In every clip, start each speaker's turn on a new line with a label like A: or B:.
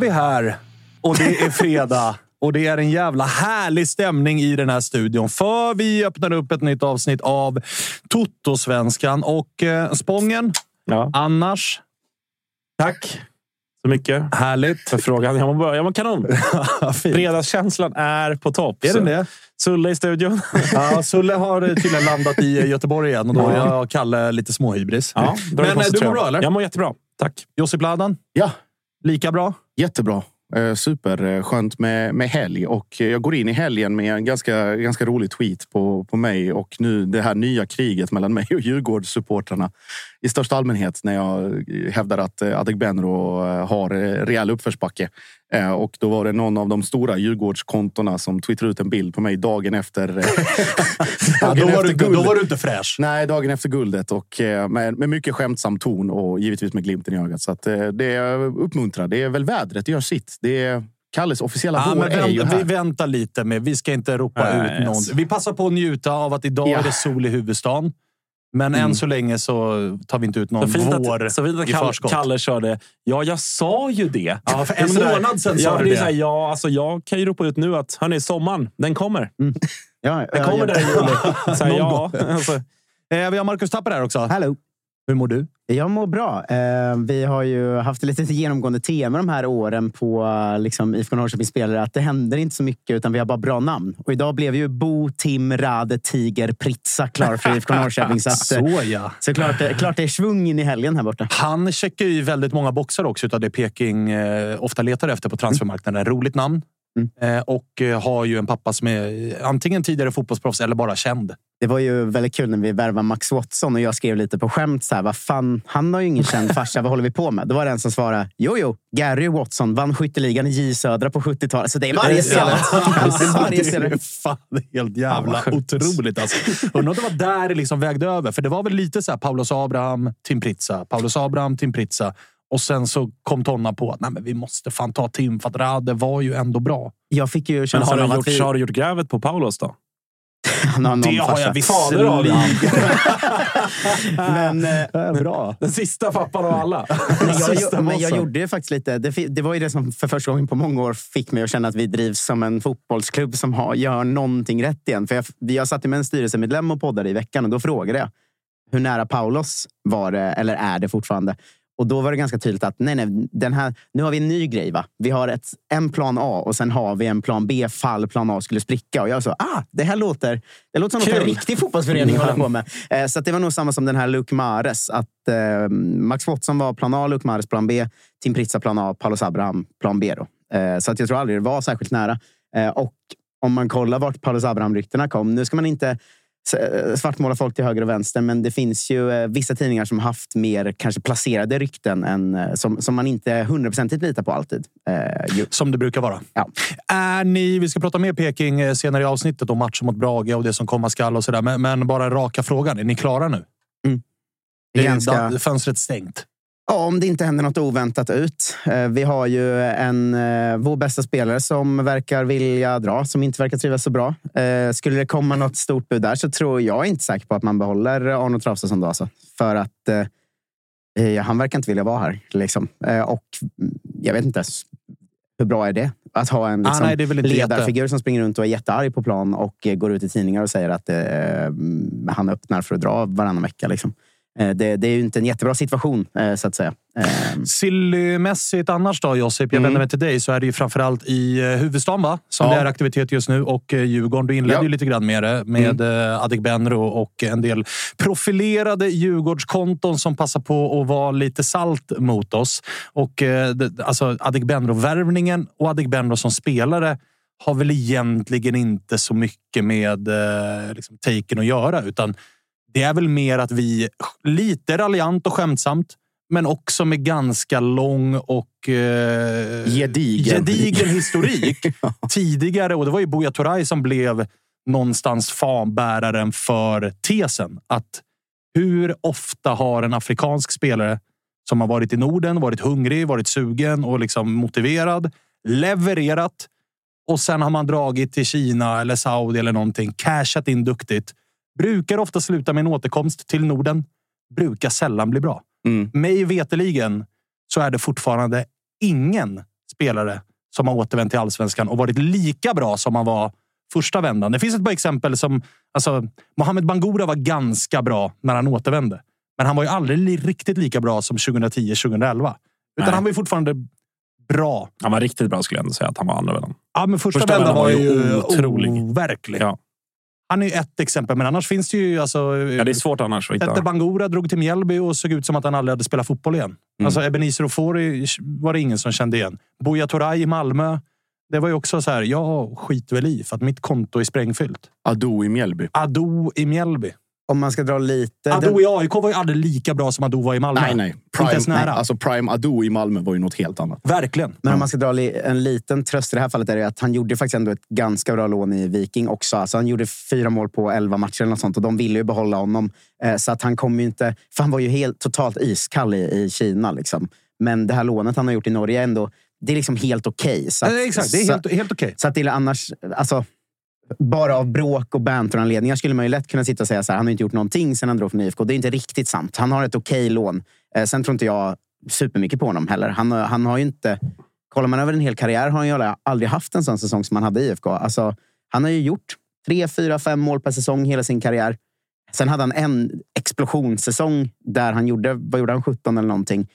A: Vi här och det är fredag och det är en jävla härlig stämning i den här studion. För vi öppnar upp ett nytt avsnitt av Toto-svenskan och eh, Spången.
B: Ja.
A: Annars?
B: Tack så mycket
A: Härligt.
B: för frågan. Jag mår, jag mår kanon. Fredagskänslan är på topp.
A: Är den det?
B: Sulle i studion.
A: Ja, Sulle har tydligen landat i Göteborg igen och då är jag och Kalle lite småhybris.
B: Ja, är
A: Men eh, du mår bra eller?
B: Jag mår jättebra. Tack.
A: Josip Ladan?
C: Ja,
A: Lika bra?
C: jättebra. Eh, Superskönt eh, med, med helg och eh, jag går in i helgen med en ganska, ganska rolig tweet på, på mig och nu det här nya kriget mellan mig och Djurgårdssupportrarna i största allmänhet när jag hävdar att eh, Adegbenro eh, har eh, rejäl uppförsbacke. Eh, Och då var det någon av de stora Djurgårdskontona som twittrade ut en bild på mig dagen efter. eh,
A: Ja,
C: dagen
A: då, var
C: efter
A: du, då var du inte fräsch.
C: Nej, dagen efter guldet och eh, med, med mycket skämtsam ton och givetvis med glimten i ögat. Så att, eh, det uppmuntrar. Det är väl vädret, det gör sitt. Det är Kalles officiella
A: Ja,
C: vår är ju
A: vänta, vi
C: här.
A: väntar lite med. Vi ska inte ropa
B: Nej,
A: ut någon.
B: yes.
A: Vi passar på att njuta av att idag
C: Ja.
A: är det sol i huvudstaden. Men än så länge så tar vi inte ut någon
B: Så fint
A: vår
B: att, så fint att
A: i
B: Kalle,
A: förskott.
B: Kalle körde. Ja, jag sa ju det.
A: Ja, för en månad sedan sa
B: ja,
A: du
B: det. Här, ja, alltså, jag kan ju ropa ut nu att hörni, sommaren, den kommer.
D: Ja,
B: Den kommer där i juli. Ja, alltså,
A: Eh, vi har Marcus Tapper här också.
D: Hallå.
A: Hur mår du?
D: Jag mår bra. Eh, vi har ju haft ett litet genomgående tema de här åren på eh, liksom, IFK Norrköpings spelare. Att det händer inte så mycket, utan vi har bara bra namn. Och idag blev ju Bo, Tim, Rade, Tiger, Pritsa klar för IFK Norrköping. Så, att, eh,
A: Så ja.
D: så klart, det- klart det är svung in i helgen här borta.
A: Han checkar ju väldigt många boxar också utav det Peking eh, ofta letar efter på transfermarknaden. Roligt namn.
D: Mm.
A: Eh, och eh, har ju en pappa som är eh, antingen tidigare fotbollsproffs eller bara känd.
D: Det var ju väldigt kul när vi värvade Max Watson och jag skrev lite på skämt. Så här, vad fan, han har ju ingen känd farsa. vad håller vi på med? Då var det en som svarade. Jo, jo. Gary Watson vann skytteligan i J Södra på 70-talet. Så det är varje spelare. Varje
A: fan helt jävla otroligt. Alltså. Undrar om det var där det liksom vägde över. För det var väl lite så här Paulos Abraham, Tim Pritsa. Paulos Abraham, Tim Pritsa. Och sen så kom Tonna på att Nej, men vi måste fan ta Tim för att Rade var ju ändå bra.
D: Jag fick ju
B: men har du, gjort,
D: vi...
B: har du gjort grävet på Paulos då?
D: Han har någon
A: Det har
D: farsa.
A: jag visserligen.
D: Men, eh,
A: Bra.
B: Den sista pappan av alla.
D: men, jag, men jag gjorde ju faktiskt lite... Det, det var ju det som för första gången på många år fick mig att känna att vi drivs som en fotbollsklubb som har, gör någonting rätt igen. För jag, jag satt med en styrelsemedlem och poddade i veckan och då frågade jag hur nära Paulos var det, eller är det fortfarande? Och då var det ganska tydligt att nej, nej, den här, nu har vi en ny grej. Va? Vi har ett, en plan A och sen har vi en plan B fall plan A skulle spricka. Och jag sa, ah, det här låter, det låter som något en riktig fotbollsförening håller på med. Eh, så att det var nog samma som den här Luke Mares. Att, eh, Max Watson var plan A, Luke Mares plan B, Tim Pritza plan A, Paulus Abraham plan B. Då. Eh, så att jag tror aldrig det var särskilt nära. Eh, och om man kollar vart Paulus Abraham-ryktena kom. Nu ska man inte svartmåla folk till höger och vänster, men det finns ju eh, vissa tidningar som haft mer kanske placerade rykten än, eh, som, som man inte hundraprocentigt litar på alltid. Eh,
A: Som det brukar vara.
D: ja.
A: Är ni, vi ska prata mer Peking eh, senare i avsnittet om matchen mot Brage och det som komma skall och sådär. Men, men bara raka frågan. Är ni klara nu?
D: Det är ganska-
A: fönstret stängt?
D: Ja, om det inte händer något oväntat ut. Eh, Vi har ju en, eh, vår bästa spelare som verkar vilja dra, som inte verkar trivas så bra. Eh, Skulle det komma något stort bud där så tror jag inte säker på att man behåller Arno Traustason då. Alltså. För att eh, han verkar inte vilja vara här. Liksom. Och jag vet inte hur bra är det? Att ha en
A: Ah,
D: liksom,
A: nej, väl inte
D: ledarfigur som springer runt och är jättearg på plan och går ut i tidningar och säger att eh, mm, han öppnar för att dra varannan vecka. Liksom. Eh, Det, det är ju inte en jättebra situation, eh, så att säga. Eh,
A: Sillymässigt annars då, Josip? Jag
D: Mm.
A: vänder mig till dig. Så är det ju framförallt i huvudstaden va? som
C: Ja.
A: det är aktivitet just nu. Och Djurgården, du inledde
C: Ja.
A: ju lite grann med det. Med mm. Adegbenro och en del profilerade Djurgårdskonton som passar på att vara lite salt mot oss. Och alltså Adegbenro-värvningen och Adegbenro som spelare har väl egentligen inte så mycket med liksom, taken att göra. Utan det är väl mer att vi lite raljant och skämtsamt men också med ganska lång och eh,
C: Gedigen.
A: gedigen historik tidigare. Och det var ju Buya Turay som blev någonstans fanbäraren för tesen att hur ofta har en afrikansk spelare som har varit i Norden, varit hungrig, varit sugen och liksom motiverad, levererat och sen har man dragit till Kina eller Saudi eller någonting, cashat in duktigt. Brukar ofta sluta med en återkomst till Norden. Brukar sällan bli bra.
C: Mm.
A: Mig veteligen så är det fortfarande ingen spelare som har återvänt till allsvenskan och varit lika bra som han var första vändan. Det finns ett par exempel som... Alltså, Mohamed Bangura var ganska bra när han återvände. Men han var ju aldrig riktigt lika bra som 2010-2011. Utan
B: Nej.
A: han var ju fortfarande bra.
B: Han var riktigt bra skulle jag ändå säga att han var andra vändan.
A: Ja, men första,
B: Första
A: vändan var
B: var
A: ju
B: ju otrolig.
A: overklig.
B: Ja.
A: Han är ju ett exempel, men annars finns det ju... Alltså,
B: Ja, det är svårt annars att hitta.
A: Bangura drog till Mjällby och såg ut som att han aldrig hade spelat fotboll igen.
C: Mm.
A: Alltså Ebenezer Ofori var det ingen som kände igen. Buya Turay i Malmö. Det var ju också så här, jag skiter väl i för att mitt konto är sprängfyllt.
C: Ado i Mjällby.
A: Ado i Mjällby.
D: Om man ska dra lite...
A: Ado i AIK var ju aldrig lika bra som Ado var i Malmö.
C: Nej, nej.
A: Inte
C: Prime,
A: nära.
C: nej. Alltså Prime Ado i Malmö var ju något helt annat.
A: Verkligen.
D: Men om man ska dra en liten tröst i det här fallet är det att han gjorde faktiskt ändå ett ganska bra lån i Viking också. Alltså han gjorde fyra mål på elva matcher eller något sånt och de ville ju behålla honom. Eh, Så att han kommer ju inte... För han var ju helt totalt iskall i, i Kina. Liksom. Men det här lånet han har gjort i Norge är ändå... Det är liksom helt okej. Så att-
A: Eh, Exakt, det är helt, helt okej.
D: Så att det är annars... Alltså, bara av bråk och banteranledningar skulle man ju lätt kunna sitta och säga så här, han har inte gjort någonting sen han drog från IFK. Det är inte riktigt sant. Han har ett okej lån. Eh, sen tror inte jag supermycket på honom heller. Han, eh, han har ju inte... Kollar man över en hel karriär har han ju aldrig haft en sån säsong som han hade i IFK. Alltså, han har ju gjort tre, fyra, fem mål per säsong hela sin karriär. Sen hade han en explosionssäsong där han gjorde, vad gjorde han, 17 eller någonting.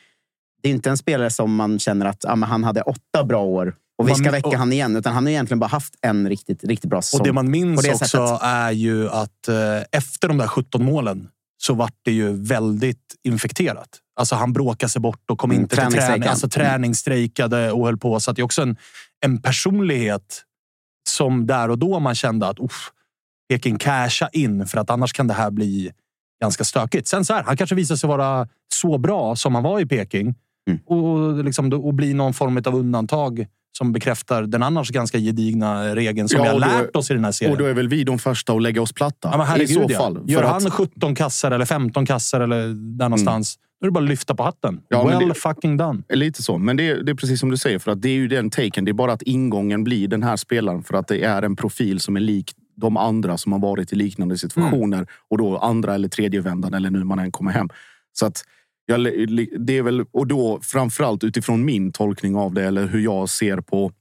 D: Det är inte en spelare som man känner att ah, men han hade åtta bra år och vi ska väcka
A: och-
D: han igen. Utan han har egentligen bara haft en riktigt, riktigt bra säsong.
A: Och det man minns
D: det
A: också
D: sättet.
A: är ju att eh, efter de där 17 målen så vart det ju väldigt infekterat. Alltså han bråkade sig bort och kom
D: Mm,
A: inte till träning. Alltså träningsstrejkade och höll på. Så att det är också en, en personlighet som där och då man kände att uff, Peking casha in för att annars kan det här bli ganska stökigt. Sen så här, han kanske visar sig vara så bra som han var i Peking
D: Mm.
A: och, liksom, och bli någon form av undantag som bekräftar den annars ganska gedigna regeln som
C: Ja,
A: vi har lärt oss i den här serien.
C: Och då är väl vi de första att lägga oss platta.
A: Ja, men
C: I
A: herregud,
C: så fall.
A: ja. Gör
C: För
A: han
C: att-
A: 17 kassar eller 15 kassar eller där någonstans, då är det bara att lyfta på hatten.
C: Ja,
A: well
C: det-
A: fucking done.
C: Lite så, men det är, det är precis som du säger. För att Det är ju den taken. Det är bara att ingången blir den här spelaren för att det är en profil som är lik de andra som har varit i liknande situationer mm. och då andra eller tredje vändan eller nu man än kommer hem. Så att jag, det är väl, och då framförallt utifrån min tolkning av det eller hur jag ser på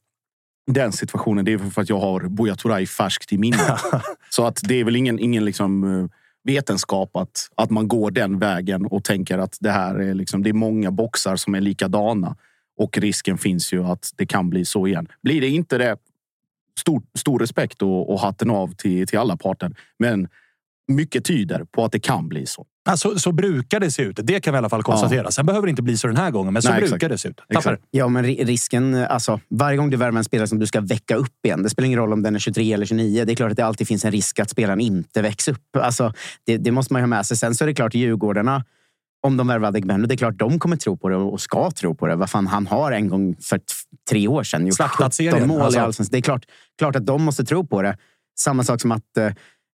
C: den situationen. Det är för att jag har Buya Turay färskt i minne. Så att det är väl ingen, ingen liksom eh, vetenskap att, att man går den vägen och tänker att det här är liksom, det är många boxar som är likadana och risken finns ju att det kan bli så igen. Blir det inte det, stor, stor respekt och, och hatten av till, till alla parter. Men mycket tyder på att det kan bli så.
A: Alltså, så brukar det se ut. Det kan vi i alla fall konstatera. Ja. Sen behöver det inte bli så den här gången, men så Nej, brukar exakt. det se ut.
D: Ja, men risken... Alltså, varje gång du värvar en spelare som du ska väcka upp igen. Det spelar ingen roll om den är 23 eller 29. Det är klart att det alltid finns en risk att spelaren inte väcks upp. Alltså, det, det måste man ha med sig. Sen så är det klart, Djurgårdarna om de värvar Adegbenro, det är klart de kommer tro på det och ska tro på det. Vad fan, han har en gång för tre år sedan gjort
A: Slaktat serien. mål alltså.
D: i Allsvenskan. Det är klart, klart att de måste tro på det. Samma sak som att Eh,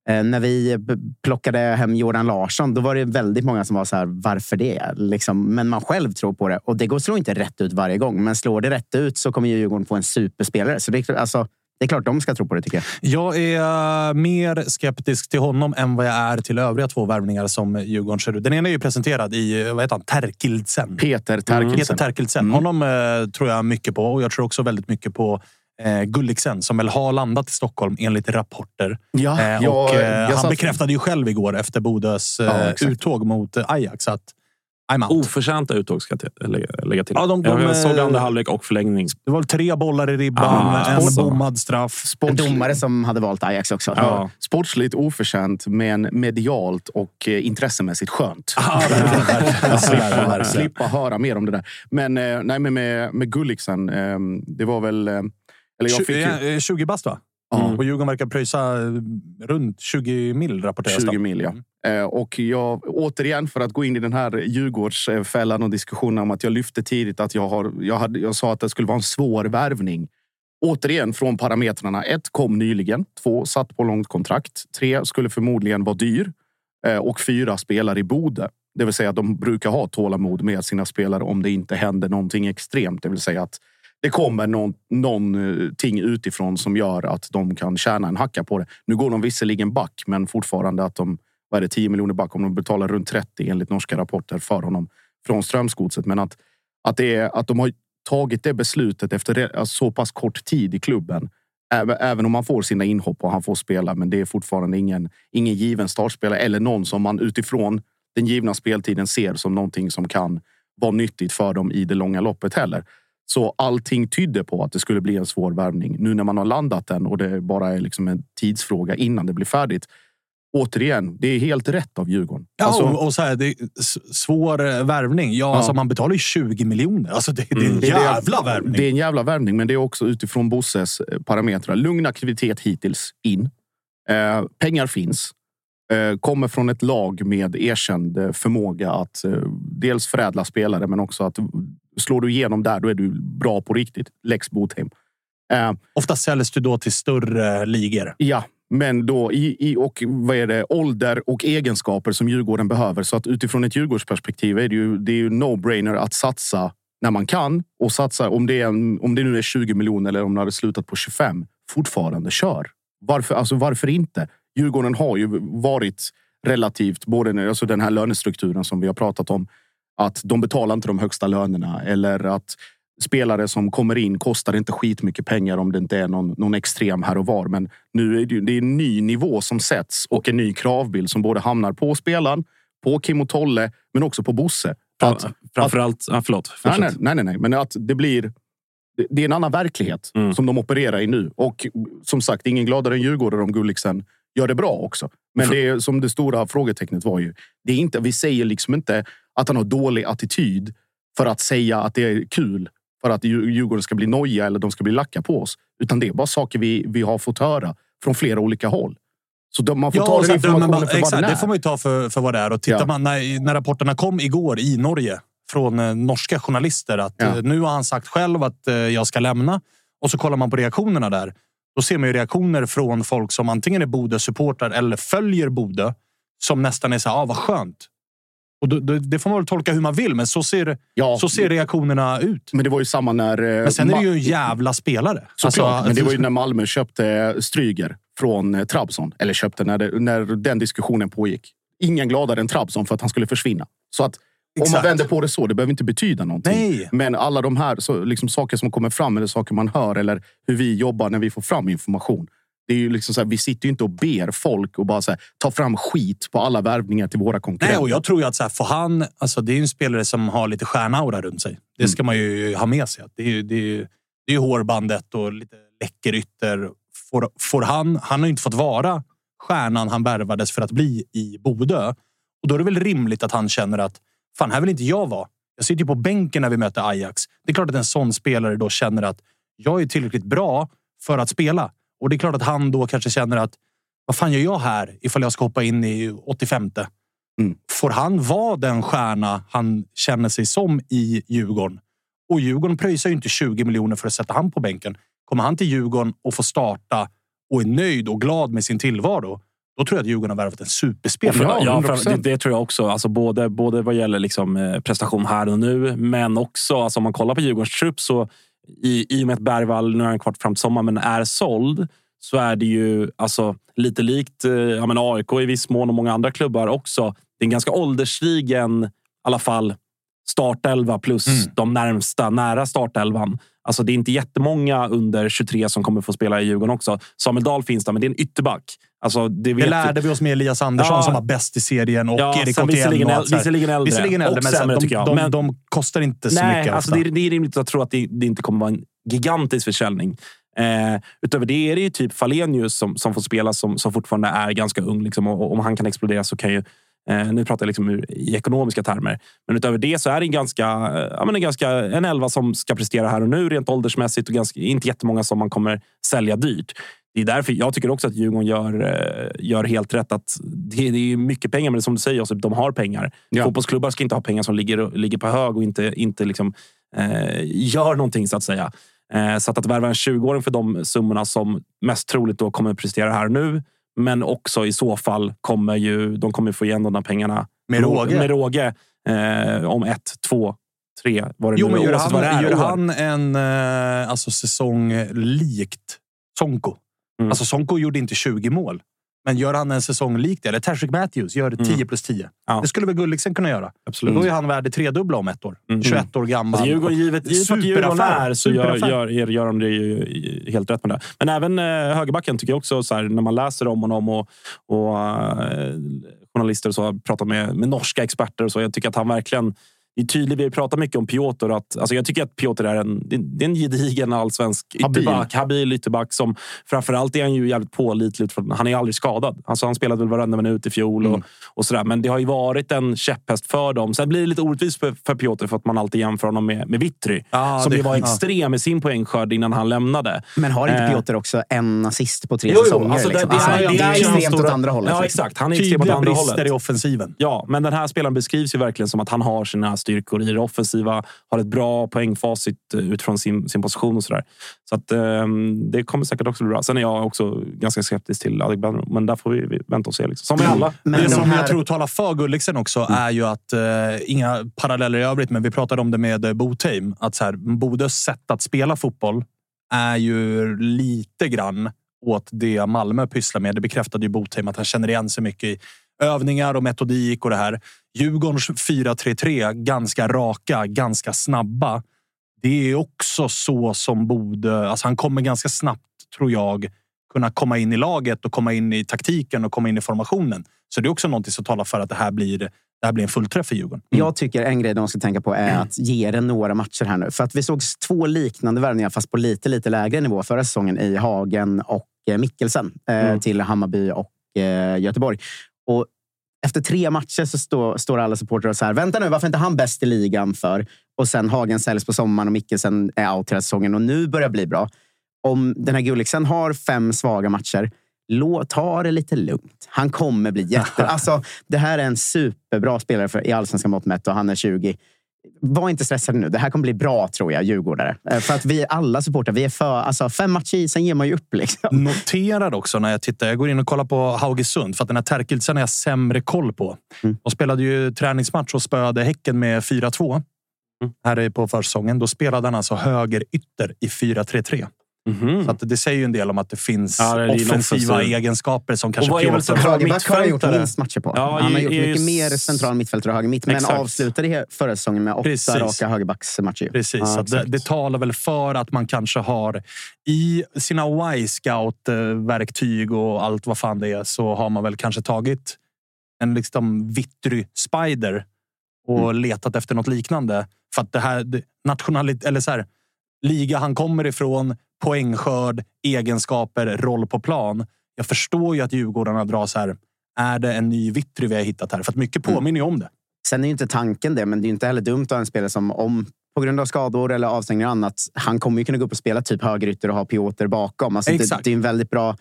D: när vi plockade hem Jordan Larsson, då var det väldigt många som var så här, varför det? Liksom, men man själv tror på det. Och det går slår inte rätt ut varje gång. Men slår det rätt ut så kommer ju Djurgården få en superspelare. Så det, är, alltså, det är klart de ska tro på det tycker jag.
A: Jag är mer skeptisk till honom än vad jag är till övriga två värvningar som Djurgården kör ut. Den ena är ju presenterad i vad heter han? Terkildsen.
C: Peter Terkildsen. Mm.
A: Peter Terkildsen. Mm. Honom eh, tror jag mycket på och jag tror också väldigt mycket på eh, Gulliksen som väl har landat i Stockholm enligt rapporter. Ja, eh, och, eh, han bekräftade ju själv igår efter Bodös eh, ja, uttåg mot Ajax att
B: Oförtjänta uttåg ska jag lägga till. Ja, de, de, jag såg andra halvlek och förlängning.
A: Det var tre bollar i ribban, ah, en bommad straff.
D: Sports... En domare som hade valt Ajax också.
C: Ja. Sportsligt oförtjänt, men medialt och eh, intressemässigt skönt. Ah, slippa, slippa höra mer om det där. Men, eh, nej, men med, med Gulliksen, eh, det var väl... Eh,
A: eller jag fick ju... 20 bast, va? Mm. Och Djurgården verkar pröjsa runt 20 mil rapporteras
C: 20 mil, ja. Mm. Och jag, återigen, för att gå in i den här Djurgårdsfällan och diskussionen om att jag lyfte tidigt att jag, har, jag, hade, jag sa att det skulle vara en svår värvning. Återigen från parametrarna. Ett kom nyligen. Två satt på långt kontrakt. Tre skulle förmodligen vara dyr. Och fyra spelar i Bode. Det vill säga att de brukar ha tålamod med sina spelare om det inte händer någonting extremt. Det vill säga att det kommer någon, någonting eh, utifrån som gör att de kan tjäna en hacka på det. Nu går de visserligen back, men fortfarande att de vad är det, 10 miljoner back om de betalar runt 30 enligt norska rapporter för honom från Strömsgodset. Men att, att, det är, att de har tagit det beslutet efter alltså så pass kort tid i klubben. Även om man får sina inhopp och han får spela, men det är fortfarande ingen, ingen given startspelare eller någon som man utifrån den givna speltiden ser som någonting som kan vara nyttigt för dem i det långa loppet heller. Så allting tydde på att det skulle bli en svår värvning. Nu när man har landat den och det bara är liksom en tidsfråga innan det blir färdigt. Återigen, det är helt rätt av Djurgården.
A: Ja, alltså, och så här, det är svår eh, värvning. Ja, ja. Alltså, man betalar ju 20 miljoner. Alltså, det, det, är en mm. jävla värvning.
C: Det är en jävla värvning, men det är också utifrån Bosses eh, parametrar. Lugn aktivitet hittills in. Eh, pengar finns. Eh, kommer från ett lag med erkänd förmåga att dels förädla spelare, men också att slår du igenom där, då är du bra på riktigt. Lex Botheim.
A: Ofta säljs du då till större ligor.
C: Ja, men då i, i och vad är det, ålder och egenskaper som Djurgården behöver. Så att utifrån ett Djurgårdsperspektiv är det ju, det är ju no-brainer att satsa när man kan och satsa om det, är om det nu är 20 miljoner eller om det hade slutat på 25. Fortfarande kör. Varför, alltså varför inte? Djurgården har ju varit relativt, både alltså den här lönestrukturen som vi har pratat om, att de betalar inte de högsta lönerna eller att spelare som kommer in kostar inte skitmycket pengar om det inte är någon, någon extrem här och var. Men nu är det, det är en ny nivå som sätts och en ny kravbild som både hamnar på spelaren, på Kim och Tolle, men också på Bosse.
B: Att, Framförallt... Att, ja, förlåt.
C: Nej, nej, nej, nej, men att det blir det är en annan verklighet mm. som de opererar i nu. Och som sagt, ingen gladare än Djurgården om Gulliksen gör det bra också. Men det är som det stora frågetecknet var ju. Det är inte, vi säger liksom inte att han har dålig attityd för att säga att det är kul för att Djurgården ska bli noja eller de ska bli lacka på oss. Utan det är bara saker vi, vi har fått höra från flera olika håll. Så man får ja, ta den informationen för exakt, vad den är.
A: Det får man ju ta för, för vad det är. Och tittar ja. man när, när rapporterna kom igår i Norge från eh, norska journalister att ja. eh, nu har han sagt själv att eh, jag ska lämna. Och så kollar man på reaktionerna där. Då ser man ju reaktioner från folk som antingen är Bodö supportrar eller följer Bodö som nästan är så här, ah, vad skönt. Och då, då, det får man väl tolka hur man vill, men så ser, ja, så ser reaktionerna ut.
C: Men det var ju samma när...
A: Eh, men sen är det ju en jävla spelare.
C: Såklart, alltså, men det var ju när Malmö köpte Stryger från eh, Trabzon. Eller köpte när, det, när den diskussionen pågick. Ingen gladare än Trabzon för att han skulle försvinna. Så att. Om man vänder på det så, det behöver inte betyda någonting.
A: Nej.
C: Men alla de här så, liksom, saker som kommer fram, eller saker man hör, eller hur vi jobbar när vi får fram information. Det är ju liksom så här, vi sitter ju inte och ber folk och bara så här, ta fram skit på alla värvningar till våra konkurrenter.
A: Nej, och jag tror ju att så här, för han, alltså, det är en spelare som har lite stjärnaura runt sig. Det ska mm. man ju ha med sig. Det är ju, det är ju, det är hårbandet och lite läcker ytter. Får, får han, han har ju inte fått vara stjärnan han värvades för att bli i Bodö. Och då är det väl rimligt att han känner att fan, här vill inte jag vara. Jag sitter ju på bänken när vi möter Ajax. Det är klart att en sån spelare då känner att jag är tillräckligt bra för att spela. Och det är klart att han då kanske känner att vad fan gör jag här ifall jag ska hoppa in i 85? Mm. Får han vara den stjärna han känner sig som i Djurgården? Och Djurgården pröjsar ju inte 20 miljoner för att sätta han på bänken. Kommer han till Djurgården och får starta och är nöjd och glad med sin tillvaro, då tror jag att Djurgården har värvat en superspelare.
B: Ja, ja det, det, tror jag också. Alltså både, både vad gäller liksom, eh, prestation här och nu, men också alltså, om man kollar på Djurgårdens trupp så i, i och med att Bergvall, nu är han kvar fram till sommaren, men är såld så är det ju alltså, lite likt eh, ja, men AIK i viss mån och många andra klubbar också. Det är en ganska ålderstigen, i alla fall, startelva plus mm. de närmsta nära startelvan. Alltså, det är inte jättemånga under 23 som kommer få spela i Djurgården också. Samuel Dahl finns där, men det är en ytterback. Alltså,
A: det, det lärde vi oss med Elias Andersson ja. som var bäst i serien och ja, Erik
B: visserligen, äl, visserligen äldre.
A: Visserligen äldre, men sämre, de, tycker jag. De, de, de, kostar inte så
B: nej,
A: mycket.
B: Alltså, det, är, det är rimligt att tro att det, det inte kommer vara en gigantisk försäljning. Eh, utöver det är det ju typ Falenius som, som får spela som, som fortfarande är ganska ung. Liksom, och, och om han kan explodera så kan ju nu pratar jag liksom i ekonomiska termer. Men utöver det så är det en ganska, ja, men en, ganska, en elva som ska prestera här och nu rent åldersmässigt och ganska, inte jättemånga som man kommer sälja dyrt. Det är därför jag tycker också att Djurgården gör, eh, gör helt rätt. att det, det är mycket pengar, men som du säger, de har pengar. Ja. Fotbollsklubbar ska inte ha pengar som ligger, ligger på hög och inte, inte liksom, eh, gör någonting så att säga. Eh, så att, att värva en 20-åring för de summorna som mest troligt då kommer prestera här nu men också i så fall kommer ju de kommer få igen de där pengarna
A: med råge.
B: Med råge eh, om ett, två, tre. Vad det
A: jo,
B: nu
A: men gör, han, gör han en eh, alltså, säsong likt Sonko? Mm. Alltså Sonko gjorde inte 20 mål. Men gör han en säsong lik det, eller Tashrik Matthews gör 10 mm. plus 10. Ja. Det skulle väl Gulliksen kunna göra. Absolut. Då är han värd det tredubbla om ett år. Mm. 21 år gammal.
B: Alltså, Djurgården, givet, givet Djurgården är så gör, gör, gör de det ju helt rätt med det. Men även eh, högerbacken tycker jag också, så här, när man läser om honom och, och uh, journalister och så, har pratat med, med norska experter och så. Jag tycker att han verkligen det är tydligt, vi har pratat mycket om Piotr. Att, alltså jag tycker att Piotr är en, det är en gedigen allsvensk ytterback. Habil ytterback. Som, framförallt är han ju jävligt pålitlig. Han är aldrig skadad. Alltså han spelade väl varenda minut i fjol. Mm. Och, och sådär. Men det har ju varit en käpphäst för dem. Sen blir det lite orättvist för, för Piotr för att man alltid jämför honom med, med Vittry. Ah, som det, var ja. extrem i sin poängskörd innan han lämnade.
D: Men har inte eh. Piotr också en assist på tre jo, säsonger? Alltså, liksom? det, alltså, det, det, är, extremt åt andra hållet.
B: Ja, exakt. Han är extremt åt andra hållet.
A: i offensiven.
B: Ja, men den här spelaren beskrivs ju verkligen som att han har sina styrkor i det offensiva, har ett bra poängfacit eh, utifrån sin, sin position och sådär. Så att, um, det kommer säkert också bli bra. Sen är jag också ganska skeptisk till Adegbenro, men där får vi vänta och se. Liksom. Som med alla.
A: Men det som här... jag tror talar för Gulliksen också mm. är ju att, uh, inga paralleller i övrigt, men vi pratade om det med uh, Botheim. Att så här, Bodös sätt att spela fotboll är ju lite grann åt det Malmö pysslar med. Det bekräftade ju Botheim att han känner igen sig mycket i övningar och metodik och det här. Djurgårdens 4-3-3, ganska raka, ganska snabba. Det är också så som Bode... Alltså han kommer ganska snabbt, tror jag, kunna komma in i laget och komma in i taktiken och komma in i formationen. Så det är också något som talar för att det här blir, det här blir en fullträff för Djurgården.
D: Mm. Jag tycker en grej de ska tänka på är att ge det några matcher här nu. För att vi såg två liknande värvningar, fast på lite, lite lägre nivå förra säsongen i Hagen och eh, Mikkelsen eh, mm. till Hammarby och eh, Göteborg. Och efter tre matcher så stå, står alla supportrar så här, vänta nu, varför är inte han bäst i ligan för? Och sen Hagen säljs på sommaren och Mikkelsen är out hela säsongen och nu börjar bli bra. Om den här Gulliksen har fem svaga matcher, ta det lite lugnt. Han kommer bli jätte... alltså, det här är en superbra spelare för, i allsvenska mått mätt och han är 20. Var inte stressade nu. Det här kommer bli bra, tror jag, djurgårdare. Eh, för att vi alla supportrar, vi är för... Alltså, fem matcher i, sen ger man ju upp. Liksom.
A: Noterar också när jag tittar. Jag går in och kollar på Haugesund, för att den här Terkelsen har jag sämre koll på. Mm. De spelade ju träningsmatch och spöade Häcken med 4-2. Mm. Här på försäsongen. Då spelade han alltså höger ytter i 4-3-3. Mm. Så att det säger ju en del om att det finns ja, det offensiva offensiv. egenskaper som kanske
D: och Piotr... Högerback har han gjort minst matcher på. Ja, han har gjort mycket mer central mittfältare och höger mitt, men Exakt. avslutade förra säsongen med åtta Precis. raka högerbacksmatcher.
A: Precis, ja, det, det, talar väl för att man kanske har i sina Y-scout-verktyg och allt vad fan det är så har man väl kanske tagit en liksom vittry spider och mm. letat efter något liknande. För att det här nationalit eller så här, liga han kommer ifrån, poängskörd, egenskaper, roll på plan. Jag förstår ju att Djurgårdarna drar så här. Är det en ny Vittry vi har hittat här? För att mycket mm. påminner ju om det.
D: Sen är ju inte tanken det, men det är inte heller dumt att ha en spelare som om på grund av skador eller avstängningar och annat. Han kommer ju kunna gå upp och spela typ högerytter och ha Piotr bakom. Alltså det, det, är en väldigt bra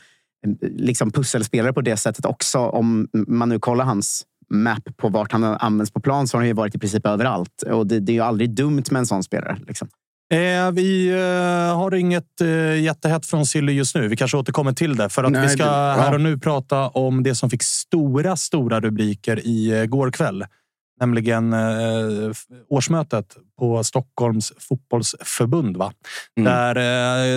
D: liksom pusselspelare på det sättet också. Om man nu kollar hans map på vart han används på plan så har han ju varit i princip överallt. Och det, det är ju aldrig dumt med en sån spelare. Liksom.
A: Eh, vi eh, har inget eh, jättehett från Silly just nu. Vi kanske återkommer till det. För att Nej, vi ska det, här och nu prata om det som fick stora, stora rubriker i eh, går kväll. Nämligen eh, årsmötet på Stockholms fotbollsförbund. Va? Mm. Där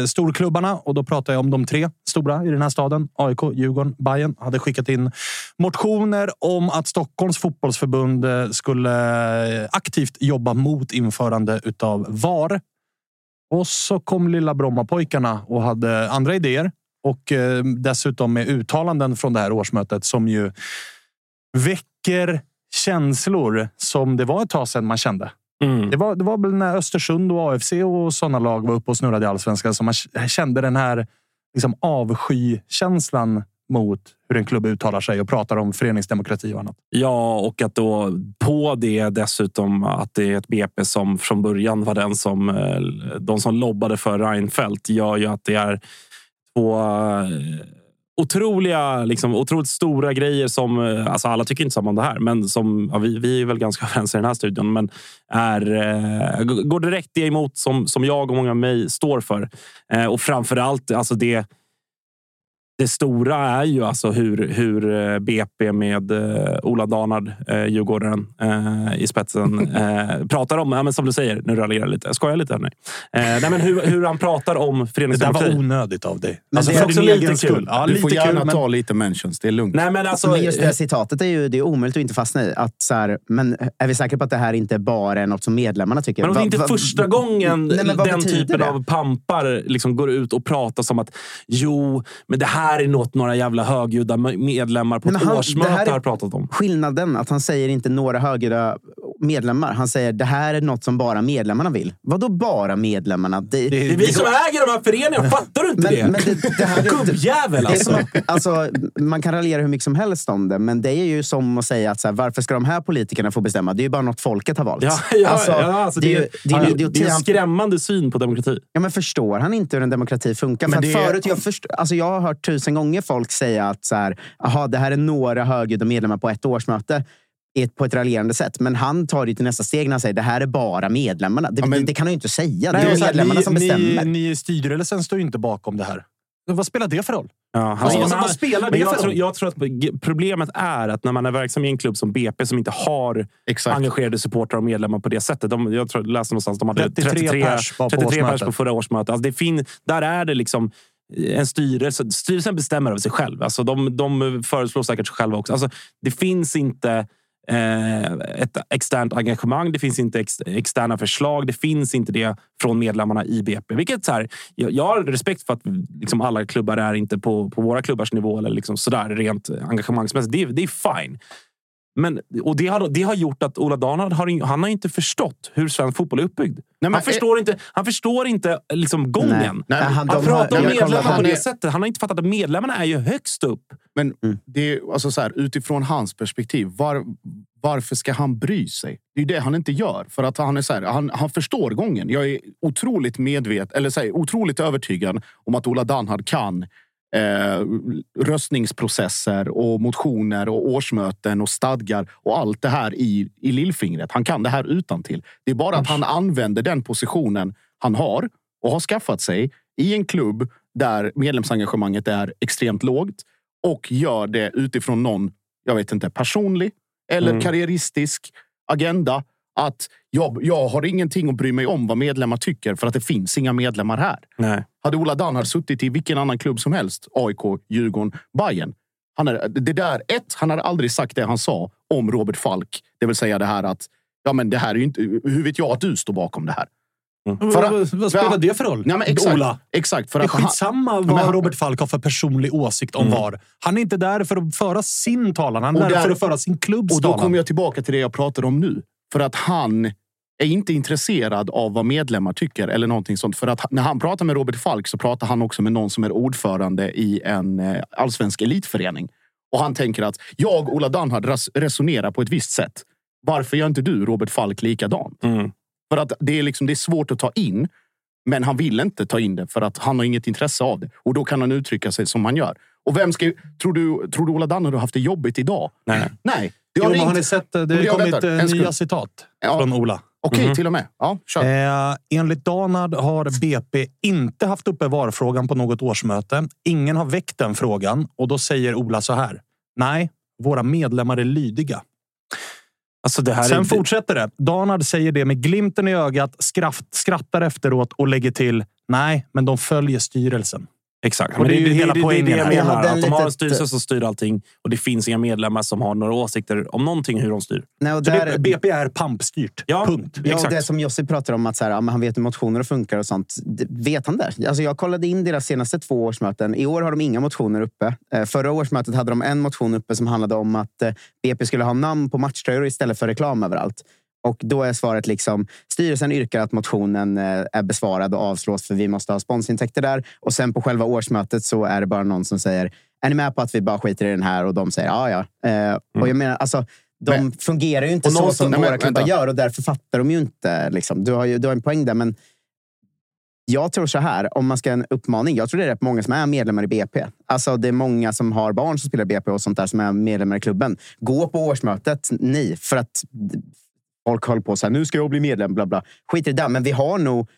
A: eh, storklubbarna, och då pratar jag om de tre stora i den här staden, AIK, Djurgården, Bayern hade skickat in motioner om att Stockholms fotbollsförbund eh, skulle aktivt jobba mot införande utav VAR och så kom lilla Brommapojkarna och hade andra idéer och eh, dessutom med uttalanden från det här årsmötet som ju väcker känslor som det var ett tag sedan man kände. Mm. Det, var, det var väl när Östersund och AFC och sådana lag var uppe och snurrade i allsvenskan som man kände den här liksom, avskykänslan mot hur en klubb uttalar sig och pratar om föreningsdemokrati och annat.
B: Ja, och att då på det dessutom att det är ett BP som från början var den som eh, de som lobbade för Reinfeldt gör ju att det är två eh, otroliga, liksom, otroligt stora grejer som... Eh, alltså alla tycker inte samma om det här, men som ja, vi, vi är väl ganska överens i den här studion. Men är, eh, går direkt det emot som, som jag och många av mig står för. Eh, och framför allt alltså det det stora är ju alltså hur, hur eh, BP med eh, Ola Danard, eh, Djurgården, eh, i spetsen eh, pratar om, ja, men som du säger, nu raljerar jag lite. Jag skojar lite. Nej. Eh, nej, men hur, hur han pratar om föreningsdemokrati.
A: Det där var onödigt av dig.
B: Men alltså, det är också lite kul.
C: Ja, du lite får gärna kul, ta lite mentions. Det är lugnt.
D: Nej, men, alltså, men just det här citatet är ju det är omöjligt att inte fastna i. Att, så här, men är vi säkra på att det här inte bara är något som medlemmarna tycker?
B: Men det är inte va, första gången nej, den typen det? av pampar liksom går ut och pratar som att jo, men det här är något några jävla högljudda medlemmar på ett årsmöte har pratat om.
D: Skillnaden att han säger inte några högljudda medlemmar. Han säger det här är något som bara medlemmarna vill. Vadå bara medlemmarna?
B: Det, det, det är vi som äger de här föreningarna. Fattar du inte men, det? Men det, det här, Gubbjävel alltså.
D: alltså. Man kan raljera hur mycket som helst om det, men det är ju som att säga att så här, varför ska de här politikerna få bestämma? Det är ju bara något folket har valt.
B: Ja, ja, alltså, ja, alltså det, är, det, är, det, är, det är en skrämmande syn på demokrati.
D: Ja, men förstår han inte hur en demokrati funkar? Men för förut, jag, först, alltså jag har hört tusen gånger folk säga att så här, aha, det här är några högljudda medlemmar på ett årsmöte på ett raljerande sätt. Men han tar det till nästa steg när han säger det här är bara medlemmarna. Det, ja, men, det kan han ju inte säga. Nej, det är medlemmarna ni, som bestämmer.
A: Ni, ni i styrelsen står ju inte bakom det här. Vad spelar det för roll?
B: Ja, han, alltså, vad spelar det jag, för tror, jag tror att problemet är att när man är verksam i en klubb som BP som inte har Exakt. engagerade supportrar och medlemmar på det sättet. De, jag tror, läste någonstans de hade 33, 33 pers på, 33 pers på förra årsmötet. Alltså det fin, där är det liksom en styrelse. Styrelsen bestämmer över sig själv. Alltså de, de föreslår säkert sig själva också. Alltså det finns inte eh, Eh, ett externt engagemang. Det finns inte ex, externa förslag. Det finns inte det från medlemmarna i BP. Vilket så här, jag, jag har respekt för att liksom alla klubbar är inte på, på våra klubbars nivå eller liksom sådär rent engagemangsmässigt. Det, det är fine. Men, och det har, det har gjort att Ola Danard har, han har inte förstått hur svensk fotboll är uppbyggd. Nej, han, förstår inte, han förstår inte liksom gången. Nej, nej, han, han pratar om medlemmar på det sättet. Han har inte fattat att medlemmarna är ju högst upp.
C: Men mm. det är, alltså så här, utifrån hans perspektiv, var, varför ska han bry sig? Det är det han inte gör. För att han, är så här, han, han förstår gången. Jag är otroligt medveten, eller så här, otroligt övertygad om att Ola Danhard kan eh, röstningsprocesser och motioner och årsmöten och stadgar och allt det här i, i lillfingret. Han kan det här utan till. Det är bara att han använder den positionen han har och har skaffat sig i en klubb där medlemsengagemanget är extremt lågt och gör det utifrån någon, jag vet inte, personlig eller
B: Mm.
C: karriäristisk agenda. Att jag, jag har ingenting att bry mig om vad medlemmar tycker för att det finns inga medlemmar här.
B: Nej.
C: Hade Ola Danhard suttit i vilken annan klubb som helst, AIK, Djurgården, Bayern. Han är, det där, ett, han hade aldrig sagt det han sa om Robert Falk. Det vill säga det här att, ja men det här är ju inte, hur vet jag att du står bakom det här? För att-
A: vad, vad spelar det för roll?
C: Nej, men exakt,
A: Ola?
C: exakt för
A: Det är
C: att han-
A: skitsamma vad
C: han-
A: Robert Falk har för personlig åsikt om
B: Mm.
A: VAR. Han är inte där för att föra sin talan. Han är
C: Och
A: där
C: där-
A: för att föra sin klubbs
C: Och då
A: talan.
C: kommer jag tillbaka till det jag pratade om nu. För att han är inte intresserad av vad medlemmar tycker eller någonting sånt. För att när han pratar med Robert Falk så pratar han också med någon som är ordförande i en eh, allsvensk elitförening. Och han tänker att jag, Ola Danhard, res- resonerar på ett visst sätt. Varför gör inte du, Robert Falk, likadant?
B: Mm.
C: För att det är, liksom, det är svårt att ta in. Men han vill inte ta in det för att han har inget intresse av det. Och då kan han uttrycka sig som han gör. Och vem ska, tror, du, tror du Ola Danhard har haft det jobbigt idag?
B: Nej.
C: Nej. Det
A: Jo,
C: har
A: men har
C: ringt.
A: ni sett? eh, Det har kommit eh, nya citat
C: Ja.
A: från Ola.
C: Okej,
B: Mhm.
C: till och med. Ja, kör.
A: Eh, enligt Danard har BP inte haft uppe VAR-frågan på något årsmöte. Ingen har väckt den frågan och då säger Ola så här. Nej, våra medlemmar är lydiga.
B: Alltså det här
A: Sen
B: är,
A: fortsätter det. Danard säger det med glimten i ögat, skraft, skrattar efteråt och lägger till. Nej, men de följer styrelsen.
B: Exakt. Men
A: det är ju hela
B: det, det,
A: poängen
B: det, det
A: här.
B: jag menar. Att de har en styrelse som styr allting och det finns inga medlemmar som har några åsikter om någonting hur de styr.
D: Nej, och där,
A: det, BP är pampstyrt.
B: Ja.
A: Punkt.
D: Ja,
B: Exakt.
D: det som Jossi pratar om, att så här, ja, men han vet hur motioner funkar och sånt. Det- Vet han det? Alltså, jag kollade in deras senaste två årsmöten. I år har de inga motioner uppe. Eh, Förra årsmötet hade de en motion uppe som handlade om att eh, BP skulle ha namn på matchtröjor istället för reklam överallt. Och då är svaret liksom, styrelsen yrkar att motionen eh, är besvarad och avslås för vi måste ha sponsintäkter där. Och sen på själva årsmötet så är det bara någon som säger, är ni med på att vi bara skiter i den här? Och de säger ja, ja. Eh, Och jag menar, alltså, de
C: Men-
D: fungerar ju inte så som
C: nej,
D: våra klubbar gör och därför fattar de ju inte. Liksom. Du, har ju, du har en poäng där, men jag tror så här, om man ska en uppmaning. Jag tror det är rätt många som är medlemmar i BP. Alltså det är många som har barn som spelar BP och sånt där som är medlemmar i klubben. Gå på årsmötet, ni, för att folk höll på så här, nu ska jag bli medlem, bla bla. Skit i det där, men vi har nog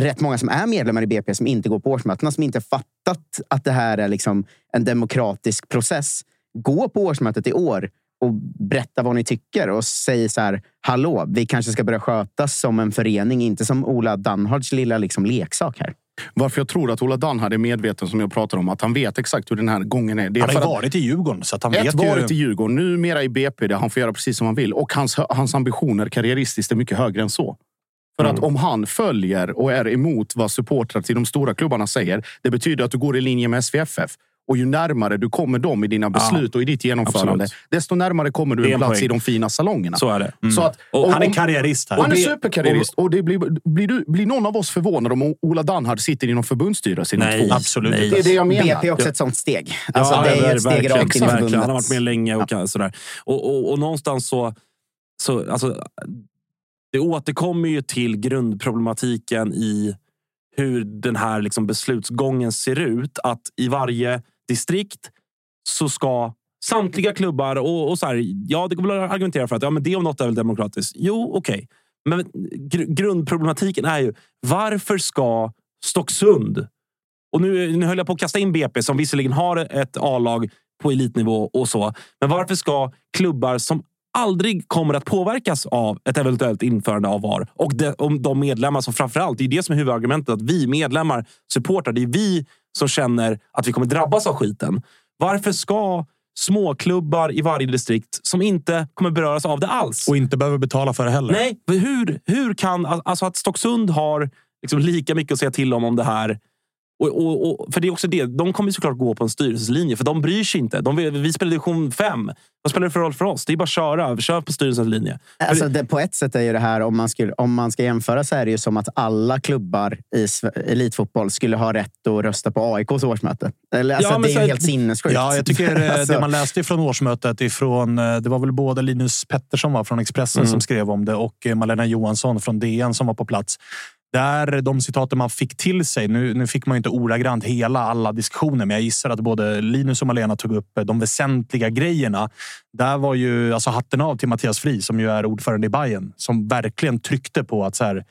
D: rätt många som är medlemmar i BP som inte går på årsmötena, som inte fattat att det här är liksom en demokratisk process. Gå på årsmötet i år och berätta vad ni tycker och säg så här, hallå, vi kanske ska börja skötas som en förening, inte som Ola Danhards lilla liksom leksak här.
C: Varför jag tror att Ola Danhard är medveten, som jag pratar om, att han vet exakt hur den här gången är. Det är
A: Han har ju varit i Djurgården, så han
C: ett
A: vet
C: varit
A: ju...
C: i Djurgården, numera i BP där han får göra precis som han vill. Och hans, hans ambitioner karriäristiskt är mycket högre än så. För att om han följer och är emot vad supportrar till de stora klubbarna säger, det betyder att du går i linje med SVFF. Och ju närmare du kommer dem i dina beslut och i ditt genomförande,
B: absolut.
C: desto närmare kommer du en
B: en
C: plats
B: poäng.
C: i de fina salongerna.
B: Så är det.
C: Så att,
B: Och
C: om-
A: Han är karriärist här.
C: och han är superkarriärist. Och det blir, blir, du, blir någon av oss förvånad om Ola Danhard sitter i någon förbundsstyrelse
B: Nej,
C: två
A: absolut
B: nej.
C: Det är det jag menar.
D: BP är också ett sånt steg. Alltså,
B: Ja,
D: det är ett steg rakt in i förbundet.
B: Han har varit med länge och sådär. Och, och, och någonstans så... så alltså, det återkommer ju till grundproblematiken i hur den här liksom beslutsgången ser ut. Att i varje distrikt så ska samtliga klubbar... Och, och så här, ja, det går väl att argumentera för att ja, men det om något är väl demokratiskt. Jo, okej. Men gr- grundproblematiken är ju varför ska Stocksund och nu, nu höll jag på att kasta in BP som visserligen har ett A-lag på elitnivå och så. Men varför ska klubbar som aldrig kommer att påverkas av ett eventuellt införande av VAR och de, om de medlemmar som framförallt, det är det som är huvudargumentet, att vi medlemmar, supportrar, det är vi som känner att vi kommer drabbas av skiten. Varför ska småklubbar i varje distrikt som inte kommer beröras av det alls
A: Och inte behöver betala för det heller.
B: Nej, hur, hur kan... Alltså att Stocksund har liksom lika mycket att säga till om om det här. Och, och, och, för det är också det, de kommer såklart gå på en styrelseslinje, för de bryr sig inte. De, vi spelar division 5. Vad spelar det för roll för oss? Det är bara att köra. Kör på styrelsens linje.
D: Alltså, det, på ett sätt är ju det här, om man, skulle, om man ska jämföra så är det ju som att alla klubbar i elitfotboll skulle ha rätt att rösta på AIKs årsmöte. Eller, alltså,
B: Ja, men
D: det är
B: så
D: helt sinnessjukt.
A: Ja, jag tycker eh,
D: Alltså,
A: det man läste från årsmötet ifrån, eh, det var väl både Linus Pettersson var från Expressen
B: Mm.
A: som skrev om det och eh, Malena Johansson från DN som var på plats där de citaten man fick till sig, nu, nu fick man ju inte ordagrant hela alla diskussioner, men jag gissar att både Linus och Malena tog upp eh, de väsentliga grejerna. Där var ju alltså hatten av till Mattias Fri som ju är ordförande i Bayern som verkligen tryckte på att så här,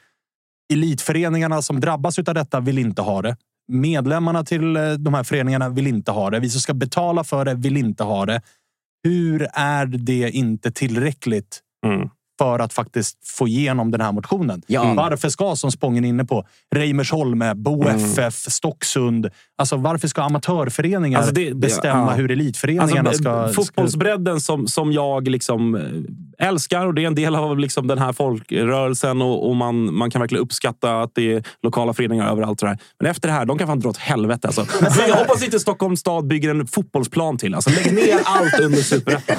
A: elitföreningarna som drabbas av detta vill inte ha det. Medlemmarna till eh, de här föreningarna vill inte ha det. Vi som ska betala för det vill inte ha det. Hur är det inte tillräckligt
B: Mm
A: för att faktiskt få igenom den här motionen.
D: Ja.
A: Varför ska, som Spången är inne på, Reimersholme, Bo FF, Stocksund. Alltså varför ska amatörföreningar
B: Alltså det-
A: bestämma
B: ja.
A: hur elitföreningarna
B: Alltså,
A: ska...
B: fotbollsbredden som, som jag liksom eh, älskar och det är en del av liksom den här folkrörelsen och, och man, man kan verkligen uppskatta att det är lokala föreningar överallt. Här. Men efter det här, de kan fan dra åt helvete. Alltså. Jag hoppas inte Stockholms stad bygger en fotbollsplan till. Alltså, lägg ner allt under superettan.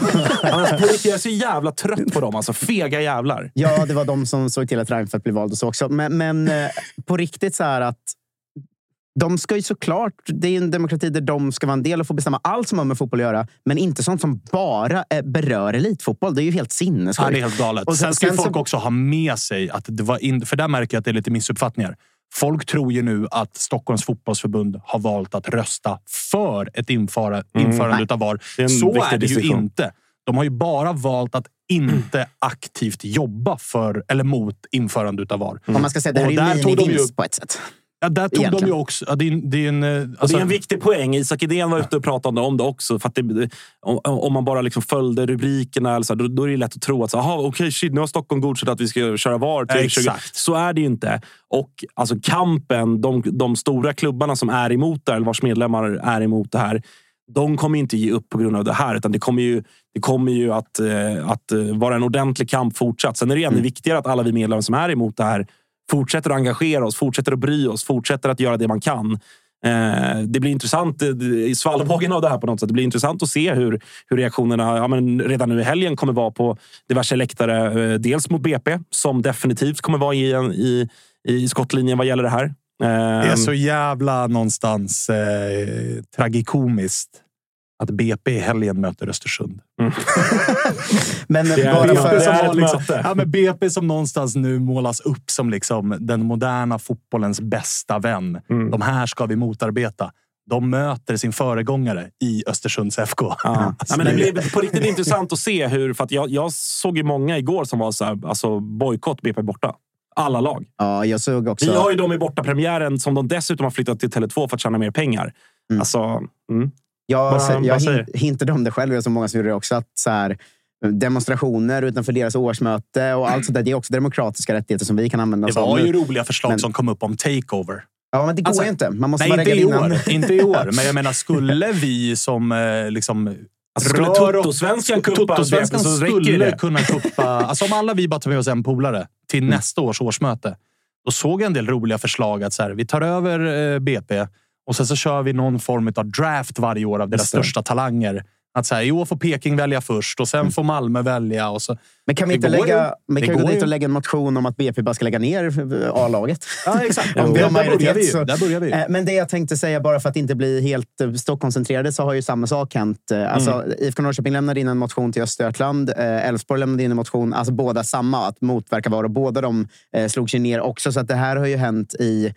B: Riktigt, Jag är så jävla trött på dem. Alltså, fega jävlar.
D: Ja, det var de som såg till att Reinfeldt blev vald och så också. Men, men eh, på riktigt så här att de ska ju såklart, det är en demokrati där de ska vara en del och få bestämma allt som har med fotboll att göra. Men inte sånt som bara berör elitfotboll. Det är ju helt
A: Ja,
D: sinnessjukt.
A: det är helt galet.
D: Och
A: sen,
D: sen-
A: ska
D: sen
A: folk
D: så-
A: också ha med sig att det var in, För där märker jag att det är lite missuppfattningar. Folk tror ju nu att Stockholms fotbollsförbund har valt att rösta för ett införa, införande av VAR.
B: Mm.
A: Så är det ju inte. De har ju bara valt att inte aktivt jobba för eller mot införande av VAR.
D: Om man ska säga, det här är
A: där
D: ju
A: de
D: minivinst på ett sätt.
A: Ja, där tog de
D: Egentligen.
A: ju också... Ja, det, är, det är en, eh, alltså,
B: det är en viktig poäng. Isak Idén var ute och pratade om det också. För att det, om, om man bara liksom följde rubrikerna, eller så, då, då är det lätt att tro att så, aha, okej, shit, nu har Stockholm godkänt att vi ska köra VAR till
A: Exakt.
B: 20. Så är det ju inte. Och alltså, kampen, de, de stora klubbarna som är emot det här, eller vars medlemmar är emot det här, de kommer inte ge upp på grund av det här. Utan det kommer ju, det kommer ju att, eh, att eh, vara en ordentlig kamp fortsatt. Sen är det ännu viktigare att alla vi medlemmar som är emot det här fortsätter att engagera oss, fortsätter att bry oss, fortsätter att göra det man kan. Eh, det blir intressant i svallvågen av det här på något sätt. Det blir intressant att se hur, hur reaktionerna ja, men redan nu i helgen kommer vara på diverse läktare. Dels mot BP, som definitivt kommer vara i, en, i, i skottlinjen vad gäller det här.
A: Det är så jävla någonstans eh, tragikomiskt att BP i helgen möter Östersund.
D: Men
B: Det är-
D: bara
B: det
D: för...
B: är
A: som
B: ett
A: har liksom,
B: möte.
A: ja, men BP som någonstans nu målas upp som liksom den moderna fotbollens bästa vän.
B: Mm.
A: De här ska vi motarbeta. De möter sin föregångare i Östersunds FK.
B: Ja.
A: Alltså,
B: ja, men det blir på riktigt intressant att se hur... För att jag, jag såg ju många igår som var så här, alltså bojkott BP borta. Alla lag.
D: Ja, jag såg också...
B: Vi har ju dem i bortapremiären som de dessutom har flyttat till Tele2 för att tjäna mer pengar.
D: Mm.
B: Alltså, mm.
D: Jag,
B: vad
D: jag hin- hintade om det själv, jag så många som gjorde det också. Att så här, demonstrationer utanför deras årsmöte och allt sånt där. Det är också demokratiska rättigheter som vi kan använda
A: Det
D: oss av
A: var
D: nu.
A: ju roliga förslag
D: Men-
A: som kom upp om takeover.
D: Ja, men det går
A: Alltså,
D: inte. Man måste
A: Nej, inte i år. inte i år. Men jag menar, skulle vi som eh, liksom...
B: Alltså, skulle Toto-svenskan kuppa
A: Toto-svenskan skulle kunna kuppa... Alltså om alla vi bara tar med oss en polare till
D: Mm.
A: nästa års årsmöte. Då såg jag en del roliga förslag. att så här, Vi tar över eh, BP och sen så kör vi någon form av draft varje år av deras största talanger. Att så här, I år får Peking välja först och sen får Malmö välja. Och så.
D: Men kan vi inte lägga,
A: ju.
D: men
A: Det
D: kan vi gå dit och lägga en motion om att BP bara ska lägga ner eh, A-laget?
A: Ja, exakt.
D: Om vi har majoritet
A: vi,
D: så-
A: där börjar vi. ju.
D: Eh, Men det jag tänkte säga, bara för att inte bli helt eh, Stockkoncentrerade, så har ju samma sak hänt. Eh, Alltså,
A: Mm.
D: IFK Norrköping lämnade in en motion till Östergötland. Elfsborg lämnade in en motion, alltså båda samma, att motverka VAR. Och båda de slog sig ner också. Så att det här har ju hänt i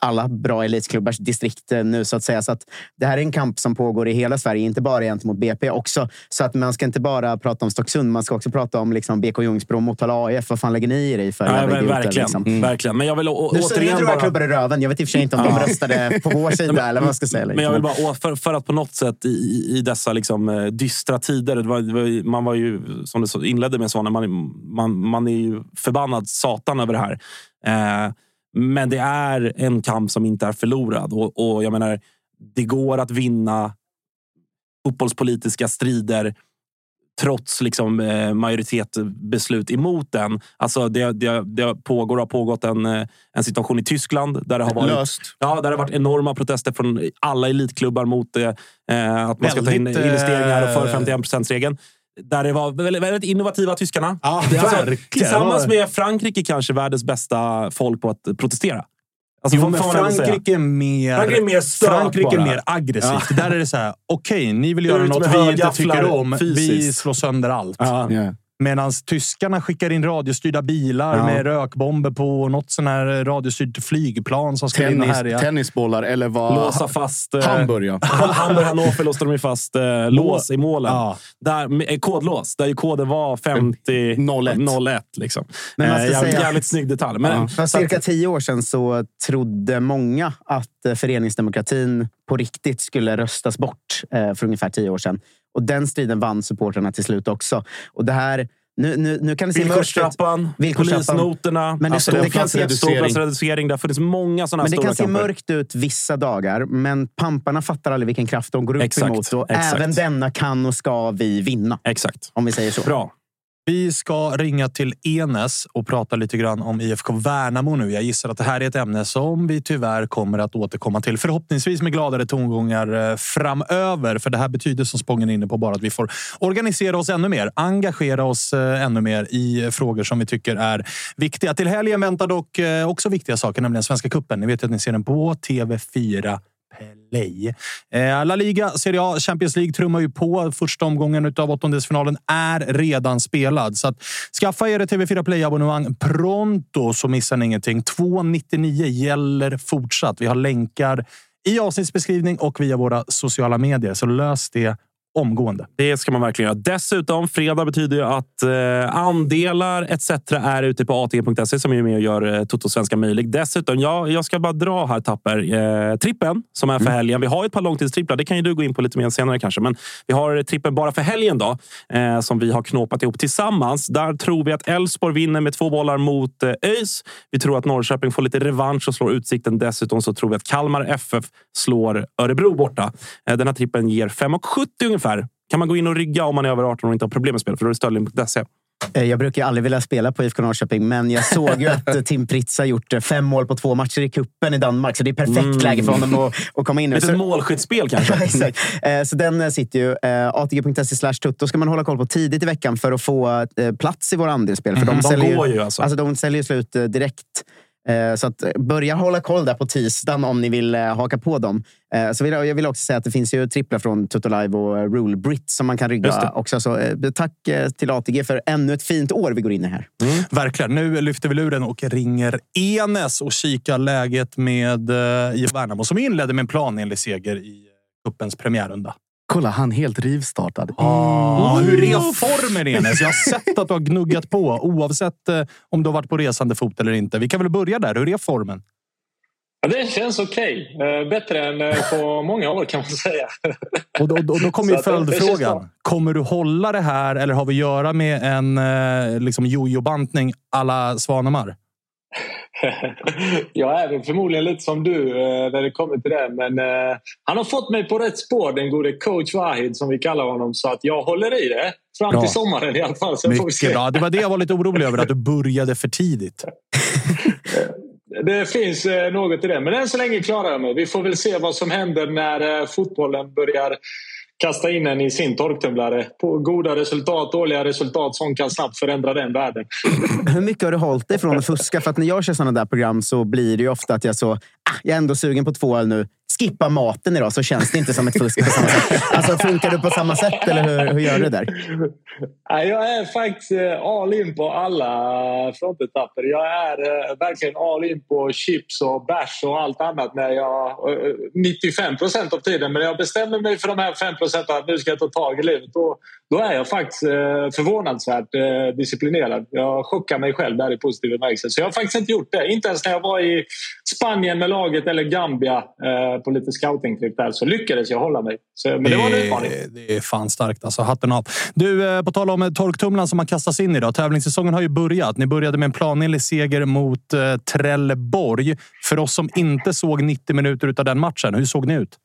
D: alla bra elitklubbars distrikt eh, nu, så att säga. Så att det här är en kamp som pågår i hela Sverige, inte bara gentemot BP också. Så att man ska inte bara prata om Stocksund, man ska också prata om liksom BK Ljungsbro, Motala AIF. Vad fan lägger ni i dig för?
B: Ja, men verkligen,
D: liksom?
B: verkligen. Men jag vill å-
D: Nu, nu
B: återigen
D: jag
B: bara...
D: klubbar i röven. Jag vet i och för sig inte om de röstade på vår sida eller vad jag ska säga.
B: Men jag vill bara, å- för, för att på något sätt i, i dessa liksom, eh, dystra tider. Det var, det var, man var ju, som så- inledde med, så, man, man, man är ju förbannad satan över det här. Eh, men det är en kamp som inte är förlorad. Och, och jag menar, det går att vinna fotbollspolitiska strider trots liksom, eh, majoritetsbeslut emot den. Alltså det, det, det pågår, har pågått en, eh, en situation i Tyskland där det har varit
C: Löst.
B: Ja, där det har varit enorma protester från alla elitklubbar mot. Eh, att man ska ta in
A: Väldigt,
B: investeringar och för
A: eh,
B: 51 regeln Där det var väldigt, väldigt innovativa tyskarna.
A: Ja,
B: alltså, tillsammans med Frankrike kanske världens bästa folk på att protestera. Alltså,
A: Jo, men. Frankrike är mer,
B: Frankrike är mer
A: Frankrike är mer aggressivt. Där är det så här, okej, ni vill göra
B: Ut
A: något vi inte tycker om. Vi
B: fysiskt.
A: slår sönder allt.
B: Ja.
C: Ja.
A: Medan tyskarna skickar in radiostyrda bilar
D: Ja.
A: med rökbomber på något sån här radiostyrt flygplan som ska in och
C: Tennis,
A: härja.
C: tennisbollar eller vad...
B: Låsa fast... eh,
C: Hamburg, ja.
B: Hamburg, Hannover låste de ju fast eh, lås i målen.
A: Ja.
B: Där, eh, kodlås, där ju koden var 50
C: 01.
B: 01 liksom.
D: Men man
B: Eh, jävligt,
D: säga-
B: jävligt snygg detalj. Men,
D: För
B: så att-
D: cirka tio år sedan så trodde många att eh, föreningsdemokratin på riktigt skulle röstas bort eh, för ungefär tio år sedan. Och den striden vann supportrarna till slut också. Och det här, nu, nu, nu kan det se
B: polisnoterna,
D: Men det-
B: alltså,
D: det kan se-
B: ståplatsreducering. Det har funnits många sådana
D: Men det kan se
B: kamper.
D: mörkt ut vissa dagar, men pamparna fattar aldrig vilken kraft de går upp
B: Exakt,
D: emot. Och
B: exakt.
D: även denna kan och ska vi vinna,
B: Exakt.
D: om vi säger så.
B: Bra.
A: Vi ska ringa till Enes och prata lite grann om IFK Värnamo nu. Jag gissar att det här är ett ämne som vi tyvärr kommer att återkomma till. Förhoppningsvis med gladare tongångar eh, framöver. För det här betyder som Spången är inne på bara att vi får organisera oss ännu mer. Engagera oss eh, ännu mer i frågor som vi tycker är viktiga. Till helgen väntar dock eh, också viktiga saker, nämligen Svenska Cupen. Ni vet att ni ser den på TV4 Play. Eh, La Liga, Serie A, Champions League trummar ju på. Första omgången av åttondelsfinalen är redan spelad. Så att skaffa er ett TV4 Play-abonnemang pronto så missar ni ingenting. 2,99 gäller fortsatt. Vi har länkar i avsnittsbeskrivning och via våra sociala medier. Så lös det omgående.
B: Det ska man verkligen göra. Dessutom, fredag betyder ju att eh, andelar etc. är ute på atg.se som är med och gör eh, Toto Svenska möjlig. Dessutom, ja, jag ska bara dra här Tapper. Eh, trippen som är för helgen. Vi har ett par långtidstripplar. Det kan ju du gå in på lite mer senare kanske. Men vi har trippen bara för helgen då, eh, som vi har knåpat ihop tillsammans. Där tror vi att Elfsborg vinner med två bollar mot eh, ÖIS. Vi tror att Norrköping får lite revansch och slår Utsikten. Dessutom så tror vi att Kalmar FF slår Örebro borta. Eh, den här trippen ger 5,70 ungefär. Kan man gå in och rygga om man är över 18 och inte har problem med spel? För då är det stödlinjen.se.
D: Eh, Jag brukar aldrig vilja spela på IFK Norrköping, men jag såg ju att eh, Tim Pritz har gjort eh, fem mål på två matcher i kuppen i Danmark. Så det är perfekt
B: Mm.
D: läge för honom att, att komma in nu.
B: Lite
D: Så-
B: målskyttsspel kanske?
D: Ja, exakt. Så den sitter ju. ATG.se slash tutto ska man hålla koll på tidigt i veckan för att få plats i våra andelsspel. För
B: Mhm, de
D: säljer
B: går ju alltså.
D: Alltså de säljer slut direkt. Eh, Så att eh, börja hålla koll där på tisdagen om ni vill eh, haka på dem. Så vill jag, jag vill också säga att det finns ju tripplar från Tutto Live och Rule Brit som man kan rygga också. Så tack till ATG för ännu ett fint år vi går in i här.
A: Verkligen. Nu lyfter vi luren och ringer Enes och kikar läget med IF Värnamo som inledde med en planenlig seger i cupens premiärrunda.
C: Kolla, han helt rivstartad.
A: Ah, hur är formen Enes? Jag har sett att du har gnuggat på oavsett eh, om du har varit på resande fot eller inte. Vi kan väl börja där. Hur är formen?
E: Ja, det känns okej. Eh, Bättre än eh, på många år kan man säga.
A: Och då, då, då kommer ju följdfrågan. Kommer du hålla det här eller har vi att göra med en eh, liksom jojo-bantning alla Svanemar?
E: Jag är väl förmodligen lite som du eh, när det kommer till det. Men eh, han har fått mig på rätt spår, den gode coach Wahid som vi kallar honom. Så att jag håller i det. Fram
A: Bra.
E: till sommaren i alla fall. Sen.
A: Mycket bra. Det var det jag var lite orolig över, att du började för tidigt.
E: Det finns eh, något i det. Men än så länge klarar jag mig. Vi får väl se vad som händer när fotbollen börjar kasta in en i sin torktumlare. På goda resultat, dåliga resultat. Sånt kan snabbt förändra den världen.
D: Hur mycket har du hållit dig från att fuska? För att när jag kör sådana där program så blir det ju ofta att jag så... Ah, jag är ändå sugen på två öl nu. Skippa maten idag så känns det inte som ett fusk på samma sätt. Alltså, funkar du på samma sätt eller hur, hur gör du där?
E: Jag är faktiskt eh, all in på alla frontetapper. Jag är eh, verkligen all in på chips och bärs och allt annat när jag, eh, 95 procent av tiden. Men jag bestämmer mig för de här 5 procenten att nu ska jag ta tag i livet. Då, då är jag faktiskt eh, förvånansvärt eh, disciplinerad. Jag chockar mig själv där i positiv bemärkelse. Så jag har faktiskt inte gjort det. Inte ens när jag var i Spanien med laget eller Gambia eh, på lite scoutingtripp där så lyckades jag hålla mig. Så, men det var en utmaning.
A: Det, det är fan starkt. Alltså, hatten av. Du, på tal om torktumlaren som man kastas in i. Då. Tävlingssäsongen har ju börjat. Ni började med en planenlig seger mot eh, Trelleborg. För oss som inte såg 90 minuter av den matchen, hur såg ni ut?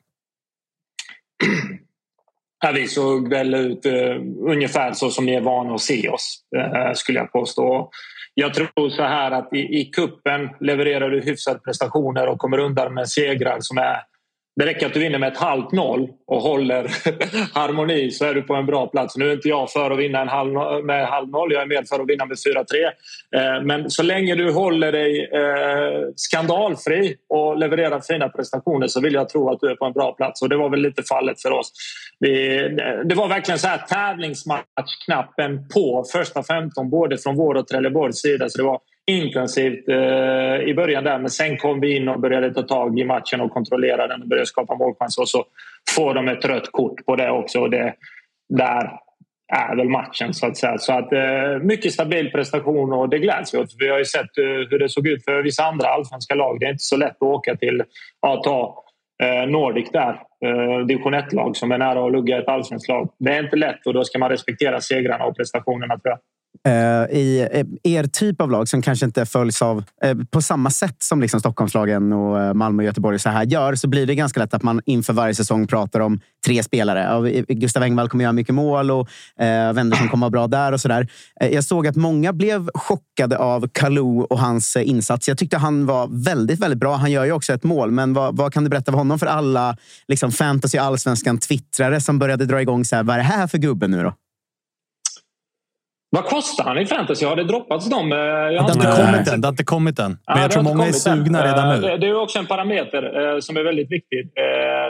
E: Ja, vi såg väl ut eh, ungefär så som ni är vana att se oss, eh, skulle jag påstå. Jag tror så här att i, i kuppen levererar du hyfsade prestationer och kommer undan med segrar som är det räcker att du vinner med ett halvt noll och håller harmoni så är du på en bra plats. Nu är inte jag för att vinna en halv, med halv noll, jag är mer för att vinna med 4-3. Eh, men så länge du håller dig eh, skandalfri och levererar fina prestationer så vill jag tro att du är på en bra plats. Och det var väl lite fallet för oss. Eh, det var verkligen så här tävlingsmatchknappen på första 15 både från vår och Trelleborgs sida. Så det var intensivt eh, i början där men sen kom vi in och började ta tag i matchen och kontrollera den och började skapa målchanser och så får de ett rött kort på det också och det, där är väl matchen så att säga. Så att eh, mycket stabil prestation och det gläds vi åt. Vi har ju sett eh, hur det såg ut för vissa andra allsvenska lag. Det är inte så lätt att åka till att ta eh, Nordic där, eh, division 1-lag som är nära att lugga ett allsvenskt lag. Det är inte lätt och då ska man respektera segrarna och prestationerna tror jag.
D: Eh, i eh, er typ av lag som kanske inte följs av eh, på samma sätt som liksom Stockholmslagen och eh, Malmö och Göteborg så här gör så blir det ganska lätt att man inför varje säsong pratar om tre spelare. Gustav Engvall kommer göra mycket mål och eh, Wendersson kommer vara bra där och så där. Eh, jag såg att många blev chockade av Kalou och hans eh, insats. Jag tyckte han var väldigt, väldigt bra. Han gör ju också ett mål, men vad, vad kan du berätta för honom för alla liksom fantasy allsvenskan twittrare som började dra igång så här, vad är det här för gubbe nu då?
E: Vad kostar han i fantasy? Har det droppats dem?
A: Eh, det, har inte kommit än, det har inte kommit än. Men ja, jag tror många är sugna än. redan nu.
E: Eh, det är också en parameter eh, som är väldigt viktig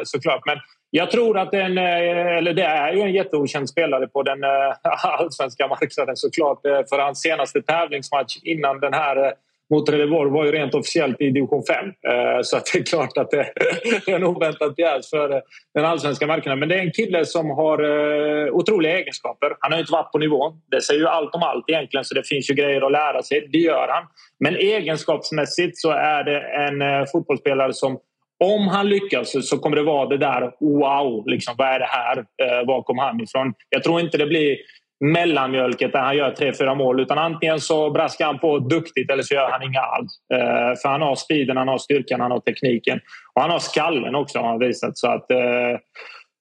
E: såklart. Men jag tror att den, eller det är ju en jätteokänd spelare på den allsvenska marknaden såklart. För hans senaste tävlingsmatch innan den här mot Trelleborg var ju rent officiellt i division 5. Eh, så att det är klart att det är en oväntad pjäs för eh, den allsvenska marknaden. Men det är en kille som har eh, otroliga egenskaper. Han har inte varit på nivån. Det säger ju allt om allt egentligen så det finns ju grejer att lära sig. Det gör han. Men egenskapsmässigt så är det en fotbollsspelare som om han lyckas så kommer det vara det där wow, liksom, vad är det här? var kom han ifrån? Jag tror inte det blir mellanmjölket där han gör tre, fyra mål. Utan antingen så braskar han på duktigt eller så gör han inga alls. Eh, för han har speeden, han har styrkan, han har tekniken. Och han har skallen också har han visat. Så att, eh,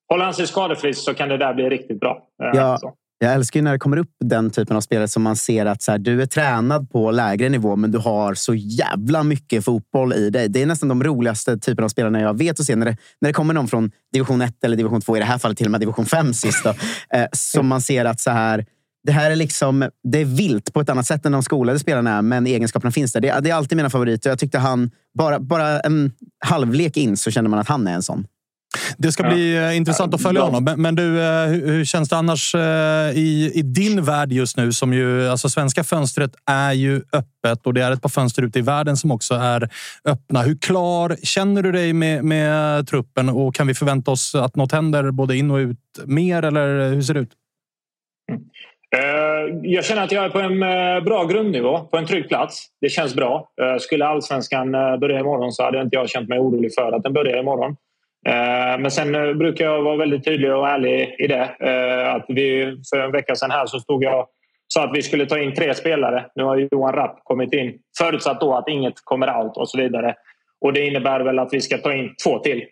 E: håller han sig skadefri så kan det där bli riktigt bra.
D: Eh, ja. Så. Jag älskar när det kommer upp den typen av spelare som man ser att så här, du är tränad på lägre nivå, men du har så jävla mycket fotboll i dig. Det är nästan de roligaste typerna av spelare jag vet att se. När det, när det kommer någon från division 1 eller division 2, i det här fallet till och med division 5 sist, då, eh, som man ser att så här, det här är liksom, det är vilt på ett annat sätt än de skolade spelarna är, men egenskaperna finns där. Det, det är alltid mina favoriter. Jag tyckte han, bara, bara en halvlek in så känner man att han är en sån.
A: Det ska bli ja. Eh, intressant att följa honom. Men, men du, eh, hur, hur, känns det annars eh, i, i din värld just nu? Som ju, alltså svenska fönstret är ju öppet och det är ett par fönster ute i världen som också är öppna. Hur klar känner du dig med, med truppen och kan vi förvänta oss att något händer både in och ut mer eller hur ser det ut?
E: Jag känner att jag är på en bra grundnivå, på en trygg plats. Det känns bra. Skulle allsvenskan börja imorgon så hade inte jag känt mig orolig för att den börjar imorgon. Eh, men sen eh, brukar jag vara väldigt tydlig och ärlig i det. Eh, att vi, för en vecka sedan här så stod jag sa att vi skulle ta in tre spelare. Nu har Johan Rapp kommit in. Förutsatt då att inget kommer out och så vidare. Och det innebär väl att vi ska ta in två till.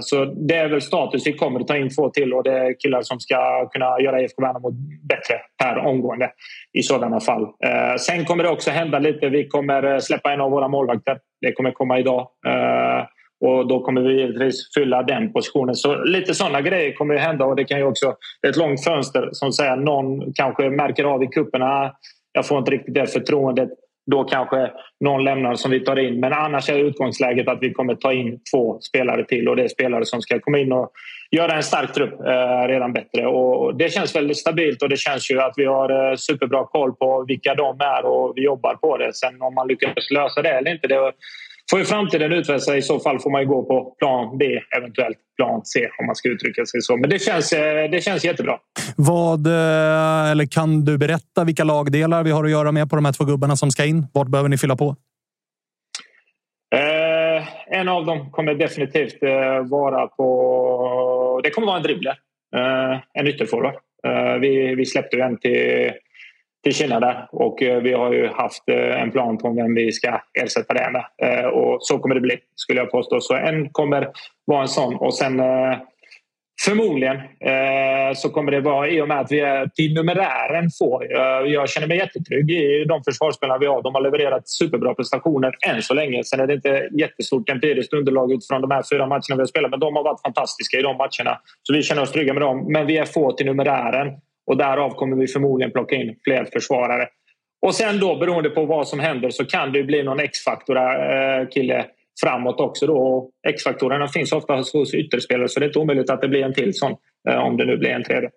E: Så det är väl status. Vi kommer att ta in två till och det är killar som ska kunna göra IFK Värnamo bättre per omgående i sådana fall. Sen kommer det också hända lite. Vi kommer släppa en av våra målvakter. Det kommer komma idag. Och då kommer vi givetvis fylla den positionen. Så lite sådana grejer kommer ju hända och det kan ju också... ett långt fönster som säger någon kanske märker av i kupperna. Jag får inte riktigt det förtroendet. Då kanske någon lämnar som vi tar in. Men annars är utgångsläget att vi kommer ta in två spelare till och det är spelare som ska komma in och göra en stark trupp eh, redan bättre. Och det känns väldigt stabilt och det känns ju att vi har eh, superbra koll på vilka de är och vi jobbar på det. Sen om man lyckas lösa det eller inte, det får ju framtiden utvisa I så fall får man gå på plan B, eventuellt plan C om man ska uttrycka sig så. Men det känns, eh, det känns jättebra.
A: Vad, eh, eller kan du berätta vilka lagdelar vi har att göra med på de här två gubbarna som ska in? Vart behöver ni fylla på?
E: Eh, en av dem kommer definitivt eh, vara på... Det kommer vara en dribbler. Eh, en ytterforward. Eh, vi, vi släppte ju en till till Kina där. Och eh, vi har ju haft eh, en plan på vem vi ska ersätta det med. Eh, och så kommer det bli, skulle jag påstå. Så en kommer vara en sån. Och sen Förmodligen eh, så kommer det vara i och med att vi är till numerären få. Eh, jag känner mig jättetrygg i de försvarsspelarna vi har. De har levererat superbra prestationer än så länge. Sen är det inte jättestort empiriskt underlag utifrån de här fyra matcherna vi har spelat men de har varit fantastiska i de matcherna. Så vi känner oss trygga med dem. Men vi är få till numerären och därav kommer vi förmodligen plocka in fler försvarare. Och sen då beroende på vad som händer så kan det bli någon X-faktor-kille eh, framåt också. Då. X-faktorerna finns ofta hos ytterspelare så det är inte omöjligt att det blir en till sån eh, om det nu blir en tredje.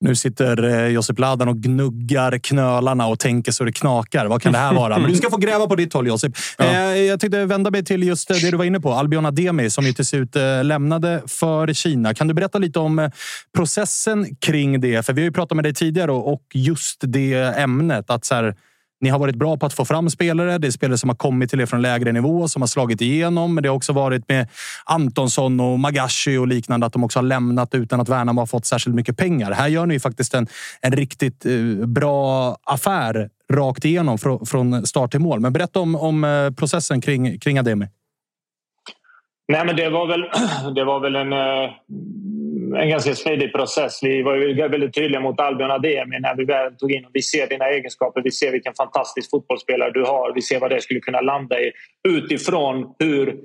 A: Nu sitter eh, Josip Ladan och gnuggar knölarna och tänker så det knakar. Vad kan det här vara? Men du ska få gräva på ditt håll, Josip. Ja. Eh, jag tänkte vända mig till just det du var inne på. Albion Ademi som ju till slut lämnade för Kina. Kan du berätta lite om processen kring det? För vi har ju pratat med dig tidigare och just det ämnet. Att så här, ni har varit bra på att få fram spelare. Det är spelare som har kommit till er från lägre nivå, som har slagit igenom. Men det har också varit med Antonsson och Magashi och liknande, att de också har lämnat utan att Värnamo har fått särskilt mycket pengar. Här gör ni faktiskt en, en riktigt eh, bra affär rakt igenom från start till mål. Men berätta om, om eh, processen kring, kring Ademi.
E: Nej, men det var väl, det var väl en eh, en ganska smidig process. Vi var väldigt tydliga mot Albion Ademi när vi väl tog in Vi ser dina egenskaper, vi ser vilken fantastisk fotbollsspelare du har. Vi ser vad det skulle kunna landa i utifrån hur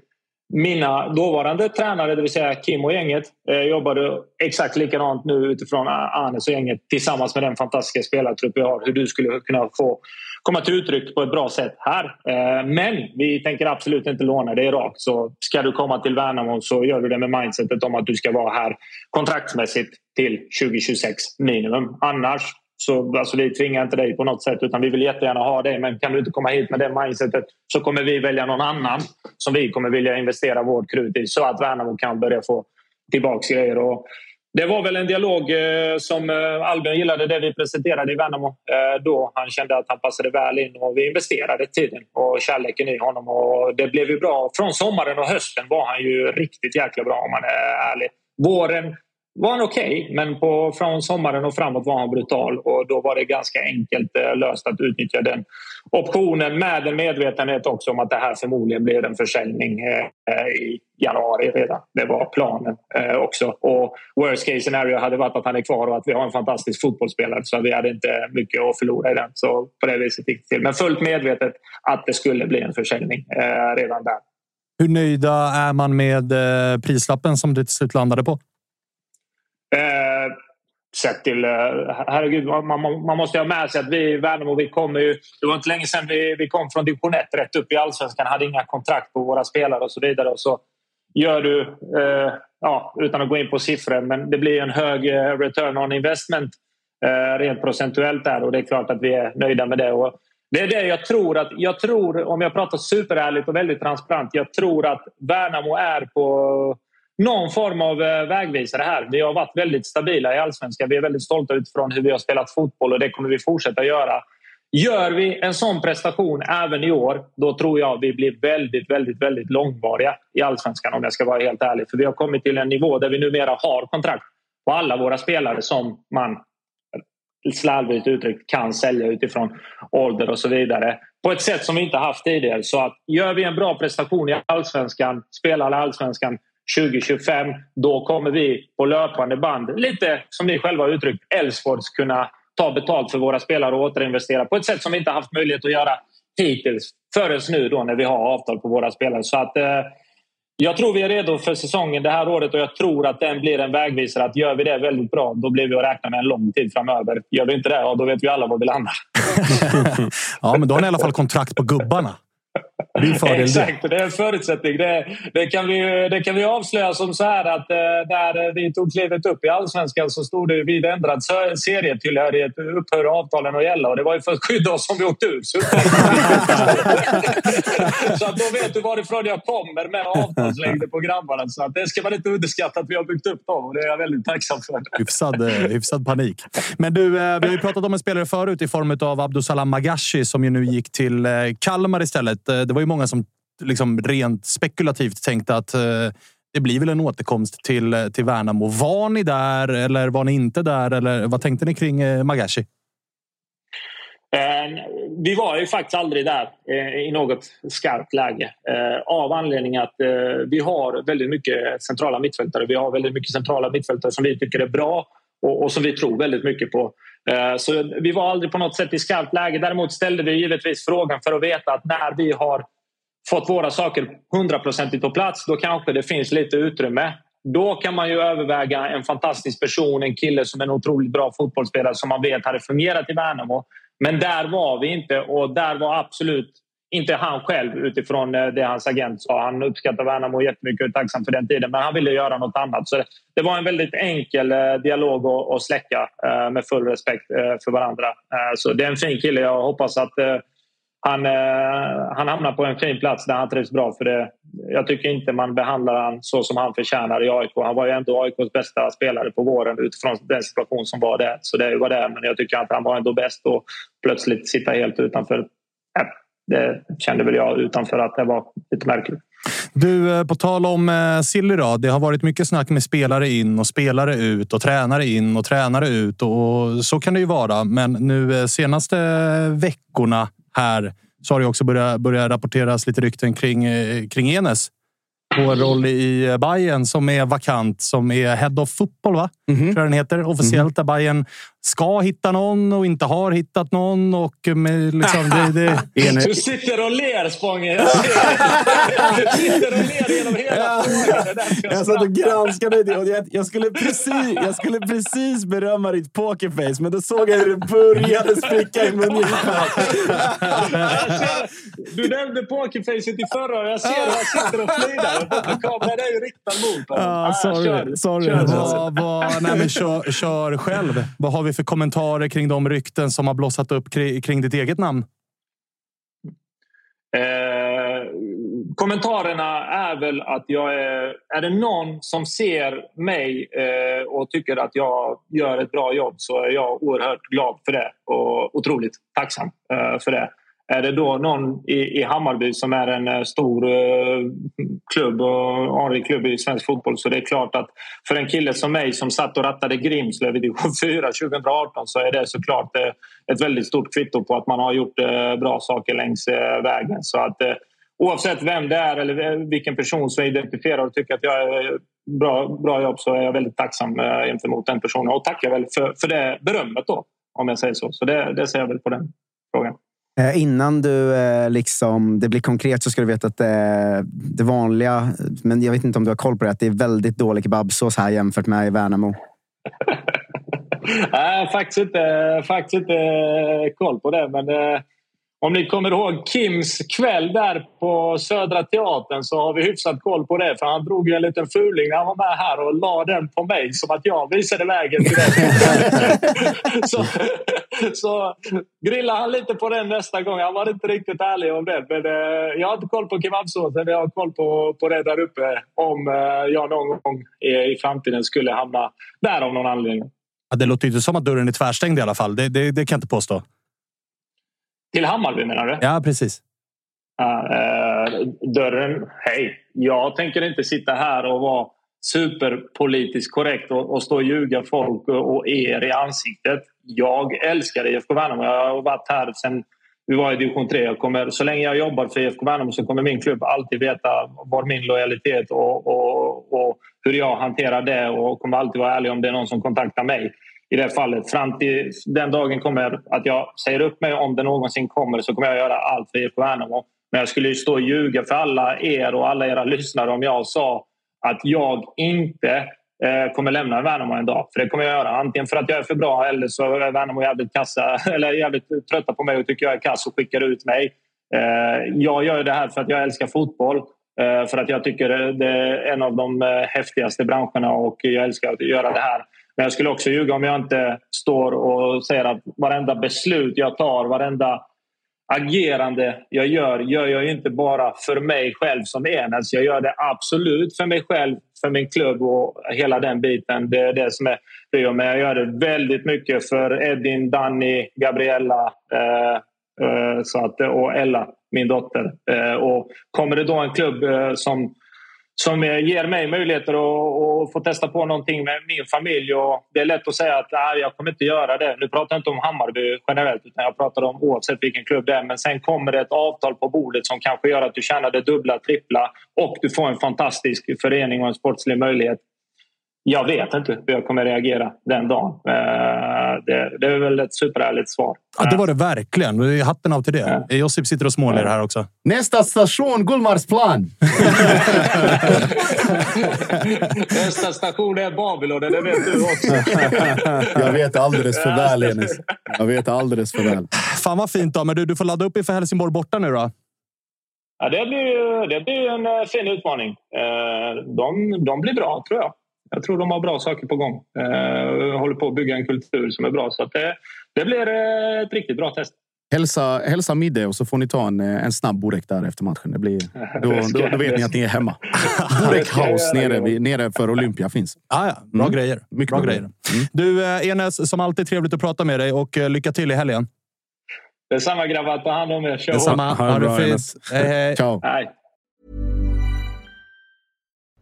E: mina dåvarande tränare, det vill säga Kim och gänget, eh, jobbade exakt likadant nu utifrån Anes och gänget tillsammans med den fantastiska spelartrupp vi har. Hur du skulle kunna få komma till uttryck på ett bra sätt här. Eh, men vi tänker absolut inte låna dig rakt. Så ska du komma till Värnamo så gör du det med mindsetet om att du ska vara här kontraktsmässigt till 2026 minimum. Annars så alltså, vi tvingar inte dig på något sätt utan vi vill jättegärna ha dig. Men kan du inte komma hit med det mindsetet så kommer vi välja någon annan som vi kommer vilja investera vårt krut i så att Värnamo kan börja få tillbaka grejer. Och det var väl en dialog eh, som eh, Albin gillade det vi presenterade i Värnamo eh, då. Han kände att han passade väl in och vi investerade tiden och kärleken i honom. Och det blev ju bra. Från sommaren och hösten var han ju riktigt jäkla bra om man är ärlig. Våren var han okej, okay, men på, från sommaren och framåt var han brutal och då var det ganska enkelt eh, löst att utnyttja den optionen med en medvetenhet också om att det här förmodligen blir en försäljning eh, eh, i januari redan. Det var planen också. Och worst case scenario hade varit att han är kvar och att vi har en fantastisk fotbollsspelare så vi hade inte mycket att förlora i den. Så på det viset gick det till. Men fullt medvetet att det skulle bli en försäljning redan där.
A: Hur nöjda är man med prislappen som det till slut landade på?
E: Sett till... Eh, herregud, man, man, måste ha med sig att vi i Värnamo, vi kommer ju... Det var inte länge sedan vi, vi kom från division 1 rätt upp i allsvenskan. Hade inga kontrakt på våra spelare och så vidare. Och så gör du, eh, ja, utan att gå in på siffror, men det blir en hög eh, return on investment eh, rent procentuellt där och det är klart att vi är nöjda med det. Och det är det jag tror att, jag tror, om jag pratar superärligt och väldigt transparent, jag tror att Värnamo är på någon form av eh, vägvisare här. Vi har varit väldigt stabila i allsvenskan. Vi är väldigt stolta utifrån hur vi har spelat fotboll och det kommer vi fortsätta göra. Gör vi en sån prestation även i år, då tror jag vi blir väldigt, väldigt, väldigt långvariga i allsvenskan om jag ska vara helt ärlig. För vi har kommit till en nivå där vi numera har kontrakt på alla våra spelare som man slarvigt uttryckt kan sälja utifrån ålder och så vidare på ett sätt som vi inte haft tidigare. Så att gör vi en bra prestation i allsvenskan, spelar allsvenskan 2025, då kommer vi på löpande band, lite som ni själva har uttryckt, Elfsborgs kunna ta betalt för våra spelare och återinvestera på ett sätt som vi inte haft möjlighet att göra hittills förrän nu då när vi har avtal på våra spelare. Så att, eh, jag tror vi är redo för säsongen det här året och jag tror att den blir en vägvisare. Att gör vi det väldigt bra, då blir vi att räkna med en lång tid framöver. Gör vi inte det, ja, då vet vi alla var vi landar.
A: ja, men då har ni i alla fall kontrakt på gubbarna.
E: Exakt, det är en förutsättning. Det, det, kan vi, det kan vi avslöja som så här att eh, när vi tog klivet upp i allsvenskan så stod det vid ändrad serietillhörighet upphör avtalen att gälla och det var ju för att skydda oss som vi åkte ut. Så, så att då vet du varifrån jag kommer med avtalslängder på grabbarna. Så att det ska man inte underskatta att vi har byggt upp dem och det är jag väldigt tacksam för.
A: Hyfsad, eh, hyfsad panik. Men du, eh, vi har ju pratat om en spelare förut i form av Abdusalam Magashi som ju nu gick till Kalmar istället. Det var var ju många som liksom rent spekulativt tänkte att eh, det blir väl en återkomst till, eh, till Värnamo. Var ni där eller var ni inte där? Eller vad tänkte ni kring eh, Magashi?
E: Eh, vi var ju faktiskt aldrig där eh, i något skarpt läge eh, av anledning att eh, vi har väldigt mycket centrala mittfältare. Vi har väldigt mycket centrala mittfältare som vi tycker är bra och, som vi tror väldigt mycket på. Eh, så vi var aldrig på något sätt i skarpt läge. Däremot ställde vi givetvis frågan för att veta att när vi har fått våra saker hundraprocentigt på plats då kanske det finns lite utrymme. Då kan man ju överväga en fantastisk person, en kille som är en otroligt bra fotbollsspelare som man vet hade fungerat i Värnamo. Men där var vi inte och där var absolut inte han själv utifrån eh, det hans agent sa. Han uppskattar Värnamo jättemycket och är tacksam för den tiden. Men han ville göra något annat. Så det var en väldigt enkel eh, dialog att släcka eh, med full respekt för varandra. Så det är en fin kille. Jag hoppas att han, han hamnar på en fin plats där han trivs bra. För det, jag tycker inte man behandlar han så som han förtjänar i AIK. Han var ju ändå AIKs bästa spelare på våren utifrån den situation som var där. Så det var det. Men jag tycker att han var ändå bäst och plötsligt sitta helt utanför. Det kände väl jag utanför att det var lite märkligt.
A: Du, eh, på tal om eh, Silly då. Det har varit mycket snack med spelare in och spelare ut och tränare in och tränare ut och så kan det ju vara. Men nu eh, senaste veckorna här så har det också börjat, börjat rapporteras lite rykten kring, kring Enes på roll i Bayern som är vakant, som är Head of Football, va? Mm -hmm. tror jag den heter. Officiellt där Bayern ska hitta någon och inte har hittat någon. Och med, liksom, det, det...
E: Du sitter och ler, Spånge! Du sitter och ler genom hela frågan.
D: Jag satt och granskade det och jag, jag, skulle precis, jag skulle precis berömma ditt pokerface, men då såg jag hur det började spricka i mungipan.
E: Du nämnde pokerfacet i förra och jag ser hur jag sitter och flinar. Kameran är ju riktad mot honom.
A: Ah, sorry. Kör. sorry. Kör. Vad, vad, nej, men kör, kör själv. Vad har vi för kommentarer kring de rykten som har blossat upp kring, kring ditt eget namn?
E: Eh, kommentarerna är väl att jag är... Är det någon som ser mig eh, och tycker att jag gör ett bra jobb så är jag oerhört glad för det och otroligt tacksam eh, för det. Är det då någon i, i Hammarby som är en eh, stor uh, klubb och anrik klubb i svensk fotboll så det är klart att för en kille som mig som satt och rattade Grimslöv i division 4 2018 så är det såklart uh, ett väldigt stort kvitto på att man har gjort uh, bra saker längs vägen. Så att oavsett vem det är eller vilken person som identifierar och tycker att jag är bra, bra jobb så är jag väldigt tacksam gentemot den personen och tackar väl för, för det berömmet då om jag säger så. Så det, det ser jag väl på den frågan.
D: Eh, innan du, eh, liksom, det blir konkret så ska du veta att det, det vanliga, men jag vet inte om du har koll på det, att det är väldigt dålig kebabsås här jämfört med i Värnamo.
E: Nej, faktiskt inte, faktiskt inte koll på det. Men om ni kommer ihåg Kims kväll där på Södra Teatern så har vi hyfsat koll på det. För han drog ju en liten fuling när han var med här och la den på mig som att jag visade vägen till det. så, så grillade han lite på den nästa gång. Han var inte riktigt ärlig om det. Men eh, jag har inte koll på kebabsåsen. Jag har koll på, på det där uppe om eh, jag någon gång i, i framtiden skulle hamna där av någon anledning.
A: Ja, det låter inte som att dörren är tvärstängd i alla fall. Det, det, det kan jag inte påstå.
E: Till Hammarby menar du?
A: Ja, precis.
E: Uh, dörren... Hej! Jag tänker inte sitta här och vara superpolitiskt korrekt och, och stå och ljuga folk och, och er i ansiktet. Jag älskar IFK Värnamo. Jag har varit här sen vi var i division 3. Jag kommer, så länge jag jobbar för IFK Värnamo så kommer min klubb alltid veta var min lojalitet och, och, och hur jag hanterar det och kommer alltid vara ärlig om det är någon som kontaktar mig i det fallet. Fram till den dagen kommer att jag säger upp mig om det någonsin kommer så kommer jag göra allt för IFK Värnamo. Men jag skulle ju stå och ljuga för alla er och alla era lyssnare om jag sa att jag inte eh, kommer lämna Värnamo en dag. För det kommer jag göra. Antingen för att jag är för bra eller så är Värnamo jävligt, kassa, eller jävligt trötta på mig och tycker jag är kass och skickar ut mig. Eh, jag gör det här för att jag älskar fotboll. Eh, för att jag tycker det är en av de eh, häftigaste branscherna och jag älskar att göra det här. Men jag skulle också ljuga om jag inte står och säger att varenda beslut jag tar, varenda agerande jag gör, gör jag inte bara för mig själv som Enes. Jag gör det absolut för mig själv, för min klubb och hela den biten. Det är det som är det. Men jag gör det väldigt mycket för Edin, Danny, Gabriella eh, eh, så att, och Ella, min dotter. Eh, och kommer det då en klubb eh, som som eh, ger mig möjligheter att, att få testa på någonting med min familj. Och det är lätt att säga att nej, jag kommer inte göra det. Nu pratar jag inte om Hammarby generellt utan jag pratar om oavsett vilken klubb det är. Men sen kommer det ett avtal på bordet som kanske gör att du tjänar det dubbla, trippla och du får en fantastisk förening och en sportslig möjlighet. Jag vet inte hur jag kommer reagera den dagen. Eh, det, det är väl ett superärligt svar.
A: Ja, det var det verkligen. Hatten av till det. Ja. Josip sitter och småler här också.
C: Nästa station, Gullmarsplan.
E: Nästa station är Babylon, det vet du också.
C: jag vet alldeles för väl, Enes. Jag vet alldeles för väl.
A: Fan vad fint då. Men du, du får ladda upp inför Helsingborg borta nu då.
E: Ja, det blir, det blir en eh, fin utmaning. Eh, de, de blir bra, tror jag jag tror de har bra saker på gång. Eh, håller på att bygga en kultur som är bra. Så det, det blir eh, ett riktigt bra test.
C: Hälsa, hälsa Midde och så får ni ta en, eh, en snabb Borek där efter matchen. Det blir, då, då, då vet ni att ni är hemma. Borek House nere, nere för Olympia finns.
A: Ah, ja. Bra mm. grejer. Mycket bra, bra grejer. Mm. Du Enes, som alltid trevligt att prata med dig och lycka till i helgen.
E: Detsamma grabbar. Ta hand om er.
A: Kör Detsamma. Ha det fint. Hej, hej.
C: Ciao.
E: Hej.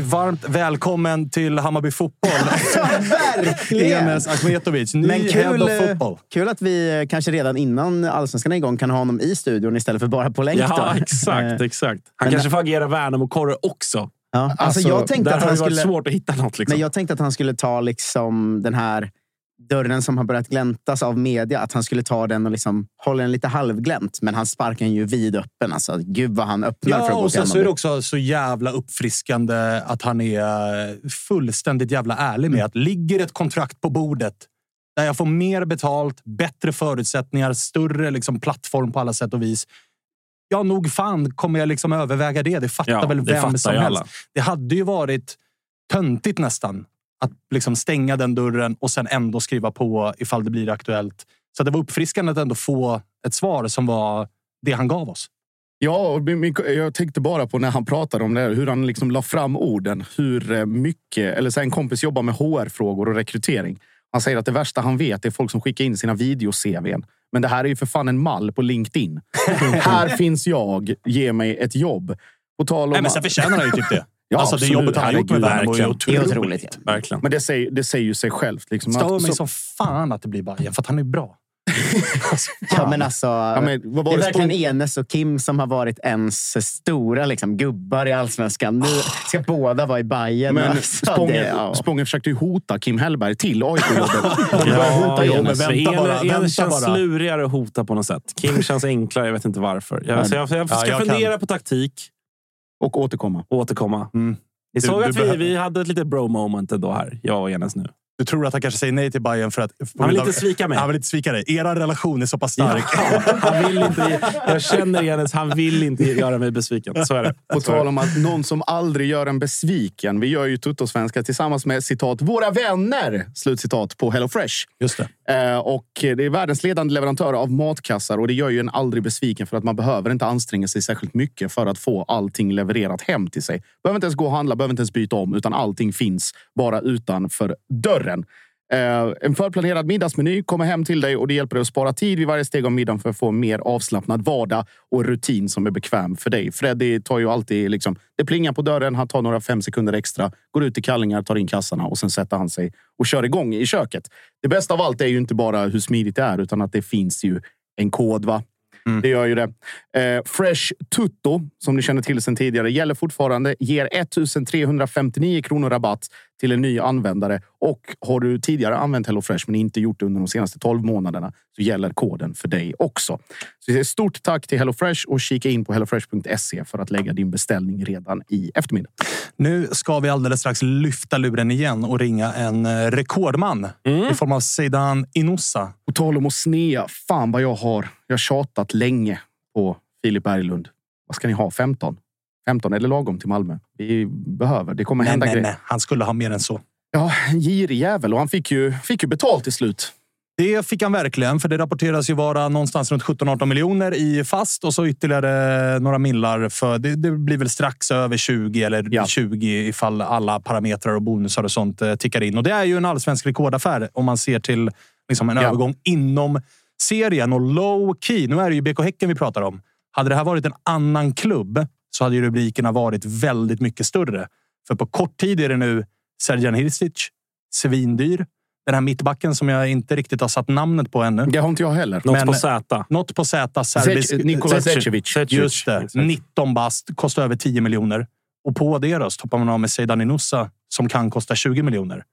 A: Varmt välkommen till Hammarby Fotboll.
D: Verkligen!
A: Enes Akhmetovic, ny
D: Men kul,
A: head of football.
D: kul att vi kanske redan innan Allsvenskan är igång kan ha honom i studion istället för bara på länk.
B: Ja, exakt.
D: Eh,
B: exakt. Han
D: Men-
B: kanske får agera Värnamo-korre också.
D: Ja, alltså,
C: Alltså,
D: jag tänkte
B: Där
D: att
B: har
D: han
B: det varit
D: skulle...
B: svårt att hitta något. Liksom.
D: Men jag tänkte att han skulle ta liksom den här dörren som har börjat gläntas av media. Att han skulle ta den och liksom hålla den lite halvglänt. Men han sparkar den ju vidöppen. Alltså, gud vad han öppnar för
A: Ja,
D: att gå
A: och sen så är det också så jävla uppfriskande att han är fullständigt jävla ärlig med att ligger ett kontrakt på bordet där jag får mer betalt, bättre förutsättningar, större liksom plattform på alla sätt och vis. Ja, nog fan kommer jag liksom överväga det. Det fattar
B: Ja,
A: väl
B: det
A: vem
B: fattar
A: som helst.
B: alla.
A: Det hade ju varit töntigt nästan att liksom stänga den dörren och sen ändå skriva på ifall det blir aktuellt. Så det var uppfriskande att ändå få ett svar som var det han gav oss.
C: Ja, jag tänkte bara på när han pratade om det, här, hur han liksom la fram orden. Hur eh, mycket, eller så en kompis jobbar med HR-frågor och rekrytering. Han säger att det värsta han vet är folk som skickar in sina video-CVn. Men det här är ju för fan en mall på LinkedIn. här finns jag, ge mig ett jobb. På tal om
A: Nej, men sen förtjänar han ju typ det.
C: Ja,
A: alltså det jobbet han har gjort med Värnamo är.
D: Det
A: otroligt.
D: otroligt. Ja.
B: Verkligen.
C: Men det säger, det säger ju sig självt. Liksom,
A: Stör mig
C: så-
A: som fan att det blir Bajen för att han är bra. alltså,
D: Ja, men alltså,
C: men vad var
D: det är
C: det
D: verkligen Enes och Kim som har varit ens stora liksom, gubbar i allsvenskan. Nu ska båda vara i Bayern.
C: Men
D: alltså,
C: Spången,
D: det- ja.
C: Spången försökte ju hota Kim Hellberg till AIK-jobbet.
B: Ja, men
A: men vänta
B: en,
A: bara,
B: en
A: vänta
B: känns
A: bara.
B: lurigare att hota på något sätt. Kim känns enklare, jag vet inte varför. Jag, så jag, jag ska
A: Ja, jag
B: fundera
A: kan.
B: på taktik
C: och återkomma.
B: återkomma.
A: Mm.
B: Ni
A: Du-
B: såg
A: du
B: att vi,
A: behöver-
B: vi hade ett litet bro-moment ändå här, jag och Enes nu.
A: Du tror att han kanske säger nej till Bayern för att...
B: Han vill inte svika mig.
A: Han vill inte svika dig. Er relation är så pass stark.
B: Ja, han vill inte, jag känner Enes, han vill inte göra mig besviken. Så är det.
C: På tal om att någon som aldrig gör en besviken. Vi gör ju Tuttosvenska tillsammans med citat våra vänner. Slutcitat på HelloFresh.
A: Just det.
C: Eh, och det är världens ledande leverantör av matkassar och det gör ju en aldrig besviken för att man behöver inte anstränga sig särskilt mycket för att få allting levererat hem till sig. Behöver inte ens gå och handla, behöver inte ens byta om, utan allting finns bara utanför dörren. Eh, en förplanerad middagsmeny kommer hem till dig och det hjälper dig att spara tid vid varje steg av middagen för att få en mer avslappnad vardag och rutin som är bekväm för dig. Freddy tar ju alltid liksom, det plingar på dörren, han tar några fem sekunder extra, går ut i kallingar, tar in kassarna och sen sätter han sig och kör igång i köket. Det bästa av allt är ju inte bara hur smidigt det är, utan att det finns ju en kod. va? Det gör ju det. Eh, Fresh Tutto, som ni känner till sedan tidigare, gäller fortfarande. Ger 1359 kronor rabatt till en ny användare. Och har du tidigare använt HelloFresh men inte gjort det under de senaste 12 månaderna så gäller koden för dig också. Så stort tack till HelloFresh och kika in på hellofresh.se för att lägga din beställning redan i eftermiddag.
A: Nu ska vi alldeles strax lyfta luren igen och ringa en eh, rekordman i form av Zeidan Inoussa.
C: På tal om att snea, fan vad jag har. Jag har tjatat länge på Filip Berglund. Vad ska ni ha? 15? 15 är det lagom till Malmö? Vi behöver. Det kommer
A: Nej,
C: hända
A: nej,
C: grejer.
A: nej. Han skulle ha mer än så.
C: Ja, en girig jävel. Och han fick ju, fick ju betalt till slut.
A: Det fick han verkligen, för det rapporteras ju vara någonstans runt 17-18 miljoner i fast och så ytterligare några millar. För det, det blir väl strax över 20 eller
C: Ja.
A: 20 ifall alla parametrar och bonusar och sånt eh, tickar in. Och det är ju en allsvensk rekordaffär om man ser till liksom en
C: Ja.
A: övergång inom serien och low key. Nu är det ju BK Häcken vi pratar om. Hade det här varit en annan klubb så hade ju rubrikerna varit väldigt mycket större. För på kort tid är det nu Serjan Hirsic, svindyr. Den här mittbacken som jag inte riktigt har satt namnet på ännu.
C: Det har inte jag heller.
B: Något
A: Men-
B: på Z.
A: Något på Z. Serbisk,
C: Nikola Zecevic.
A: Just det. 19 bast, kostar över 10 miljoner. Och på det då stoppar man av med Zeidan Inoussa som kan kosta 20 miljoner.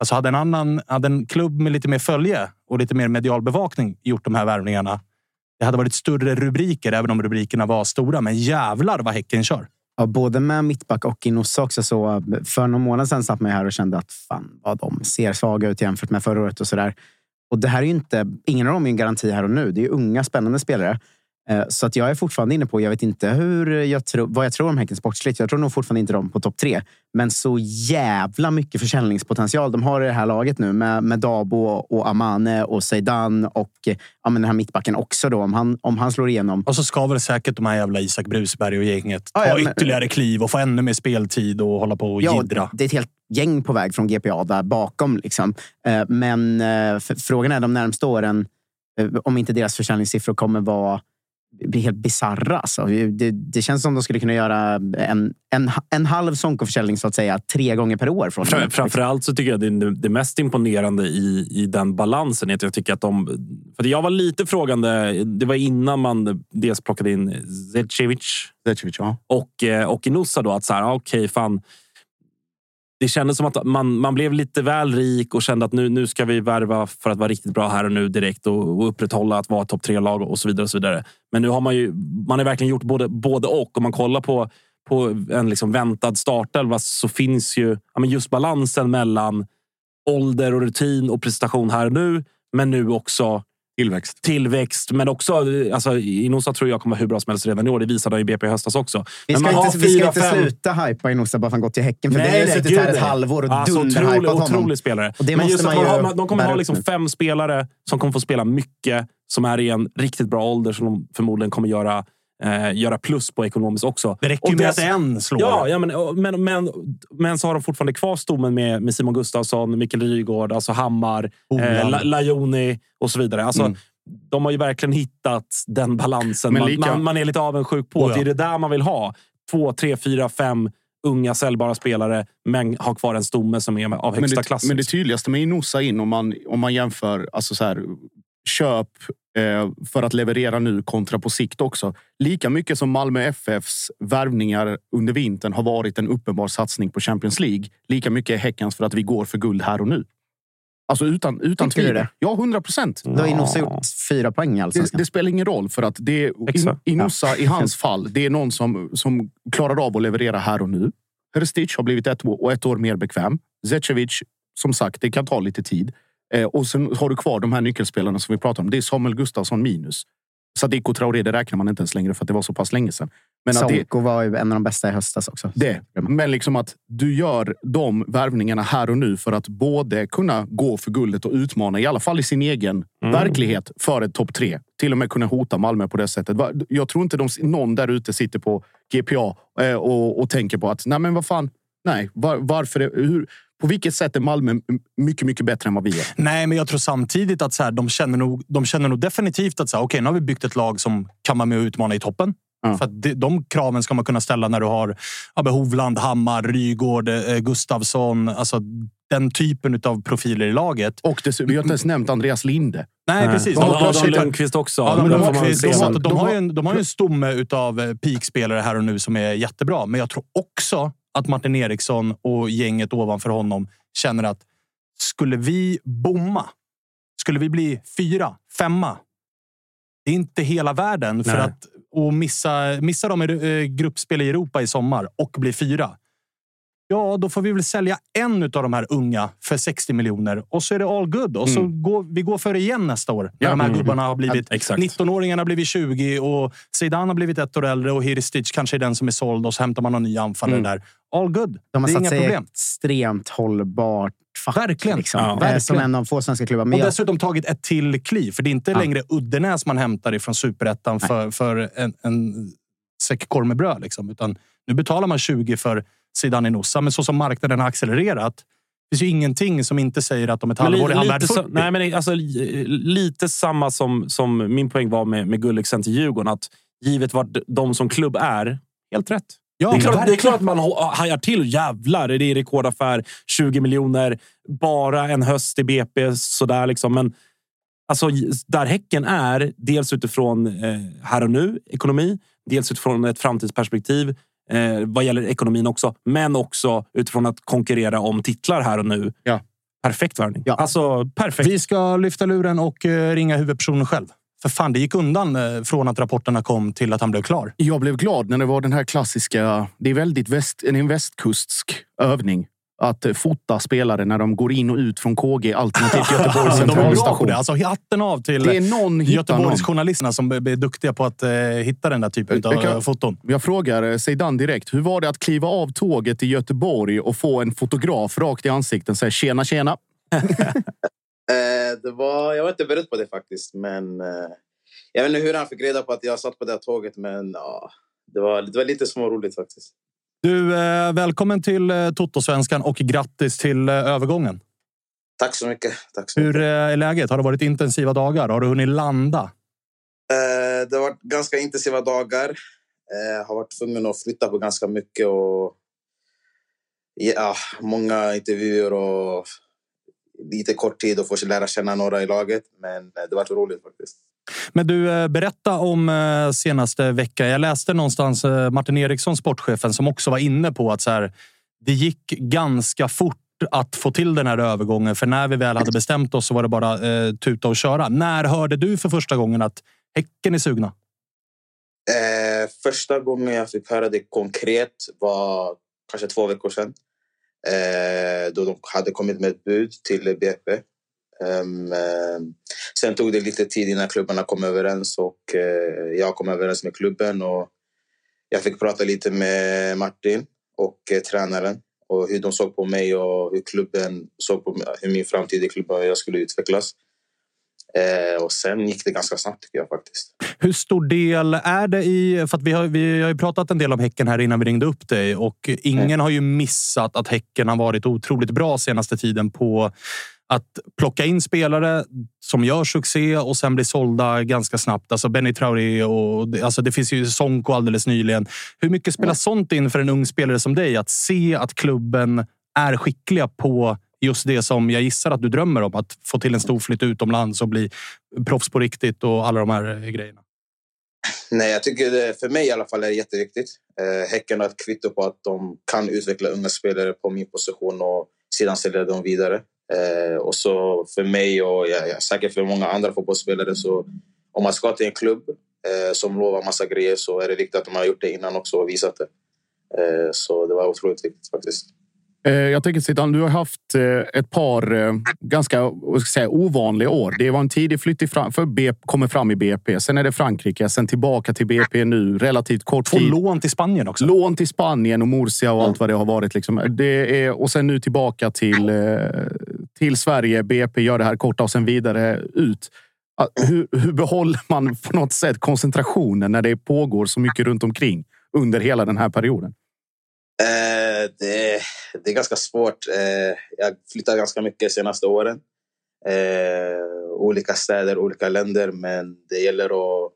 A: Alltså hade en annan, hade en klubb med lite mer följe och lite mer medial bevakning gjort de här värvningarna. Det hade varit större rubriker, även om rubrikerna var stora. Men jävlar vad Häcken kör.
D: Ja, både med mittback och Inossa också. Så eh, för någon månad sedan satt man här och kände att fan vad de ser svaga ut jämfört med förra året och sådär. Och det här är ju inte, ingen av dem är en garanti här och nu. Det är ju unga spännande spelare. Eh, Så att jag är fortfarande inne på, jag vet inte hur jag tror, vad jag tror om Häcken sportsligt. Jag tror nog fortfarande inte de på topp tre. Men så jävla mycket försäljningspotential de har i det här laget nu med, med Dabo och Amane och Zeidan och eh, ja, men den här mittbacken också då. Om han, om han slår igenom.
A: Och så ska väl säkert de här jävla Isak Brusberg och gänget ta
D: Ja, men-
A: ytterligare kliv och få ännu mer speltid och hålla på och
D: Ja,
A: jiddra.
D: det är ett helt gäng på väg från GPA där bakom. Liksom. Eh, Men frågan är de närmsta åren om inte deras försäljningssiffror kommer vara helt bisarra. Alltså. Det, det känns som de skulle kunna göra en, en, en halv Sonko-försäljning så att säga tre gånger per år. Från
B: Fra- Framförallt så tycker jag det, det mest imponerande i, i den balansen är att jag tycker att de... För jag var lite frågande. Det var innan man dels plockade in Zecevic
C: Zecevic, ja.
B: och, eh, och Inusa då. Att så här, ah, okej, fan. Det kändes som att man, man blev lite väl rik och kände att nu, nu ska vi värva för att vara riktigt bra här och nu direkt och, och upprätthålla att vara topp tre-lag och så vidare. och så vidare. Men nu har man ju man har verkligen gjort både, både och. Om man kollar på, på en liksom väntad startelva så finns ju ja, men just balansen mellan ålder och rutin och prestation här och nu. Men nu också
C: Tillväxt.
B: tillväxt, men också... Alltså, Inosa tror jag kommer vara hur bra som helst redan i år. Det visade han i BP i höstas också.
D: Vi
B: Men
D: ska,
B: man
D: inte,
B: har
D: vi ska inte
B: fem-
D: sluta hypa Inosa bara för att han gått till Häcken. För
B: Nej,
D: vi har ju suttit
B: gud,
D: här ett halvår och
B: Alltså, otrolig,
D: dunderhypat honom.
B: otrolig spelare.
D: Och det
B: Men just att
D: man ju
B: har, de kommer ha liksom fem spelare som kommer få spela mycket, som är i en riktigt bra ålder, som de förmodligen kommer göra, eh, göra plus på ekonomiskt också.
A: Det räcker ju med att en slår.
B: Ja, ja men, men, men, men så har de fortfarande kvar stommen med, med Simon Gustafsson, Mikael Rygaard, alltså Hammar, eh, La- Lajoni och så vidare. Alltså,
C: Mm.
B: De har ju verkligen hittat den balansen man, man, man är lite avundsjuk på.
A: Oh, ja.
B: Det är det där man vill ha. Två, tre, fyra, fem unga säljbara spelare, men har kvar en stomme som är av
C: Men
B: högsta
C: det,
B: klass.
C: men det tydligaste med Inosa in om man, om man jämför alltså så här, köp för att leverera nu kontra på sikt också. Lika mycket som Malmö FFs värvningar under vintern har varit en uppenbar satsning på Champions League. Lika mycket är Häckens för att vi går för guld här och nu. Alltså utan, utan
D: du
C: tvivel.
D: det?
C: Ja, hundra procent.
D: Då har Inosa gjort fyra poäng i
C: Det, det spelar ingen roll för att det är. In, Inosa i hans fall. Det är någon som, som klarar av att leverera här och nu. Hrstic har blivit ett, år- och ett år mer bekväm. Zecevic som sagt, det kan ta lite tid. Eh, och sen har du kvar de här nyckelspelarna som vi pratar om. Det är Samuel Gustafsson minus. Sadiko Traoré, det räknar man inte ens längre för att det var så pass länge sedan.
D: Men Sonko det, var ju en av de bästa i höstas också.
C: Det. Men liksom att du gör de värvningarna här och nu för att både kunna gå för guldet och utmana, i alla fall i sin egen mm. verklighet, för ett topp tre. Till och med kunna hota Malmö på det sättet. Jag tror inte de, någon där ute sitter på GPA eh, och, och tänker på att nej, men vad fan. Nej, var, varför? Hur, på vilket sätt är Malmö mycket, mycket bättre än vad vi är?
A: Nej, men jag tror samtidigt att så här, de, känner nog, de känner nog definitivt att så här, okay, nu har vi byggt ett lag som kan vara med och utmana i toppen. Ja. För det, de kraven ska man kunna ställa när du har ja, Hovland, Hammar, Rygård, eh, Gustavsson. Alltså, den typen av profiler i laget.
C: Och det, vi har inte ens nämnt Andreas Linde.
A: Nej, precis.
B: Och Adam Lundqvist också.
A: Adam Lundqvist. De, de, de, har ju en, de har ju en stomme av eh, peakspelare här och nu som är jättebra. Men jag tror också att Martin Eriksson och gänget ovanför honom känner att skulle vi bomma, skulle vi bli fyra, femma. Det är inte hela världen för Nej. att och missa, missa dem i eh, gruppspel i Europa i sommar och bli fyra. Ja, då får vi väl sälja en av de här unga för 60 miljoner och så är det all good. Och så mm. går vi går för det igen nästa år. När ja. de här gubbarna har blivit... Ja, 19-åringarna har blivit 20 och Zidane har blivit ett år äldre och Hiristic kanske är den som är såld och så hämtar man någon ny anfallare mm. där. All good.
D: De har
A: det är inga problem.
D: extremt hållbart fack.
A: Verkligen.
D: Liksom. Ja. Verkligen. Som en av få svenska klubbar.
A: Men och jag... dessutom tagit ett till kliv. För det är inte ja. längre Uddenäs man hämtar ifrån superettan för, för en, en säck korv med bröd. Liksom. Utan nu betalar man 20 för Zidane Inossa. Men så som marknaden har accelererat det finns ju ingenting som inte säger att om ett halvår är han värd 40.
B: nej, men alltså, lite samma som, som min poäng var med, med Gulliksen till Djurgården. Att givet vad de som klubb är, helt rätt. Ja, det, är klart, det är klart att man hajar till. Jävlar, det är rekordaffär. 20 miljoner. Bara en höst i BP. Sådär liksom. Men alltså, där Häcken är, dels utifrån eh, här och nu, ekonomi. Dels utifrån ett framtidsperspektiv eh, vad gäller ekonomin också. Men också utifrån att konkurrera om titlar här och nu. Ja. Perfekt värvning. Ja. Alltså, perfekt.
A: Vi ska lyfta luren och eh, ringa huvudpersonen själv. För fan, det gick undan eh, från att rapporterna kom till att han blev klar.
C: Jag blev glad när det var den här klassiska... Det är väldigt väst, en västkustsk övning att fota spelare när de går in och ut från KG alternativt Göteborgs centralstation.
A: De alltså hatten av till det är någon Göteborgsjournalisterna som är duktiga på att eh, hitta den där typen av kan, foton.
C: Jag frågar Zeidan direkt. Hur var det att kliva av tåget i Göteborg och få en fotograf rakt i ansiktet och säga tjena, tjena?
F: Eh, det var, jag var inte beredd på det faktiskt, men eh, jag vet inte hur han fick reda på att jag satt på det här tåget, men ja, det, var, det var lite småroligt faktiskt.
A: Du, eh, välkommen till eh, Toto-svenskan och grattis till eh, övergången.
F: Tack så mycket. Tack så
A: Hur mycket. är läget? Har det varit intensiva dagar? Har du hunnit landa?
F: det har varit ganska intensiva dagar. Jag har varit tvungen att flytta på ganska mycket och ja, många intervjuer och lite kort tid att få lära känna några i laget. Men det har varit roligt faktiskt.
A: Men du, eh, berätta om eh, senaste veckan. Jag läste någonstans eh, Martin Eriksson, sportchefen, som också var inne på att så här, det gick ganska fort att få till den här övergången. För när vi väl hade bestämt oss så var det bara eh, tuta och köra. När hörde du för första gången att Häcken är sugna?
F: Eh, första gången jag fick höra det konkret var kanske två veckor sedan. Eh, då de hade kommit med ett bud till BP sen tog det lite tid innan klubbarna kom överens och uh, jag kom överens med klubben. Och jag fick prata lite med Martin och uh, tränaren och hur de såg på mig och hur klubben såg på hur min framtid i klubben jag skulle utvecklas. Eh, och sen gick det ganska snabbt tycker jag faktiskt.
A: Hur stor del är det i... För vi, har, vi har ju pratat en del om Häcken här innan vi ringde upp dig och ingen mm. har ju missat att Häcken har varit otroligt bra senaste tiden på att plocka in spelare som gör succé och sen blir sålda ganska snabbt. Alltså Benny Traoré och alltså det finns ju Sonko alldeles nyligen. Hur mycket spelar sånt in för en ung spelare som dig? Att se att klubben är skickliga på just det som jag gissar att du drömmer om. Att få till en stor flytt utomlands och bli proffs på riktigt och alla de här grejerna.
F: Nej, jag tycker det, för mig i alla fall är det jätteviktigt. Eh, häcken har ett kvitto på att de kan utveckla unga spelare på min position och sedan sälja dem vidare. Eh, och så för mig och jag, jag, säkert för många andra fotbollsspelare så om man ska till en klubb eh, som lovar massa grejer så är det viktigt att man har gjort det innan också och visat det. Eh, så det var otroligt viktigt faktiskt.
C: Eh, jag tänker Zidane, du har haft eh, ett par eh, ganska säga, ovanliga år. Det var en tidig flytt fram, för BP, kommer fram i BP. Sen är det Frankrike, sen tillbaka till BP nu. Relativt kort
A: Två
C: tid.
A: lån till Spanien också.
C: Lån till Spanien och Murcia och allt vad det har varit. Liksom. Det är, och sen nu tillbaka till, till Sverige. BP gör det här korta och sen vidare ut. Hur, hur behåller man på något sätt koncentrationen när det pågår så mycket runt omkring under hela den här perioden?
F: Eh, det, det, är ganska svårt. Eh, jag flyttar ganska mycket de senaste åren. Eh, olika städer, olika länder. Men det gäller att,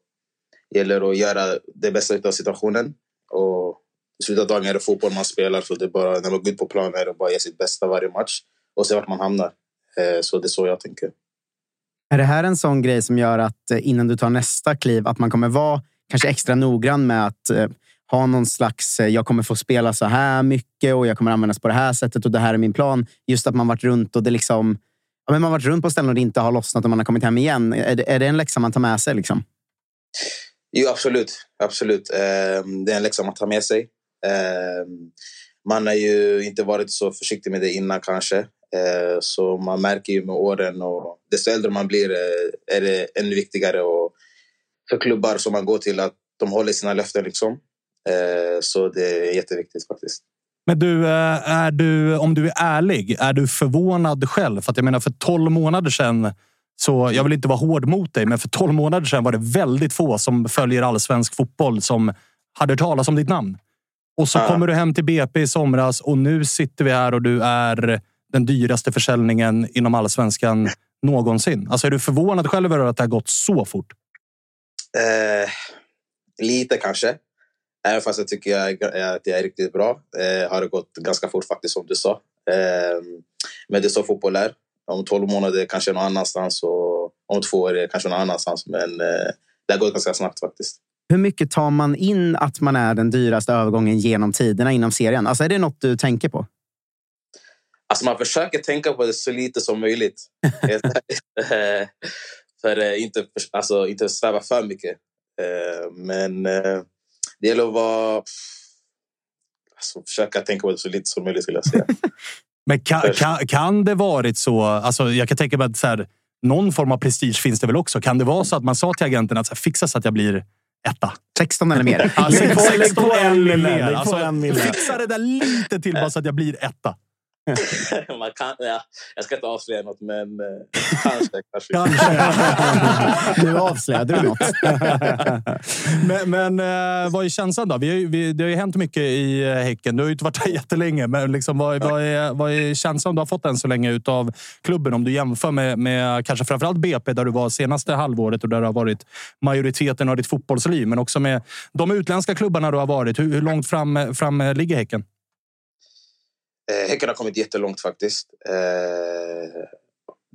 F: gäller att göra det bästa av situationen. Och I slutet av dagen är det fotboll man spelar. Så det är bara, när man går ut på planen är det bara att ge sitt bästa varje match och se vart man hamnar. Eh, så det är så jag tänker.
D: Är det här en sån grej som gör att eh, innan du tar nästa kliv, att man kommer vara kanske extra noggrann med att eh, ha någon slags, jag kommer få spela så här mycket och jag kommer användas på det här sättet och det här är min plan. Just att man varit runt och det liksom, ja, men man varit runt på ställen och det inte har lossnat och man har kommit hem igen. Är det, är det en läxa man tar med sig? Liksom?
F: Jo, absolut. absolut. Ehm, det är en läxa man tar med sig. Ehm, man har ju inte varit så försiktig med det innan kanske. Ehm, så man märker ju med åren och desto äldre man blir eh, är det ännu viktigare och för klubbar som man går till att de håller sina löften. Liksom. Eh, så det är jätteviktigt faktiskt.
A: Men du, eh, är du, om du är ärlig, är du förvånad själv? För att jag menar, för tolv månader sedan, så jag vill inte vara hård mot dig, men för tolv månader sedan var det väldigt få som följer allsvensk fotboll som hade hört talas om ditt namn. Och så ja. kommer du hem till BP i somras och nu sitter vi här och du är den dyraste försäljningen inom allsvenskan någonsin. Alltså är du förvånad själv över att det har gått så fort?
F: Eh, lite kanske. Även fast jag tycker jag, att jag är riktigt bra eh, har det gått ganska fort faktiskt som du sa. Eh, men det är så fotboll är. Om tolv månader kanske någon annanstans och om två år är det kanske någon annanstans. Men eh, det har gått ganska snabbt faktiskt.
D: Hur mycket tar man in att man är den dyraste övergången genom tiderna inom serien? Alltså är det något du tänker på?
F: Alltså man försöker tänka på det så lite som möjligt. Eh, för eh, inte, alltså, inte sväva för mycket. Eh, men det gäller att vara... Alltså, försöka tänka på det så lite som möjligt, skulle jag säga.
A: Men kan, kan, kan det varit så? Alltså, jag kan tänka mig att så här, någon form av prestige finns det väl också. Kan det vara så att man sa till agenten att så här, fixa så att jag blir etta?
D: 16 eller mer.
A: Alltså, 16 eller mer. Alltså, fixa det där lite till bara så att jag blir etta.
F: Man kan, ja, jag ska inte avslöja något, men eh, kanske. kanske.
D: kanske. nu avslöjade du något.
A: men men eh, vad är känslan då? Vi, vi, det har ju hänt mycket i eh, Häcken. Du har ju inte varit där jättelänge, men liksom, vad, vad, är, vad är känslan du har fått än så länge av klubben? Om du jämför med, med kanske framförallt BP, där du var senaste halvåret och där du har varit majoriteten av ditt fotbollsliv, men också med de utländska klubbarna du har varit. Hur, hur långt fram, fram ligger Häcken?
F: Eh, häcken har kommit jättelångt faktiskt. Eh,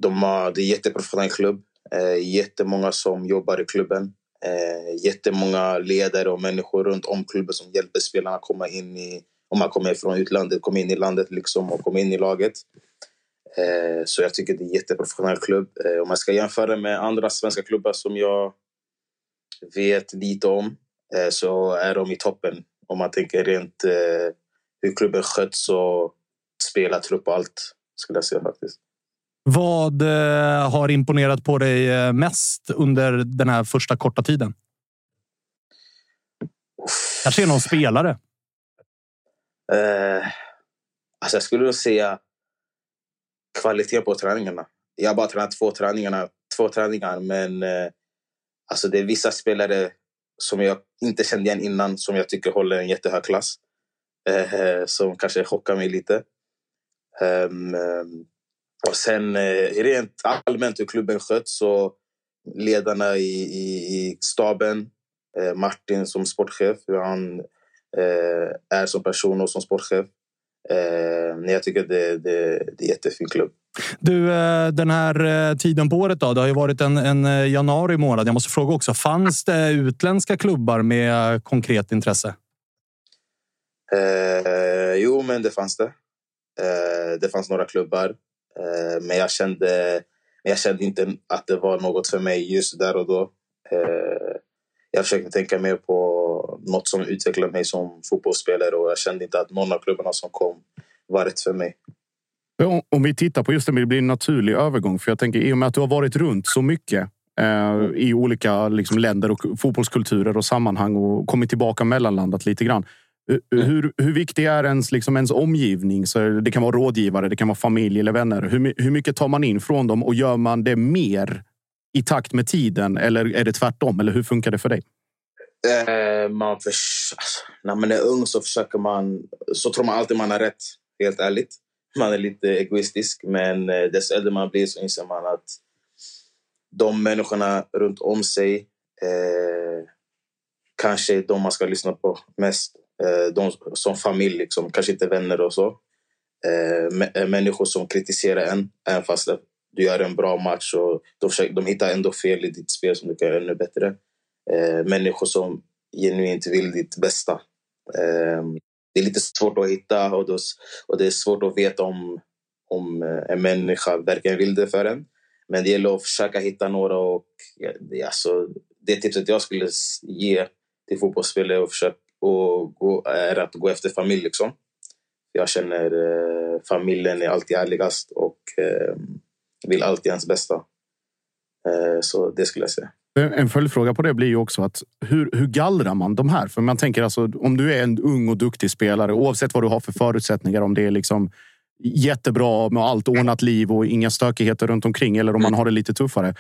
F: de har, det är en jätteprofessionell klubb. Eh, jättemånga som jobbar i klubben. Eh, jättemånga ledare och människor runt om klubben som hjälper spelarna att komma in i... Om man kommer från utlandet, komma in i landet liksom och komma in i laget. Eh, så jag tycker det är en jätteprofessionell klubb. Eh, om man ska jämföra med andra svenska klubbar som jag vet lite om eh, så är de i toppen. Om man tänker rent eh, hur klubben sköts och spelartrupp och allt, skulle jag säga faktiskt.
A: Vad eh, har imponerat på dig eh, mest under den här första korta tiden? Kanske är någon spelare?
F: Eh, alltså jag skulle säga kvalitet på träningarna. Jag har bara tränat två, träningarna, två träningar, men eh, alltså det är vissa spelare som jag inte kände igen innan som jag tycker håller en jättehög klass. Eh, som kanske chockar mig lite. Um, och sen uh, rent allmänt hur klubben sköts och ledarna i, i, i staben. Uh, Martin som sportchef, hur han uh, är som person och som sportchef. Uh, jag tycker det, det, det är en jättefin klubb.
A: Du, den här tiden på året då? Det har ju varit en, en januari månad. Jag måste fråga också. Fanns det utländska klubbar med konkret intresse?
F: jo, men det fanns det. Eh, det fanns några klubbar. Eh, men jag kände, jag kände inte att det var något för mig just där och då. Eh, jag försökte tänka mer på något som utvecklade mig som fotbollsspelare och jag kände inte att någon av klubbarna som kom var rätt för mig.
C: Om vi tittar på just det, det blir en naturlig övergång. För jag tänker i och med att du har varit runt så mycket eh, i olika liksom, länder och fotbollskulturer och sammanhang och kommit tillbaka mellanlandat lite grann. Mm. Hur, hur viktig är ens, liksom, ens omgivning? Så det kan vara rådgivare, det kan vara familj eller vänner. Hur, hur mycket tar man in från dem och gör man det mer i takt med tiden eller är det tvärtom? Eller hur funkar det för dig?
F: Eh, man för, alltså, när man är ung så försöker man... Så tror man alltid man har rätt, helt ärligt. Man är lite egoistisk, men eh, dess äldre man blir så inser man att de människorna runt om sig eh, kanske är de man ska lyssna på mest. Eh, de som familj, liksom, kanske inte vänner och så. Eh, eh, människor som kritiserar en, även fast du gör en bra match. Och de, försöker, de hittar ändå fel i ditt spel som du kan göra ännu bättre. Människor som genuint vill ditt bästa. Det är lite svårt att hitta och, då, och det är svårt att veta om, om en människa verkligen vill det för en. Men det gäller att försöka hitta några och det, alltså, det tipset jag skulle ge till fotbollsspelare och försöka och gå, är att gå efter familj. Liksom. Jag känner eh, familjen är alltid ärligast och eh, vill alltid ens bästa. Eh, så det skulle jag säga.
C: En följdfråga på det blir ju också att hur, hur gallrar man de här? För man tänker alltså om du är en ung och duktig spelare oavsett vad du har för förutsättningar, om det är liksom jättebra med allt ordnat liv och inga stökigheter runt omkring eller om man har det lite tuffare.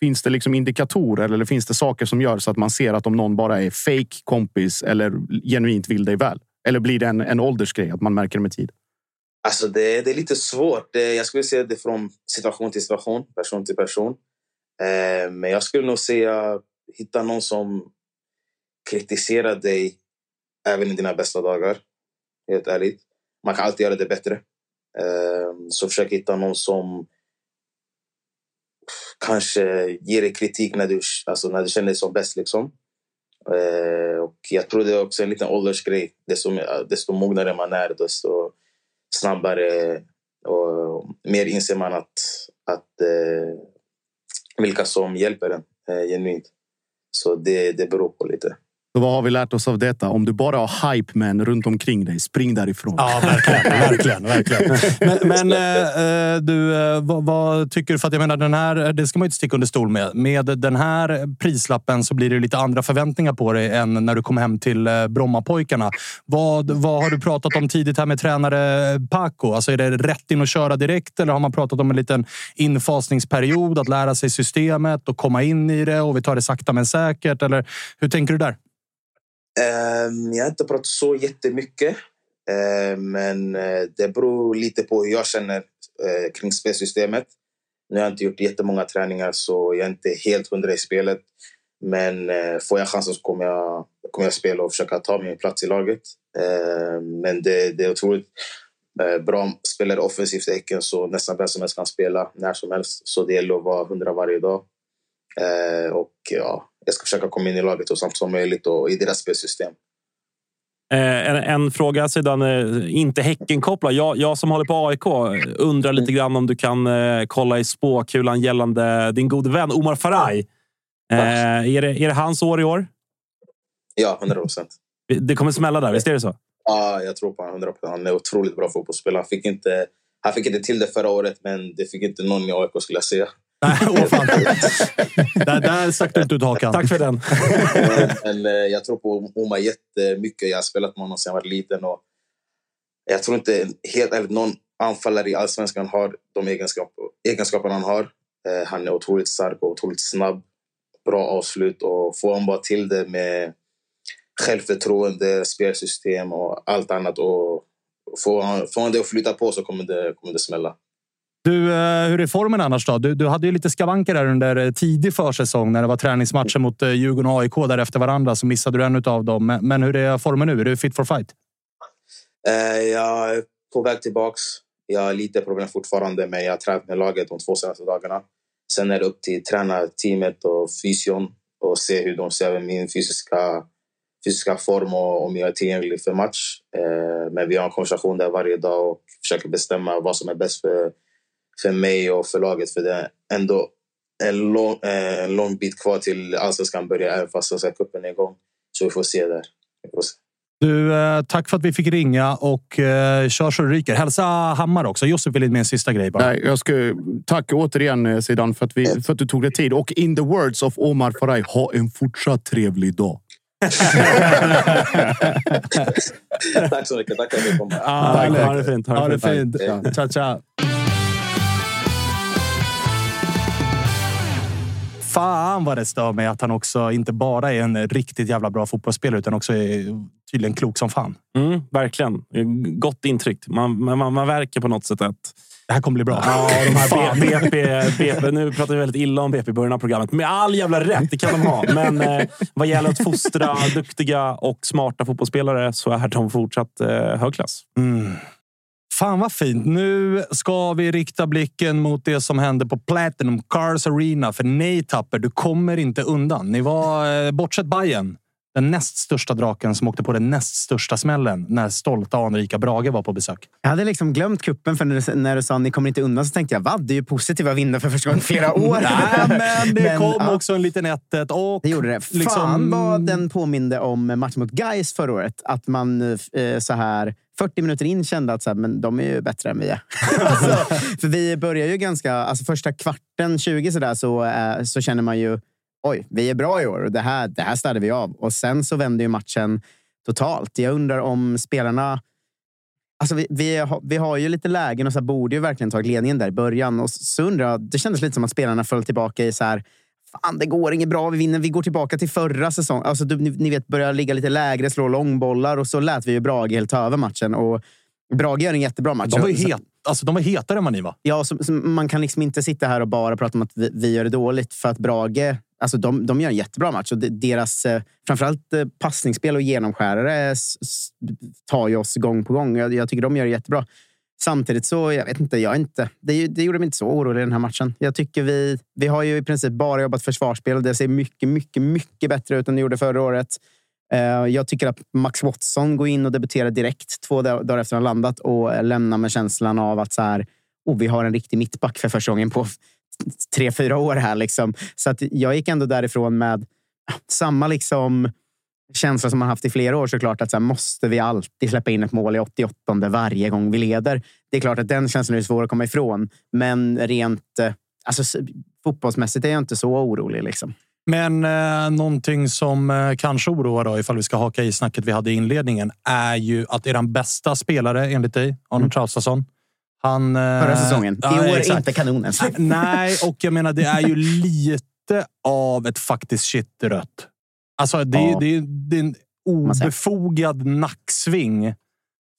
C: Finns det liksom indikatorer eller finns det saker som gör så att man ser att om någon bara är fake kompis eller genuint vill dig väl? Eller blir det en, en åldersgrej att man märker det med tid?
F: Alltså det, det är lite svårt. Det, jag skulle säga det från situation till situation, person till person. Eh, men jag skulle nog säga hitta någon som kritiserar dig även i dina bästa dagar. Helt ärligt. Man kan alltid göra det bättre. Eh, så försök hitta någon som kanske ger dig kritik när du, alltså när du känner dig som bäst. Liksom. Eh, och jag tror det är också en liten åldersgrej. Desto, desto mognare man är, desto snabbare och mer inser man att, att eh, vilka som hjälper en eh, genuint. Så det, det beror på lite.
C: Så vad har vi lärt oss av detta? Om du bara har hype-män runt omkring dig, spring därifrån.
A: Ja, verkligen. verkligen, verkligen. Men, men äh, du, äh, vad, vad, tycker du? För att jag menar, den här, det ska man inte sticka under stol med. Med den här prislappen så blir det lite andra förväntningar på dig än när du kom hem till äh, Brommapojkarna. Vad, vad har du pratat om tidigt här med tränare Paco? Alltså är det rätt in och köra direkt eller har man pratat om en liten infasningsperiod? Att lära sig systemet och komma in i det och vi tar det sakta men säkert? Eller hur tänker du där?
F: Ehm, jag har inte pratat så jättemycket. Ehm, men eh, det beror lite på hur jag känner eh, kring spelsystemet. Nu har jag inte gjort jättemånga träningar så jag är inte helt hundra i spelet. Men eh, får jag chansen så kommer jag, kommer jag spela och försöka ta min plats i laget. Ehm, men det, det är otroligt bra spelare offensivt i Häcken så nästan vem som helst kan spela när som helst. Så det gäller att vara hundra varje dag. Och ja, jag ska försöka komma in i laget så snabbt som möjligt och i deras spelsystem.
B: Eh, en, en, fråga sedan, eh, inte Häcken-kopplad. Jag, jag, som håller på AIK undrar lite grann om du kan eh, kolla i spåkulan gällande din gode vän Omar Faraj. Eh, är, det, är det hans år i år?
F: Ja, 100 procent.
B: Det kommer smälla där, visst är det så?
F: Ja, jag tror på honom 100 procent. Han är otroligt bra fotbollsspelare. Han fick, inte, han fick inte till det förra året, men det fick inte någon i AIK skulle jag säga.
A: Nej, åh fan. där, där stack du inte ut hakan.
B: Tack för den.
F: men, eh, jag tror på Oma jättemycket. Jag har spelat med honom sedan jag var liten. Och jag tror inte helt ärligt någon anfallare i allsvenskan har de egenskaper, egenskaperna han har. Eh, han är otroligt stark och otroligt snabb. Bra avslut och får han bara till det med självförtroende, spelsystem och allt annat. Och får, han, får han det att flyta på så kommer det, kommer det smälla.
A: Du, eh, hur är formen annars då? Du, du hade ju lite skavanker där under eh, tidig försäsong när det var träningsmatcher mot eh, Djurgården och AIK där efter varandra. Så missade du en av dem. Men hur är formen nu? Är du fit for fight?
F: Jag är på väg tillbaks. Jag har lite problem fortfarande, men jag har tränat med laget de två senaste dagarna. Sen är det upp till tränarteamet och fysion och se hur de ser min fysiska, fysiska form och om jag är tillgänglig för match. Men vi har en konversation där varje dag och försöker bestämma vad som är bäst för för mig och för laget. För det är ändå en lång, eh, en lång bit kvar till allsvenskan börjar, även fast cupen är igång. Så vi får se där. Får se.
A: Du, eh, tack för att vi fick ringa och eh, kör så det ryker. Hälsa Hammar också. Josef vill in med en sista grej bara.
C: Nej, jag ska, tack återigen Sidan för att, vi, för att du tog dig tid. Och in the words of Omar Faraj, ha en fortsatt trevlig dag.
F: Tack så mycket. Tack för att fick komma.
A: Ah,
B: Tack, ha det fint.
A: Ha det
B: fint.
A: Ciao, ciao. Fan vad det stör mig att han också inte bara är en riktigt jävla bra fotbollsspelare utan också är tydligen klok som fan.
B: Mm, verkligen. Gott intryck. Man, man, man verkar på något sätt att
A: Det här kommer bli bra.
B: Ja, de här BP, BP, nu pratar vi väldigt illa om BP i början av programmet. Med all jävla rätt, det kan de ha. Men eh, vad gäller att fostra duktiga och smarta fotbollsspelare så är de fortsatt eh, hög klass.
A: Mm. Fan vad fint. Nu ska vi rikta blicken mot det som hände på Platinum Cars Arena. För nej, Tapper, du kommer inte undan. Ni var, eh, bortsett Bayern den näst största draken som åkte på den näst största smällen när stolta anrika Brage var på besök.
D: Jag hade liksom glömt kuppen för när du, när du sa ni kommer inte undan så tänkte jag, vad? Det är ju positiva vinnare för första gången flera år.
A: Nej, men det
D: Men,
A: kom
D: ja.
A: också en liten 1-1 och...
D: Det gjorde det. Fan
A: liksom-
D: vad den påminde om matchen mot Gais förra året. Att man eh, så här 40 minuter in kände att så här, men de är ju bättre än vi är. alltså, för vi börjar ju ganska... Alltså första kvarten, 20 sådär, så, eh, så känner man ju oj, vi är bra i år och det här, det här städade vi av. Och sen så vände ju matchen totalt. Jag undrar om spelarna... Alltså vi, vi, har, vi har ju lite lägen och så borde ju verkligen tagit ledningen där i början. Och så undrar jag, det kändes lite som att spelarna föll tillbaka i så här Fan, det går inget bra. Vi vinner. Vi går tillbaka till förra säsongen. Alltså, du, ni, ni vet, börja ligga lite lägre, slå långbollar och så lät vi ju Brage helt ta över matchen. Och Brage gör en jättebra match.
A: De var, ju het, alltså, de var hetare än vad ni var.
D: Ja, så, så man kan liksom inte sitta här och bara prata om att vi, vi gör det dåligt. För att Brage, alltså de, de gör en jättebra match. Och deras, eh, framförallt eh, passningsspel och genomskärare tar ju oss gång på gång. Jag, jag tycker de gör det jättebra. Samtidigt så, jag vet inte, jag inte, det, det gjorde mig inte så orolig i den här matchen. Jag tycker vi, vi har ju i princip bara jobbat försvarsspel och det ser mycket, mycket, mycket bättre ut än det gjorde förra året. Eh, jag tycker att Max Watson går in och debuterar direkt två dagar efter att han landat och lämnar med känslan av att så här, oh, vi har en riktig mittback för första gången på tre, fyra år här. Liksom. Så att jag gick ändå därifrån med samma liksom känsla som man haft i flera år såklart. Att så här, måste vi alltid släppa in ett mål i 88 varje gång vi leder? Det är klart att den känslan är svår att komma ifrån. Men rent eh, alltså, fotbollsmässigt är jag inte så orolig. Liksom.
A: Men eh, någonting som eh, kanske oroar då, ifall vi ska haka i snacket vi hade i inledningen, är ju att er bästa spelare enligt dig, Arnold
D: Mm.
A: Traustason, han... eh,
D: Förra säsongen. I
A: ja,
D: år
A: exakt.
D: inte kanonen.
A: Nej, och jag menar, det är ju lite av ett faktiskt shit rött. Alltså, det,
D: Ja.
A: det, det är en obefogad nacksving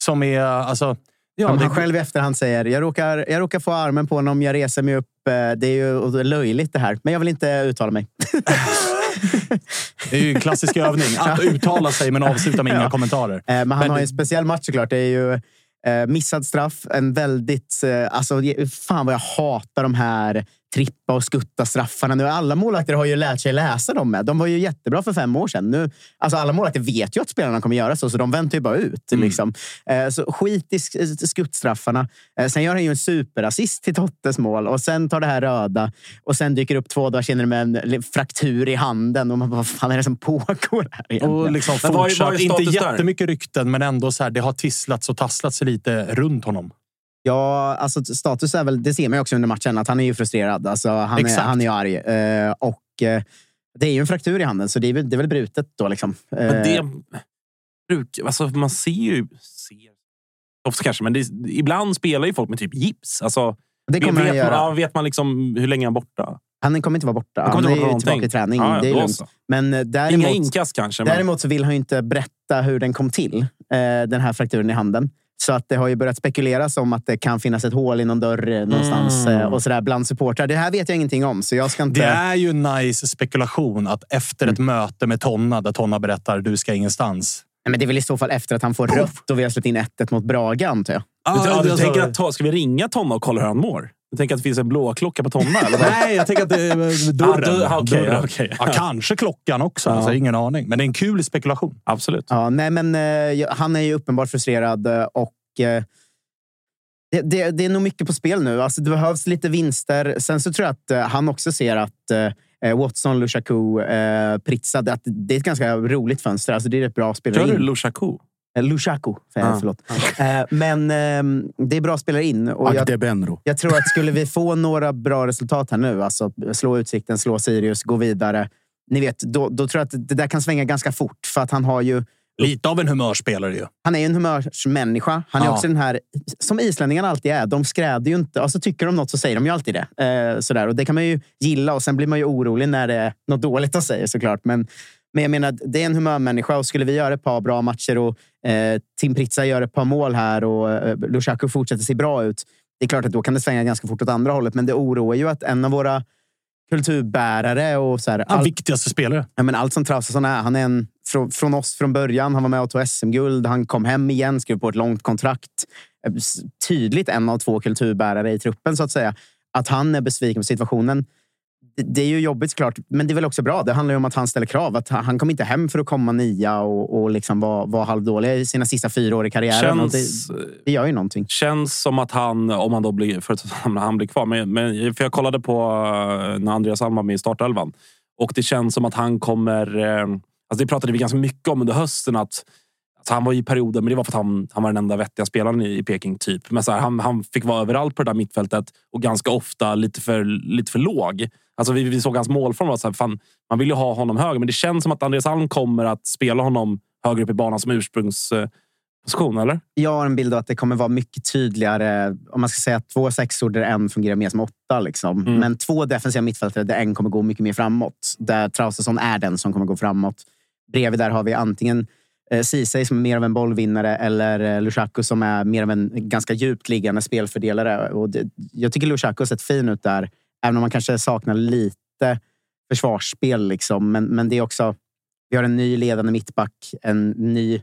A: som är... Alltså, ja, det,
D: han själv i efterhand säger, jag råkar, jag råkar få armen på honom, jag reser mig upp. Eh, Det är ju det löjligt det här, men jag vill inte uttala mig.
A: det är ju en klassisk övning. Att uttala sig men avsluta med inga kommentarer.
D: Eh, Men han
A: Men
D: har ju
A: det-
D: en speciell match såklart. Det är ju eh, missad straff. En väldigt... Eh, alltså, fan vad jag hatar de här trippa och skutta straffarna. Nu, alla målvakter har ju lärt sig läsa dem med. De var ju jättebra för fem år sedan. Nu, alltså, alla målvakter vet ju att spelarna kommer göra så, så de väntar ju bara ut. Liksom. Eh, så skit i sk- skuttstraffarna. Eh, sen gör han ju en superassist till Tottes mål och sen tar det här röda och sen dyker upp två dagar senare med en fraktur i handen. Och man bara, vad fan är det som pågår här egentligen?
A: Och liksom fortsatt,
B: vad är
A: inte jättemycket rykten, men ändå så här, det har tisslats och tasslats lite runt honom.
D: Ja, alltså status är väl, det ser man också under matchen, att han är ju frustrerad. Alltså, han, är, han är arg. Eh, och eh, det är ju en fraktur i handen, så det är väl, det är väl brutet då. Liksom. Eh,
B: Men det bruk, alltså man ser ju... Ser, ofta kanske, men det, ibland spelar ju folk med typ gips. Alltså,
D: det kommer
B: vet,
D: han göra.
B: Man, ja, vet man liksom hur länge han är borta?
D: Han kommer inte vara borta.
B: Han
D: Han,
B: kommer
D: är ju
B: borta
D: tillbaka i träning.
B: Ja,
D: det är lugnt. Men eh,
B: Inga
D: däremot,
B: inkast kanske. Men,
D: däremot så vill han ju inte berätta hur den kom till, eh, den här frakturen i handen. Så att det har ju börjat spekuleras om att det kan finnas ett hål i någon dörr eh, någonstans
B: Mm.
D: eh, och sådär bland supportrar. Det här vet jag ingenting om, så jag ska inte...
A: Det är ju nice spekulation att efter ett möte med Tonna, där Tonna berättar du ska ingenstans.
D: Nej, men det är väl i så fall efter att han får rött och vi har släppt in 1-1 mot Brage, antar jag.
B: du, ja, du tänker att, ta- ska vi ringa Tonna och kolla hur han mår? Du tänker att det finns en blåklocka på Tonna? Eller?
A: Nej, jag tänker att det är dörren.
B: Ah, okej,
A: Dörren.
B: okej.
A: Ja, kanske klockan också.
B: Ja.
A: Alltså, ingen aning. Men det är en kul spekulation.
B: Absolut.
D: Ja, nej, men eh, han är ju uppenbart frustrerad eh, och eh, det, det, det är nog mycket på spel nu. Alltså, det behövs lite vinster. Sen så tror jag att eh, han också ser att eh, Watson, Lushaku, eh, Pritsa, det, att det är ett ganska roligt fönster. Alltså, det är ett bra spelare
B: Kör du. Lushaku?
D: Eh, Lushaku, för,
C: Ah.
D: förlåt. Eh, Men eh, det är bra spelare in. Och jag, jag tror att skulle vi få några bra resultat här nu, alltså slå Utsikten, slå Sirius, gå vidare. Ni vet, då, då tror jag att det där kan svänga ganska fort. För att han har ju...
A: Lite av en humörspelare ju.
D: Han är ju en humörsmänniska. Han är
A: Ja.
D: också den här, som islänningarna alltid är. De skräder ju inte. Alltså, tycker de något så säger de ju alltid det. Eh, sådär. Och det kan man ju gilla och sen blir man ju orolig när det är något dåligt att säga såklart. Men, men jag menar, det är en humörmänniska och skulle vi göra ett par bra matcher och eh, Tim Pritsa gör ett par mål här och eh, Lushaku fortsätter se bra ut. Det är klart att då kan det svänga ganska fort åt andra hållet. Men det oroar ju att en av våra kulturbärare och så här, allt-
A: viktigaste spelare.
D: Ja, men allt som Traustason är. Han är en från, från oss från början. Han var med och tog SM-guld. Han kom hem igen, skrev på ett långt kontrakt. Eh, Tydligt en av två kulturbärare i truppen, så att säga. Att han är besviken på situationen. Det, är ju jobbigt såklart, men det är väl också bra. Det handlar ju om att han ställer krav. Att han, kom inte hem för att komma nia och, och liksom vara, vara halvdålig i sina sista fyra år i karriären.
B: Känns,
D: det, det gör ju någonting.
B: känns som att han, om han då blir, för att han blir kvar, men, men, för jag kollade på eh, när Andreas Alm var med i startelvan och det känns som att han kommer... eh, Alltså det pratade vi ganska mycket om under hösten. att Alltså han var i perioder, men det var för att han, han var den enda vettiga spelaren i, i Peking. typ. Men så här, han, han fick vara överallt på det där mittfältet och ganska ofta lite för, lite för låg. Alltså vi, vi såg hans målform. Var så här, fan, man vill ju ha honom högre, men det känns som att Andreas Alm kommer att spela honom högre upp i banan som ursprungsposition, eller?
D: Jag har en bild av att det kommer vara mycket tydligare. Om man ska säga två sexor där en fungerar mer som åtta. Liksom.
B: Mm.
D: Men två defensiva mittfältare där en kommer gå mycket mer framåt. Där Traustason är den som kommer gå framåt. Bredvid där har vi antingen eh, Ceesay som är mer av en bollvinnare eller eh, Lushaku som är mer av en ganska djupt liggande spelfördelare. Och det, jag tycker Lushaku har sett fin ut där. Även om man kanske saknar lite försvarsspel. Liksom. Men, men det är också... Vi har en ny ledande mittback, en ny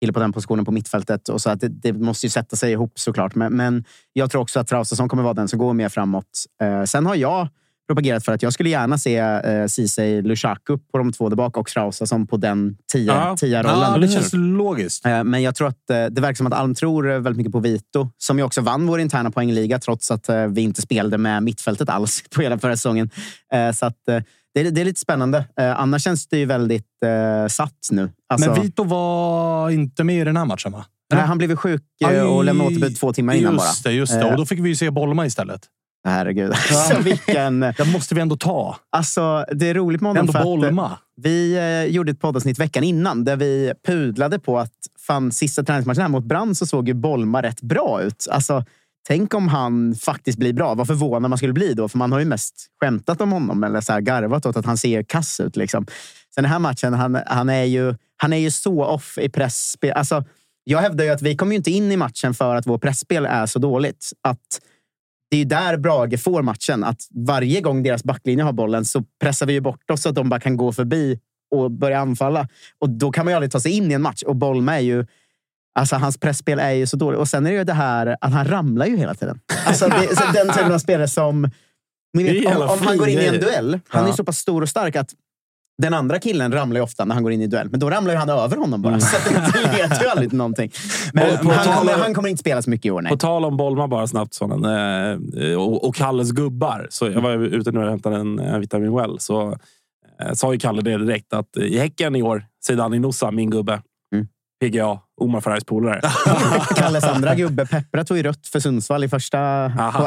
D: kille på den positionen på mittfältet. Och så att det, det måste ju sätta sig ihop såklart. Men, men jag tror också att Traustason kommer vara den som går mer framåt. Eh, sen har jag propagerat för att jag skulle gärna se eh, Ceesay Lushaku på de två där bak och Traustason på den tia,
A: Ja.
D: tia-rollen.
A: Ja, det känns logiskt.
D: Eh, Men jag tror att eh, det verkar som att Alm tror eh, väldigt mycket på Vito, som ju också vann vår interna poängliga trots att eh, vi inte spelade med mittfältet alls på hela förra säsongen. Eh, Så att eh, det är, det är lite spännande. Eh, Annars känns det ju väldigt eh, satt nu. Alltså,
A: Men Vito var inte med i den här matchen, va?
D: nej, han blev ju sjuk eh, och lämnade återbud två timmar innan bara.
A: Just det, just det.
D: Eh.
A: Och då fick vi ju se Bolma istället.
D: Herregud. Alltså, vilken...
A: Den måste vi ändå ta.
D: Alltså, det är roligt med honom.
A: Ändå
D: för att, eh,
A: Bolma.
D: Vi eh, gjorde ett poddavsnitt veckan innan där vi pudlade på att fan, sista träningsmatchen här mot Brand så såg ju Bolma rätt bra ut. Alltså, tänk om han faktiskt blir bra. Vad förvånad man skulle bli då. För man har ju mest skämtat om honom eller så här garvat åt att han ser kass ut. Liksom. Sen den här matchen, han, han, är ju, han är ju så off i pressspel. Alltså, jag hävdar ju att vi kommer inte in i matchen för att vårt pressspel är så dåligt. Att det är där Brage får matchen. Att varje gång deras backlinje har bollen så pressar vi ju bort oss så att de bara kan gå förbi och börja anfalla. Och då kan man ju aldrig ta sig in i en match. Och Bolma är ju... Alltså hans pressspel är ju så dåligt. Och sen är det ju det här att han ramlar ju hela tiden. Alltså det, så den typen av spelare som... Vet, om, om han går in i en duell. Han är ju så pass stor och stark att den andra killen ramlar ju ofta när han går in i duell. Men då ramlar ju han över honom bara. Så att det leder ju aldrig till någonting. Men han, kommer,
B: om-
D: han kommer inte spela så mycket i år. Nej.
B: På tal om Bolma bara snabbt Sonen, eh, och, och Kalles gubbar. Så jag var ute nu och hämtade en, en Vitamin Well. Så eh, sa ju Kalle det direkt att i Häcken i år, Zeidan Nusa, min gubbe.
D: Mm.
B: PGA, Omar Farahis polare.
D: Kalles andra gubbe, Peppra, tog ju rött för Sundsvall i första...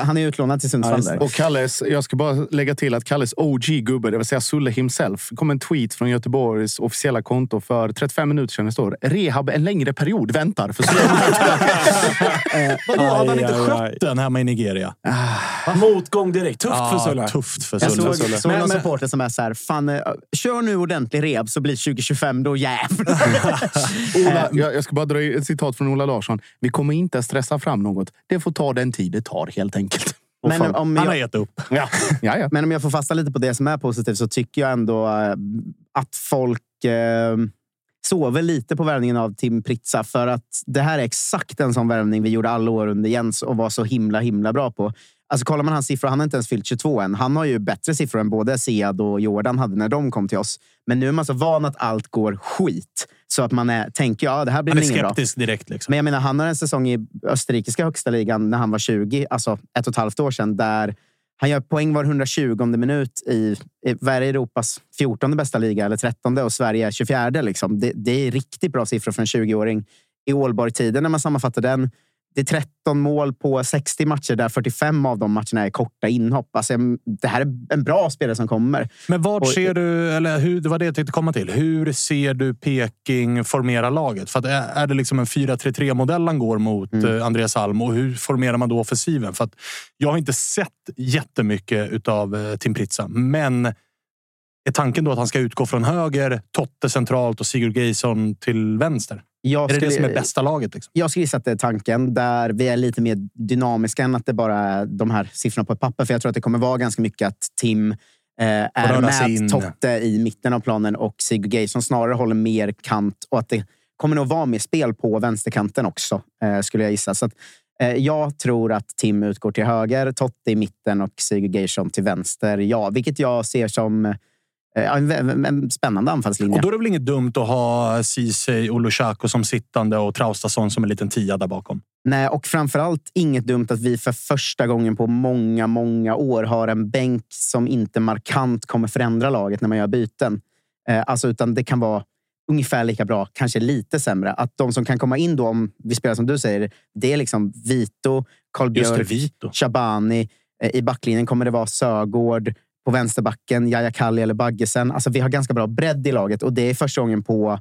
D: Han är utlånad till
B: Ja,
D: Sundsvall. där.
C: Och Kalles, jag ska bara lägga till att Kalles OG-gubbe, det vill säga Sulle himself, kom en tweet från Göteborgs officiella konto för 35 minuter sedan. Det står rehab en längre period väntar för Sulle.
A: Vadå, hade han inte skött den hemma i Nigeria?
B: Motgång direkt. Tufft för Sulle.
A: Tufft för
D: Jag
A: Sulle.
D: såg,
A: Sulle.
D: såg
B: Men-
D: någon
B: men-
D: supporter som är så här, fan, eh, kör nu ordentlig rehab så blir 2025 då jävlar.
C: Ola, jag, jag ska bara dra ett citat från Ola Larsson. Vi kommer inte stressa fram något. Det får ta den tid det tar helt enkelt.
D: Men
C: fan.
D: om,
A: Han har
D: jag,
A: gett upp.
C: ja. Ja, ja.
D: men om jag får fasta lite på det som är positivt så tycker jag ändå eh, att folk eh, sover lite på värvningen av Tim Pritsa. För att det här är exakt en sån värvning vi gjorde alla år under Jens och var så himla himla bra på. Alltså kollar man hans siffror, han har inte ens fyllt 22 än. Han har ju bättre siffror än både Sead och Jordan hade när de kom till oss. Men nu är man så van att allt går skit. Så att man är, tänker, ja det här blir
A: Han är
D: inget bra.
A: skeptisk direkt. Liksom.
D: Men jag menar, han har en säsong i österrikiska högsta ligan när han var 20, alltså ett och ett halvt år sedan, där Han gör poäng var 120 minut i, i vad är Europas 14 bästa liga eller 13 och Sverige är 24. Liksom. Det, det är riktigt bra siffror för en 20-åring. I Ålborg-tiden, när man sammanfattar den, det är 13 mål på 60 matcher där 45 av de matcherna är korta inhopp. Alltså, det här är en bra spelare som kommer.
A: Men vart
D: Och-
A: ser du, eller hur, det var det jag tänkte komma till. Hur ser du Peking formera laget? För är det liksom en 4-3-3 modell han går mot
D: Mm.
A: eh, Andreas Alm och hur formerar man då offensiven? För jag har inte sett jättemycket utav eh, Tim Pritsa, men är tanken då att han ska utgå från höger, Totte centralt och Sigurd Geirsson till vänster?
D: Jag
A: är det det som är bästa laget? Liksom?
D: Jag skulle gissa att det är tanken där vi är lite mer dynamiska än att det bara är de här siffrorna på ett papper. För jag tror att det kommer vara ganska mycket att Tim eh, är med. Totte i mitten av planen och Sigurd Geirsson snarare håller mer kant och att det kommer nog vara mer spel på vänsterkanten också, eh, skulle jag gissa. Så att, eh, jag tror att Tim utgår till höger, Totte i mitten och Sigurd Geirsson till vänster. Ja, vilket jag ser som en, en, en spännande anfallslinje.
A: Och då är det väl inget dumt att ha Ceesay och Lushaku som sittande och Traustason som en liten tia där bakom.
D: Nej, och framförallt inget dumt att vi för första gången på många, många år har en bänk som inte markant kommer förändra laget när man gör byten. Eh, alltså, utan det kan vara ungefär lika bra, kanske lite sämre. Att de som kan komma in då, om vi spelar som du säger, det är liksom Vito, Karl Björk. Shabani. Eh, I backlinjen kommer det vara Sögård. På vänsterbacken, Yahya Kalli eller Baggesen. Alltså, vi har ganska bra bredd i laget och det är första gången på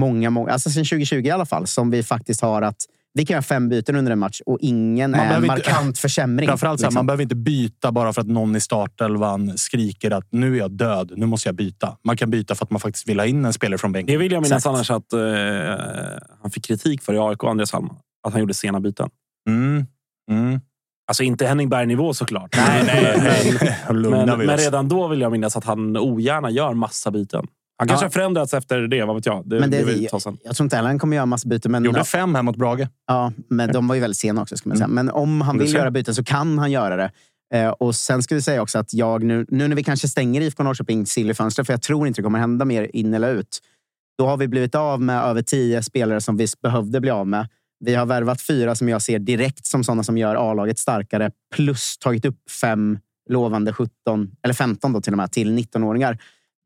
D: många, många, alltså sedan 2020 i alla fall, som vi faktiskt har att vi kan göra fem byten under en match och ingen
A: Man
D: är en
A: behöver inte-
D: markant försämring.
A: Framförallt så här,
D: liksom.
A: man behöver inte byta bara för att någon i startelvan skriker att nu är jag död, nu måste jag byta. Man kan byta för att man faktiskt vill ha in en spelare från bänken.
B: Det vill jag minnas annars att eh, han fick kritik för i AIK, Andreas Alm. Att han gjorde sena byten.
A: Mm. Mm.
B: Alltså inte Henning Berg-nivå såklart.
A: Nej, nej,
B: men, men
A: oss.
B: redan då vill jag minnas att han ogärna gör massa byten. Han kanske
D: Ja.
B: har förändrats efter det, vad vet jag. Det,
D: Men det,
B: det vill vi ta sen.
D: jag tror inte heller han kommer göra massa byten. Men,
A: Gjorde fem här mot Brage.
D: ja, men de var ju väldigt sena också. Ska man säga. Men om han vill göra byten så kan han göra det. Eh, och Sen ska vi säga också att jag nu, nu när vi kanske stänger IFK Norrköping silly-fönster, för jag tror inte det kommer hända mer in eller ut. Då har vi blivit av med över tio spelare som vi behövde bli av med. Vi har värvat fyra som jag ser direkt som sådana som gör A-laget starkare. Plus tagit upp fem lovande 17, eller 15 då till och med, till 19-åringar.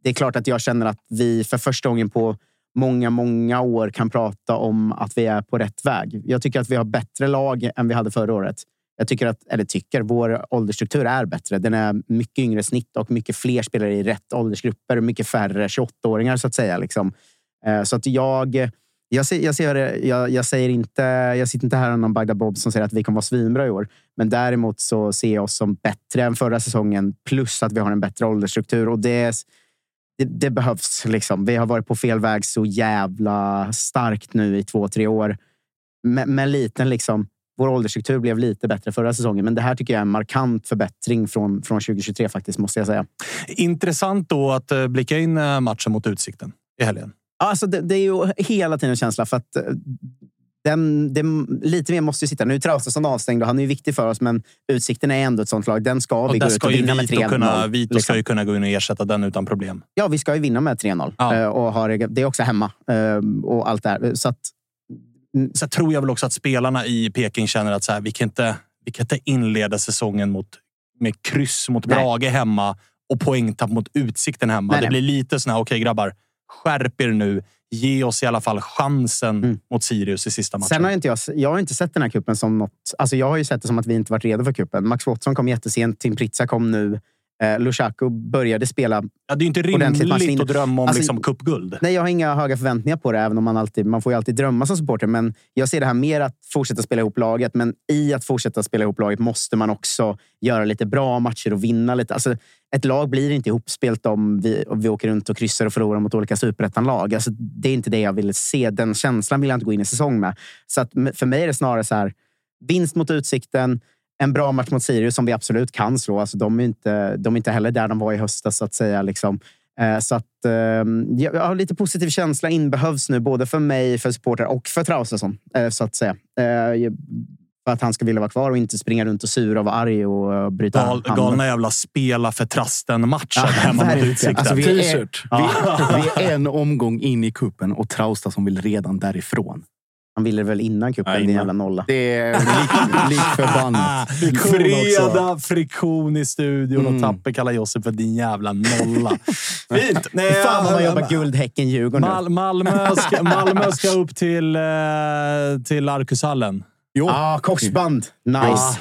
D: Det är klart att jag känner att vi för första gången på många, många år kan prata om att vi är på rätt väg. Jag tycker att vi har bättre lag än vi hade förra året. Jag tycker att, eller tycker, vår åldersstruktur är bättre. Den är mycket yngre snitt och mycket fler spelare i rätt åldersgrupper. Mycket färre 28-åringar så att säga. Liksom. Eh, så att jag, jag, ser, jag, ser, det- jag, jag, säger inte, jag sitter inte här och någon Bagdad Bob som säger att vi kommer vara svinbra i år. Men däremot så ser jag oss som bättre än förra säsongen. Plus att vi har en bättre åldersstruktur. Och det, det, det behövs. Liksom. Vi har varit på fel väg så jävla starkt nu i två, tre år. Med, med liten liksom, vår åldersstruktur blev lite bättre förra säsongen. Men det här tycker jag är en markant förbättring från, från 2023 faktiskt, måste jag säga.
A: Intressant då att eh, blicka in eh, matchen mot Utsikten i helgen.
D: Alltså det, det är ju hela tiden en känsla för att eh, den, den, lite mer måste ju sitta. Nu är Traustason avstängd och han är ju viktig för oss, men Utsikten är ändå ett sånt lag. Den ska vi
A: Och
D: gå
A: där
D: ut och vinna med
A: Vito,
D: 3-0.
A: kunna, Vito
D: liksom.
A: ska ju kunna gå in och ersätta den utan problem.
D: Ja, vi ska ju vinna med 3-0.
A: Ja.
D: Eh, Och har, det är också hemma eh, och allt det här. Så att,
A: Så tror jag väl också att spelarna i Peking känner att så här, vi, kan inte, vi kan inte inleda säsongen mot, med kryss mot
D: Nej.
A: Brage hemma och poängtapp mot Utsikten hemma.
D: Nej,
A: det
D: nej.
A: blir lite sån här, okej grabbar, skärp er nu. Ge oss i alla fall chansen
D: Mm.
A: mot Sirius i sista matchen.
D: Sen har inte jag, jag har inte sett den här kuppen som något... Alltså jag har ju sett det som att vi inte varit redo för kuppen. Max Watson kom jättesent, Tim Pritsa kom nu. Eh, Lushaku började spela
A: ja, det är inte
D: ordentligt matchvinner.
A: rimligt att drömma om
D: Alltså,
A: liksom, cupguld.
D: Nej, jag har inga höga förväntningar på det, även om man alltid man får ju alltid drömma som supporter. Men jag ser det här mer att fortsätta spela ihop laget. Men i att fortsätta spela ihop laget måste man också göra lite bra matcher och vinna lite. Alltså, ett lag blir inte ihopspelt om vi, om vi åker runt och kryssar och förlorar mot olika superettanlag. Alltså, det är inte det jag vill se. Den känslan vill jag inte gå in i säsong med. Så att, för mig är det snarare så här, vinst mot Utsikten, en bra match mot Sirius som vi absolut kan slå. Alltså, de, är inte, de är inte heller där de var i höstas, så att säga. Liksom. Eh, Så att, eh, jag har lite positiv känsla inbehövs nu, både för mig, för supportrar och för Traustason. eh, Så att säga. Eh, För att han ska vilja vara kvar och inte springa runt och sura och vara arg och bryta
A: Gal,
D: handen.
A: galna jävla spela för trasten-matchen
D: Ja,
A: hemma mot. Utsikten.
D: Alltså, vi är-.
C: Vi, vi är en omgång in i kuppen och Trausta som vill redan därifrån.
D: Han ville väl innan
B: Ja,
D: din jävla nolla.
C: Det är lik, lik förbannat.
A: Fredag, friktion i studion
C: Mm.
A: och Tapper kallar Josip för din jävla nolla. Fint! Nej,
D: Fan vad man jobbar guld, Häcken, Djurgården nu.
A: Mal Malmö, ska, Malmö ska upp till, eh, till Arkushallen.
C: Jo.
D: Ah, korsband. Nice.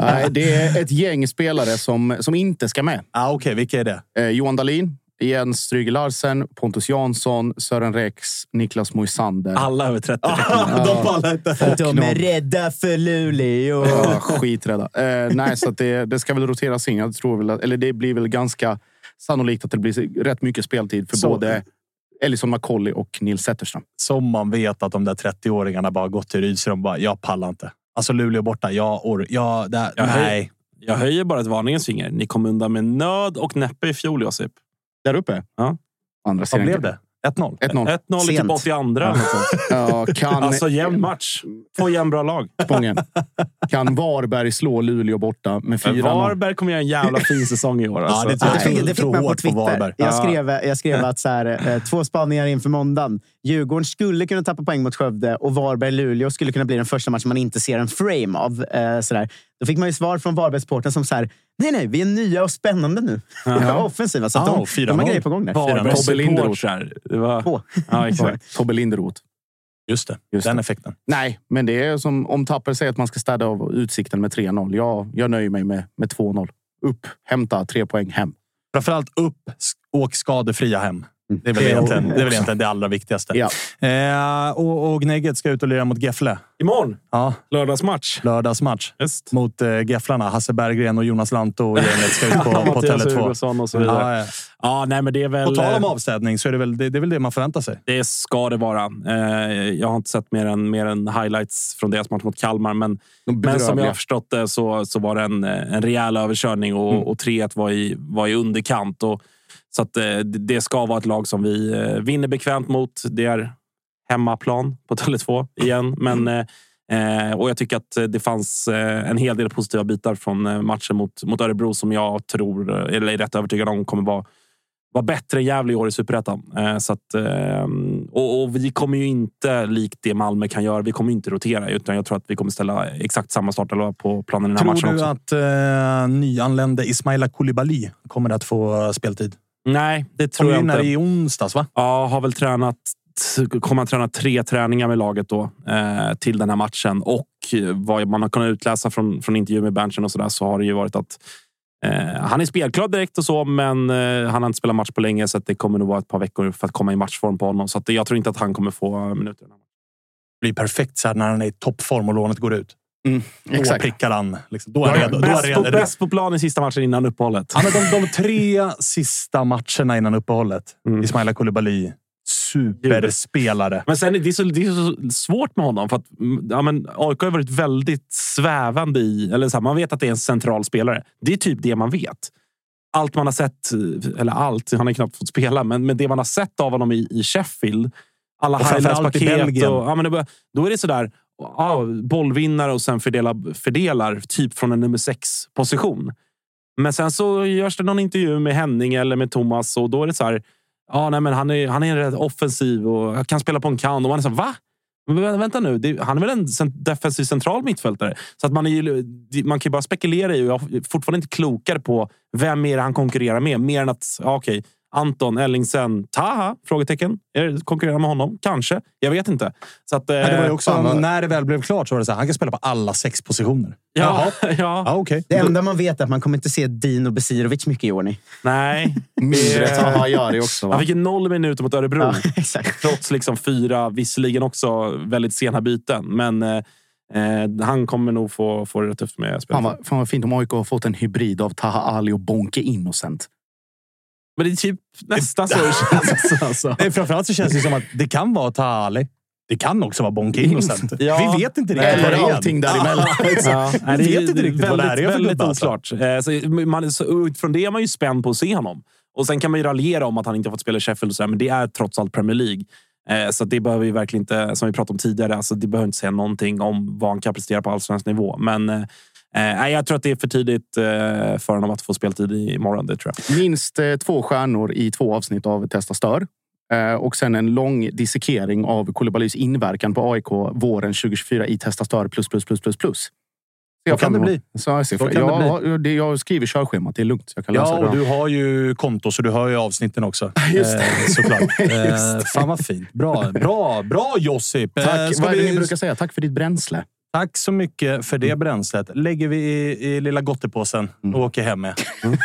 C: Nej, det är ett gäng spelare som, som inte ska med.
A: Ah, Okej, vilka är det?
C: Eh, Johan Dahlin, Jens Stryger Larsen, Pontus Jansson, Sören Rex, Niklas Moisander.
B: Alla över 30.
A: De pallar inte.
D: De är rädda för Luleå.
C: Ja, skiträdda. Eh, nej, så att det, det ska väl roteras in. Jag tror väl att, eller det blir väl ganska sannolikt att det blir rätt mycket speltid för
A: Så.
C: både Ellison McCauley och Nils Zetterström.
A: Som man vet att de där 30-åringarna bara gått till Rydström och bara, jag pallar inte. Alltså Luleå borta, jag or, jag, där,
B: Jag
A: nej.
B: Jag höjer bara ett varningens finger. Ni kom undan med nöd och näppe i fjol, Josip.
C: Där uppe?
B: Ja.
C: Andra
A: Vad
C: sidan.
A: blev det? 1-0?
C: 1-0.
B: 1-0 i typ
D: Sent.
B: 82 eller något sånt.
C: Ja, kan,
B: Alltså jämn match. Två jämnbra lag.
C: Spången. Kan Varberg slå Luleå borta med
B: Men
C: 4-0?
B: Varberg kommer göra en jävla fin säsong i år. Alltså.
A: det tror
D: Det
A: jag.
D: fick, det fick
A: Tror
D: man på
A: hårt på Varberg.
D: Twitter. Jag
B: Ja.
D: skrev, jag skrev att så här, eh, två spaningar inför måndagen. Djurgården skulle kunna tappa poäng mot Skövde och Varberg-Luleå skulle kunna bli den första matchen man inte ser en frame av. Eh, så där. Då fick man ju svar från Varbergsporten som så här, nej, nej, vi är nya och spännande nu.
C: Ja.
D: Offensiva. Så att
A: Ja,
D: de,
A: 4-0.
D: de har grejer på gång där.
C: Tobbe Linderoth.
B: var... Ja, exakt.
C: Tobbe Linderoth.
A: Just det,
C: Just
A: den
C: det.
A: effekten.
C: Nej, men det är som om Tapper säger att man ska städa av utsikten med 3-0. Jag, jag nöjer mig med, med 2-0. Upp, hämta tre poäng hem.
A: Framförallt upp, åk skadefria hem. Det är väl, egentligen, det, är väl egentligen det allra viktigaste.
C: Ja.
A: Eh, och, och Gnägget ska ut och lira mot Gefle.
B: Imorgon,
A: Ja,
B: lördagsmatch.
A: lördagsmatch.
B: Just.
A: Mot eh, Geflarna. Hasse Berggren och Jonas Lantto och gänget ska ut på, på
B: Mattias
A: Tele2.
B: Hugosson och så vidare.
A: Ja, ja.
B: Ja, nej, men det är väl...
A: På tal om avstädning så är det väl det, det, är väl det man förväntar sig.
B: Det ska det vara. Eh, jag har inte sett mer än, mer än highlights från deras match mot Kalmar. Men, men som jag har förstått det så, så var det en, eh, en rejäl överkörning och,
C: Mm.
B: och 3-1 var i, var i underkant. Och, så att, eh, det- ska vara ett lag som vi eh, vinner bekvämt mot. Det är hemmaplan på Tele2 igen. Men, eh, och jag tycker att det fanns en hel del positiva bitar från matchen mot, mot Örebro som jag tror, eller är rätt övertygad om, kommer vara var bättre än Gävle i år i Superettan. Så att, och, och vi kommer ju inte, likt det Malmö kan göra, vi kommer inte rotera. Utan jag tror att vi kommer ställa exakt samma startelva på planen i den här
A: Tror
B: matchen
A: du
B: också.
A: att eh, nyanlände Ismaila Koulibaly kommer att få speltid?
B: Nej, det tror jag
A: in
B: inte.
A: i onsdags, va?
B: Ja, har väl tränat kommer att träna tre träningar med laget då eh, till den här matchen. Och eh, vad man har kunnat utläsa från, från intervjuer med Berntsen och så där så har det ju varit att eh, han är spelklar direkt och så, men eh, han har inte spelat match på länge så att det kommer nog vara ett par veckor för att komma i matchform på honom. Så att jag tror inte att han kommer få minuter.
A: Det blir perfekt så här när han är i toppform och lånet går ut.
C: Mm,
A: Då prickar han. Liksom. Då är han redo. Då är
B: Bäst, på, bäst på plan i sista matchen innan uppehållet.
A: Han har de, de tre sista matcherna innan uppehållet.
B: Mm.
A: Ismaila Koulibaly. Superspelare.
B: Men sen är det, så, det är så svårt med honom. För att, mm, ja, men AIK har varit väldigt svävande i... Eller så här, man vet att det är en central spelare. Det är typ det man vet. Allt man har sett, eller allt, han har knappt fått spela, men, men det man har sett av honom i, i Sheffield. Alla
A: Och framförallt i
B: highlights-paket.
A: Belgien.
B: Och, ja, men då är det sådär, ja, bollvinnare och sen fördelar, fördelar typ från en nummer sex position. Men sen så görs det någon intervju med Henning eller med Thomas och då är det så här. Ja, nej, men han är, han är rätt offensiv och kan spela på en kant. Och man är så här, va? Men vänta nu, det, han är väl en defensiv central mittfältare? Så att man, är ju, man kan ju bara spekulera i, och jag är fortfarande inte klokare på vem är det han konkurrerar med. Mer än att, ja, okej, Anton, Ellingsen, Taha? Frågetecken. Är det- Konkurrerar med honom? Kanske. Jag vet inte. Så att,
A: Ja, det var ju
B: eh,
A: också,
C: fan,
A: när det väl blev klart så var det så här, han kan spela på alla sex positioner.
B: ja, ja,
A: Ja, okej.
D: Det enda man vet är att man kommer inte se Dino Besirovic mycket i år. Ni.
B: nej.
C: Mindre Taha Ayari också. Va?
B: Han fick ju noll minuter mot Örebro.
D: Ja, exakt.
B: Trots liksom fyra, visserligen också väldigt sena byten. Men eh, eh, han kommer nog få, få det tufft med
C: Fan
B: spelet.
C: vad, fan vad fint om AIK har fått en hybrid av Taha Ali och Bonke Innocent.
B: Men det är typ nästan så det känns. Alltså.
A: Nej, Framförallt så känns det som att det kan vara Tali. Det kan också vara Bonke Innocent.
B: Ja.
A: Vi vet inte riktigt vad det är.
C: allting däremellan.
B: Ja,
A: Vi vet inte riktigt vad det här är för
B: väldigt
A: alltså.
B: oklart. Eh, Så man, så utifrån det är man ju spänd på att se honom. Och Sen kan man ju raljera om att han inte har fått spela i Sheffield, och så där, men det är trots allt Premier League. Eh, Så det behöver vi verkligen inte, som vi pratade om tidigare, alltså det behöver inte säga någonting om vad han kan prestera på allsvensk nivå. Men eh, jag tror att det är för tidigt eh, för honom att få speltid imorgon. Det tror jag.
C: Minst eh, två stjärnor i två avsnitt av Testa Stör. Eh, och sen en lång dissekering av Koulibalys inverkan på AIK våren 2024 i Testa stör plus plus plus plus plus.
A: Så kan det bli.
C: Så jag, ser
A: kan det
C: jag, det jag skriver körschemat, det är lugnt. Jag kan
A: Ja,
C: det.
A: och du har ju konto så du hör ju avsnitten också.
C: Just det.
A: Eh, såklart.
C: Just
A: Eh,
C: det.
A: fan vad fint. Bra, bra, bra Josip! Eh,
C: Tack,
A: ska
C: vad är det
A: vi-
C: ni brukar säga? Tack för ditt bränsle.
A: Tack så mycket för det bränslet. lägger vi i, i lilla gottepåsen och åker hem med.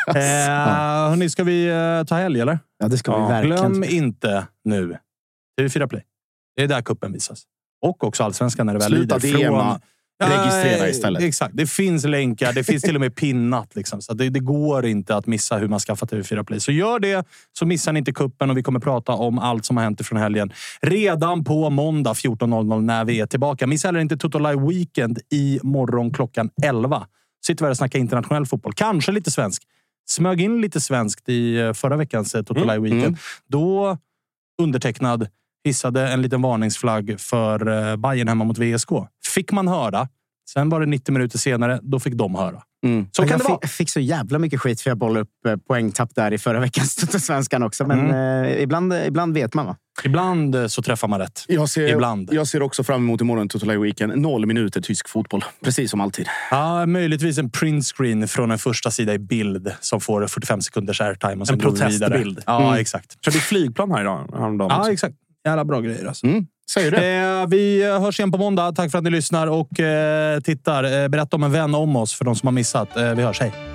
A: Eh, hörni, ska vi eh, ta helg eller?
D: Ja, det ska vi verkligen.
A: Glöm inte nu TV4 Play. Det är där kuppen visas. Och också allsvenskan när det väl
C: Sluta
A: lider.
C: DMa. Registrera
A: eh,
C: istället.
A: Exakt. Det finns länkar. Det finns till och med pinnat. Liksom. Så det, det går inte att missa hur man skaffar TV4 Play. Så gör det, så missar ni inte kuppen och vi kommer prata om allt som har hänt från helgen. Redan på måndag 14.00 när vi är tillbaka. Missa heller inte Toto Live Weekend i morgon klockan 11. Sitter vi här och snackar internationell fotboll. Kanske lite svensk. Smög in lite svenskt i eh, förra veckans eh, Toto Live Weekend.
C: mm.
A: Då undertecknad hissade en liten varningsflagg för eh, Bayern hemma mot VSK. Fick man höra. Sen var det 90 minuter senare. Då fick de höra.
C: Mm.
A: Så
D: Men
A: kan
D: jag
A: det vara.
D: fick, fick så jävla mycket skit för jag bollade upp eh, poängtapp där i förra veckans Toto-svenskan också. Men eh, ibland, ibland vet man va?
A: Ibland eh, så träffar man rätt.
C: Jag ser,
A: Ibland.
C: jag ser också fram emot imorgon Total Live Weekend. Noll minuter tysk fotboll. Precis som alltid.
A: Ja, möjligtvis en printscreen från en första sida i bild som får 45 sekunders airtime. Och sen
B: En protestbild.
A: Ja,
B: Mm.
A: exakt.
B: Körde flygplan här idag. Häromdagen
A: Ja,
B: också.
A: exakt. Jävla bra grejer alltså.
C: Mm. Säger det.
A: Eh, vi hörs igen på måndag. Tack för att ni lyssnar och eh, tittar. Eh, berätta om en vän om oss för de som har missat. Eh, vi hörs. Hej!